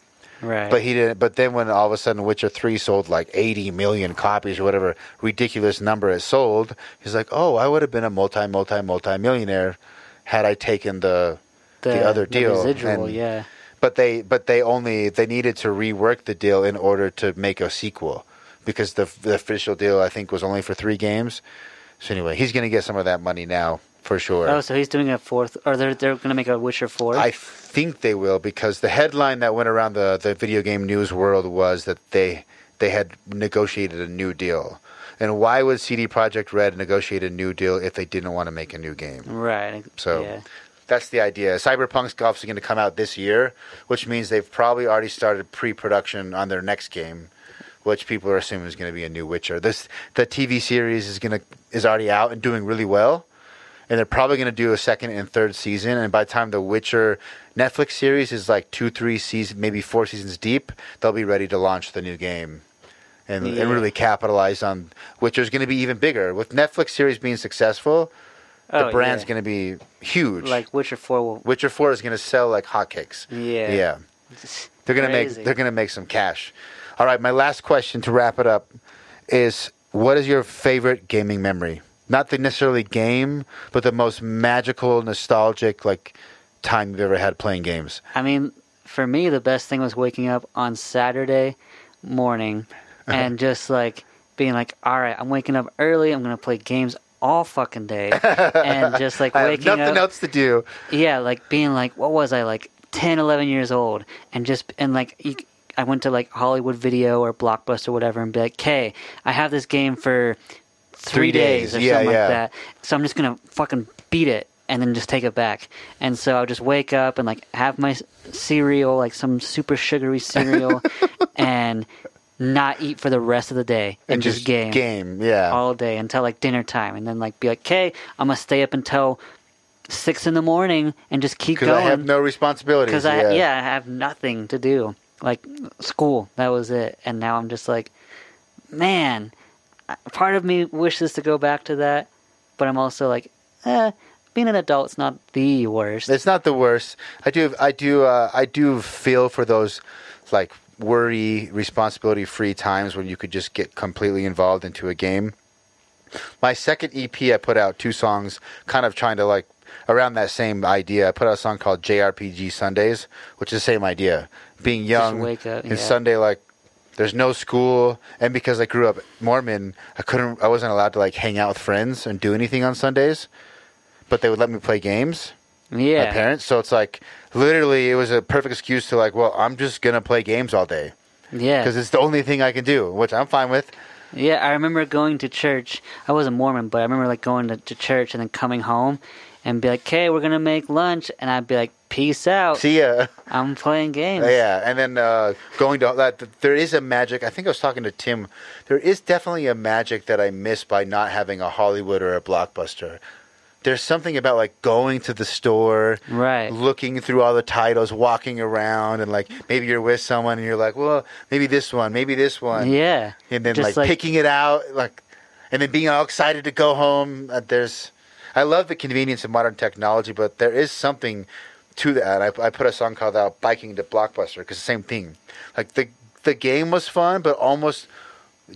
Right. But he didn't. But then when all of a sudden Witcher Three sold like 80 million copies or whatever ridiculous number it sold, he's like, "Oh, I would have been a multi, multi, multi millionaire had I taken the the, other deal." residual, And- yeah. But they but they only they needed to rework the deal in order to make a sequel because the the official deal I think was only for three games. So anyway, he's going to get some of that money now for sure. Oh, so he's doing a fourth, or they're they're gonna make a Witcher four. I think they will because the headline that went around the, the video game news world was that they they had negotiated a new deal. And why would CD Projekt Red negotiate a new deal if they didn't want to make a new game? right. So yeah. that's the idea. Cyberpunk's obviously going to come out this year, which means they've probably already started pre-production on their next game, which people are assuming is going to be a new Witcher. This the TV series is going to is already out and doing really well, and they're probably going to do a second and third season. And by the time the Witcher Netflix series is like two, three seasons, maybe four seasons deep, they'll be ready to launch the new game. And, Yeah. and really capitalize on Witcher's going to be even bigger. With Netflix series being successful, the Oh, brand's yeah. going to be huge. like Witcher four will. Witcher Four is going to sell like hotcakes. Yeah. yeah. They're going to make they're going to make some cash. All right, my last question to wrap it up is: What is your favorite gaming memory? Not the necessarily game, but the most magical, nostalgic like time you've ever had playing games. I mean, for me, the best thing was waking up on Saturday morning and just like being like, all right, I'm waking up early. I'm gonna play games all fucking day and just like I have waking nothing up. Nothing else to do. Yeah, like being like, what was I like 10, 11 years old, and just and like you, I went to like Hollywood Video or Blockbuster or whatever, and be like, "Okay, I have this game for three, Three days. days, or Yeah, something yeah. like that, so I'm just gonna fucking beat it." And then just take it back, and so I'll just wake up and like have my cereal, like some super sugary cereal, and not eat for the rest of the day and, just, game game. Yeah. all day until like dinner time, and then like be like, "Okay, I'm gonna stay up until six in the morning and just keep going. Because I have no responsibilities. Because I yeah, I have nothing to do, like school. That was it, and now I'm just like, man. Part of me wishes to go back to that, but I'm also like, eh, being an adult's not the worst. It's not the worst. I do. I do. Uh, I do feel for those like worry, responsibility-free times when you could just get completely involved into a game. My second EP, I put out two songs, kind of trying to like around that same idea. I put out a song called JRPG Sundays, which is the same idea. Being young, wake up, and yeah. Sunday like there's no school, and because I grew up Mormon, I couldn't. I wasn't allowed to like hang out with friends and do anything on Sundays, but they would let me play games yeah, my parents. So it's like literally, it was a perfect excuse to like, well, I'm just gonna play games all day yeah. because it's the only thing I can do, which I'm fine with. Yeah, I remember going to church. I wasn't Mormon, but I remember like going to, to church and then coming home and be like, "Okay, we're gonna make lunch," and I'd be like, "Peace out. See ya. I'm playing games." Yeah, and then uh, going to that, there is a magic. I think I was talking to Tim. There is definitely a magic that I miss by not having a Hollywood or a blockbuster. There's something about like going to the store, Right. looking through all the titles, walking around, and like maybe you're with someone and you're like, well, maybe this one, maybe this one. Yeah. and then Just like, picking it out like and then being all excited to go home uh, there's i love the convenience of modern technology but there is something to that i, I put a song called out biking to blockbuster because the same thing like the the game was fun but almost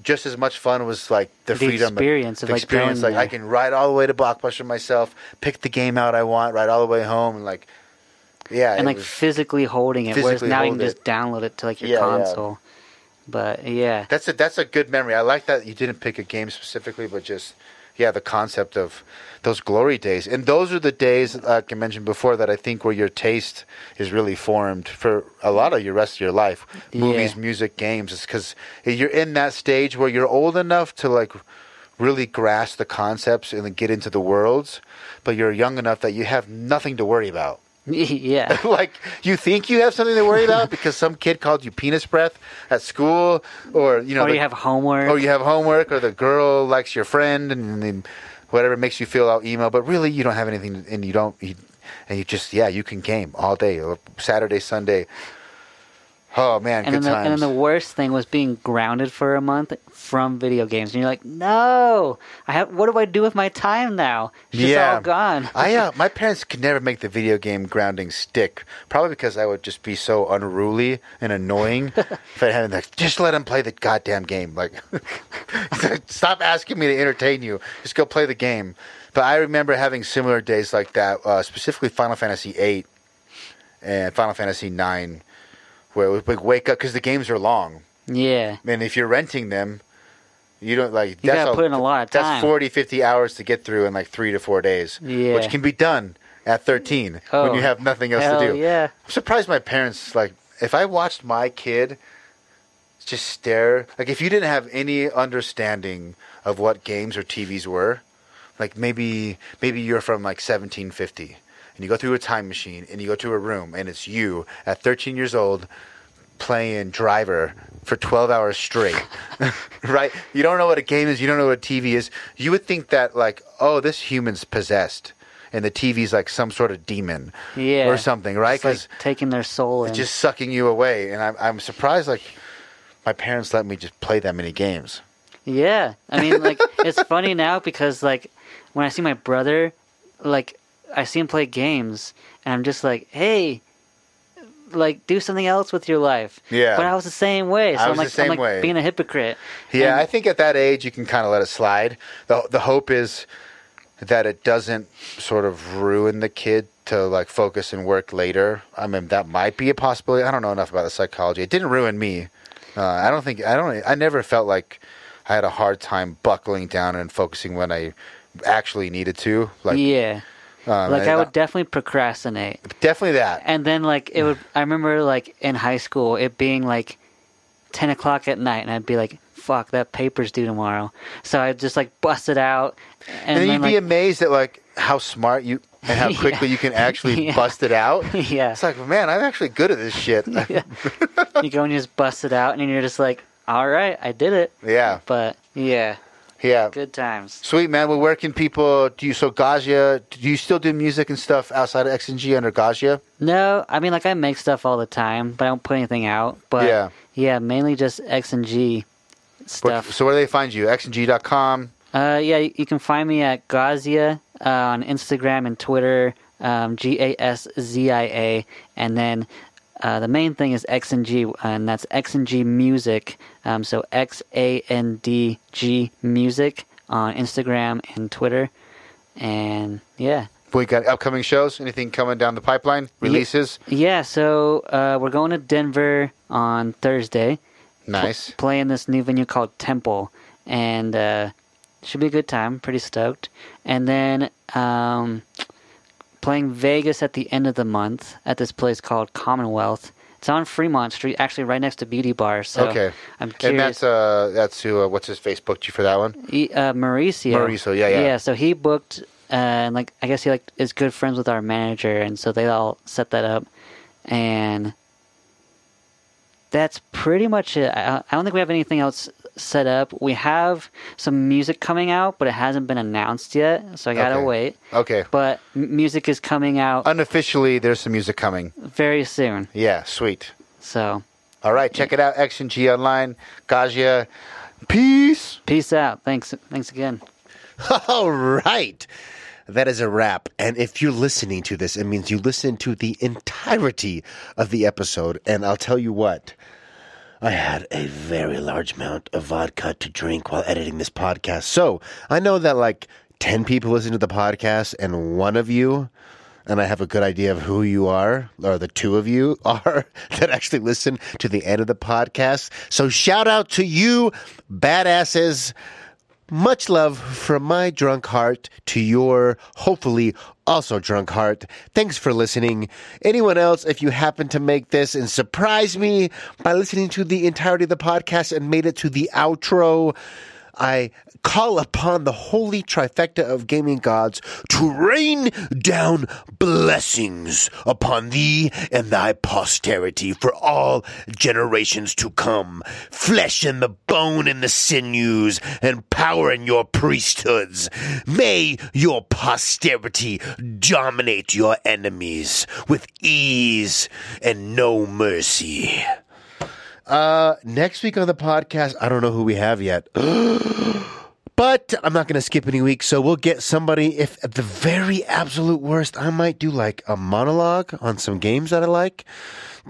just as much fun was like the, The freedom experience of, the like, experience like i can ride all the way to blockbuster myself pick the game out i want ride all the way home and like yeah and like physically holding it, whereas now you can just it. download it to like your Yeah, yeah. console. But yeah, That's a that's a good memory. I like that you didn't pick a game specifically, but just yeah, the concept of those glory days, and those are the days, like I mentioned before, that I think where your taste is really formed for a lot of your rest of your life. Movies, Yeah. music, games, is because you're in that stage where you're old enough to like really grasp the concepts and get into the worlds, but you're young enough that you have nothing to worry about. yeah, like you think you have something to worry about because some kid called you penis breath at school, or you know, or the- you have homework. or you have homework, or the girl likes your friend, and then whatever makes you feel all emo. But really, you don't have anything, and you don't, you, and you just yeah, you can game all day, or Saturday, Sunday. Oh man, and then, the, times. and then the worst thing was being grounded for a month from video games, and you're like, no, I have. What do I do with my time now? It's just yeah, all gone. I uh, my parents could never make the video game grounding stick. Probably because I would just be so unruly and annoying. if I had like, just let him play the goddamn game. Like, stop asking me to entertain you. Just go play the game. But I remember having similar days like that, uh, specifically Final Fantasy VIII and Final Fantasy IX, where like, wake up because the games are long. yeah, And if you're renting them, you don't like. You that's gotta put in a lot of That's time. 40, 50 hours to get through in like three to four days. Yeah. Which can be done at 13 when Oh, you have nothing else to do. yeah. I'm surprised my parents, like, if I watched my kid just stare, like, if you didn't have any understanding of what games or TVs were, like maybe maybe you're from like 1750 and you go through a time machine and you go to a room and it's you at 13 years old playing driver for 12 hours straight right? You don't know what a game is. You don't know what a tv is. You would think that like oh this human's possessed and the tv's like some sort of demon yeah, or something right? It's like because taking their soul in. just sucking you away. And I'm, I'm surprised like my parents let me just play that many games. Yeah, I mean, like it's funny now because like when I see my brother, like I see him play games, and I'm just like, hey, like do something else with your life. Yeah. But I was the same way, so I am was the like, same I'm like way. being a hypocrite. Yeah, And- I think at that age you can kind of let it slide. the The hope is that it doesn't sort of ruin the kid to like focus and work later. I mean, that might be a possibility. I don't know enough about the psychology. It didn't ruin me. Uh, I don't think I don't. I never felt like I had a hard time buckling down and focusing when I actually needed to. Like yeah. Um, like I would definitely procrastinate. definitely that. And then like it would I remember like in high school it being like ten o'clock at night and I'd be like, fuck, that paper's due tomorrow. So I'd just like bust it out And and, then you'd be amazed at like how smart you and how Yeah. quickly you can actually Yeah. bust it out. Yeah. It's like, man, I'm actually good at this shit. yeah. you go and you just bust it out and you're just like, All right, I did it. Yeah. But yeah, good times. Sweet man. Well, where can people do you so Gaszia? Do you still do music and stuff outside of X and G under Gaszia? No, I mean like I make stuff all the time, but I don't put anything out. But Yeah. yeah, mainly just X and G Where- stuff. so where do they find you? xandg.com. Uh, yeah, you can find me at Gaszia uh, on Instagram and Twitter, um, G A S Z I A, and then uh, the main thing is X and G, and that's X and G Music. Um, so X A N D G Music on Instagram and Twitter, and yeah. We got upcoming shows. Anything coming down the pipeline? Releases. Yeah, so uh, we're going to Denver on Thursday. Nice. Playing this new venue called Temple, and uh, should be a good time. Pretty stoked. And then um, playing Vegas at the end of the month at this place called Commonwealth. It's on Fremont Street, actually right next to Beauty Bar. So okay. I'm curious. And that's uh that's who uh, what's his face booked you for that one? He, uh, Mauricio. Mauricio, yeah, yeah. Yeah, so he booked, uh, and like I guess he like is good friends with our manager, and so they all set that up, and that's pretty much it. I, I don't think we have anything else set up. We have some music coming out, but it hasn't been announced yet, so I gotta Okay. wait. Okay. But m- music is coming out Unofficially, there's some music coming. very soon, Yeah, sweet. so All right, check it out. X and G online. Gaszia. Peace. peace out. Thanks, thanks again. All right. That is a wrap. And if you're listening to this, it means you listen to the entirety of the episode. And I'll tell you what, I had a very large amount of vodka to drink while editing this podcast. So I know that like 10 people listen to the podcast, and one of you, and I have a good idea of who you are, or the two of you are, that actually listen to the end of the podcast. So shout out to you, badasses. Much love from my drunk heart to your hopefully also drunk heart. Thanks for listening. Anyone else, if you happen to make this and surprise me by listening to the entirety of the podcast and made it to the outro, I call upon the holy trifecta of gaming gods to rain down blessings upon thee and thy posterity for all generations to come. Flesh and the bone and the sinews and power in your priesthoods. May your posterity dominate your enemies with ease and no mercy. Uh, next week on the podcast, I don't know who we have yet. But I'm not going to skip any weeks, so we'll get somebody. If at the very absolute worst, I might do like a monologue on some games that I like.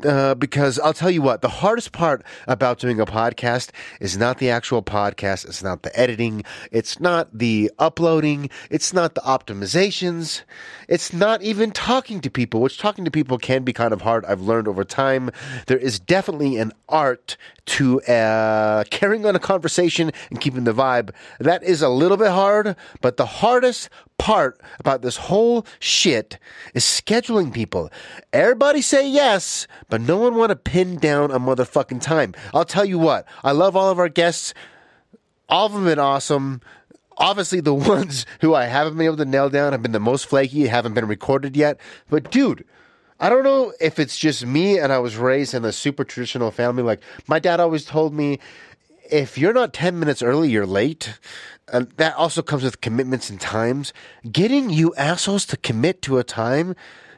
Uh, because I'll tell you what, the hardest part about doing a podcast is not the actual podcast. It's not the editing. It's not the uploading. It's not the optimizations. It's not even talking to people, which talking to people can be kind of hard. I've learned over time. There is definitely an art to uh, carrying on a conversation and keeping the vibe. That is a little bit hard, but the hardest part about this whole shit is scheduling people. Everybody say yes, but no one want to pin down a motherfucking time. I'll tell you what, I love all of our guests. All of them been awesome. Obviously, the ones who I haven't been able to nail down have been the most flaky, haven't been recorded yet. But dude, I don't know if it's just me and I was raised in a super traditional family. Like my dad always told me, if you're not 10 minutes early, you're late. And that also comes with commitments and times. Getting you assholes to commit to a time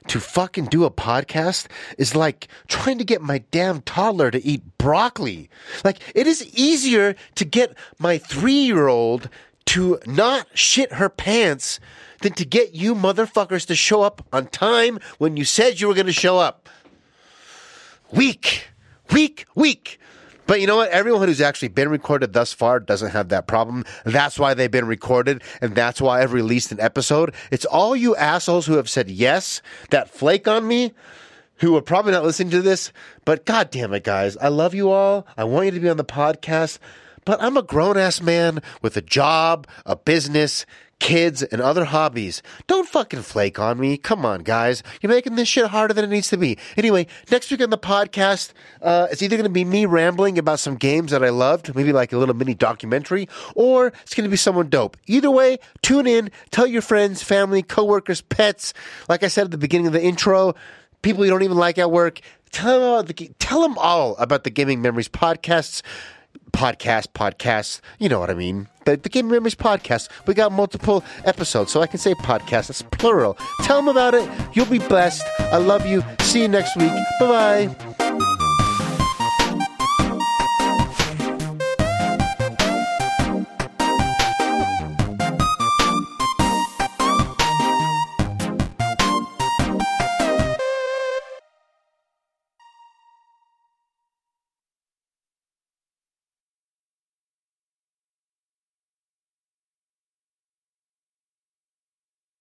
to fucking do a podcast is like trying to get my damn toddler to eat broccoli. Like it is easier to get my three year old to not shit her pants than to get you motherfuckers to show up on time when you said you were going to show up. Weak, weak, weak. But you know what? Everyone who's actually been recorded thus far doesn't have that problem. That's why they've been recorded, and that's why I've released an episode. It's all you assholes who have said yes that flake on me, who are probably not listening to this. But god damn it, guys. I love you all. I want you to be on the podcast. But I'm a grown ass man with a job, a business, kids, and other hobbies. Don't fucking flake on me. Come on, guys. You're making this shit harder than it needs to be. Anyway, next week on the podcast, uh, it's either going to be me rambling about some games that I loved, maybe like a little mini documentary, or it's going to be someone dope. Either way, tune in, tell your friends, family, coworkers, pets. Like I said at the beginning of the intro, people you don't even like at work. Tell them all, the, tell them all about the Gaming Memories podcasts podcast, podcasts. You know what I mean. The, the Game Memories podcast. We got multiple episodes, so I can say podcast. It's plural. Tell them about it. You'll be blessed. I love you. See you next week. Bye bye.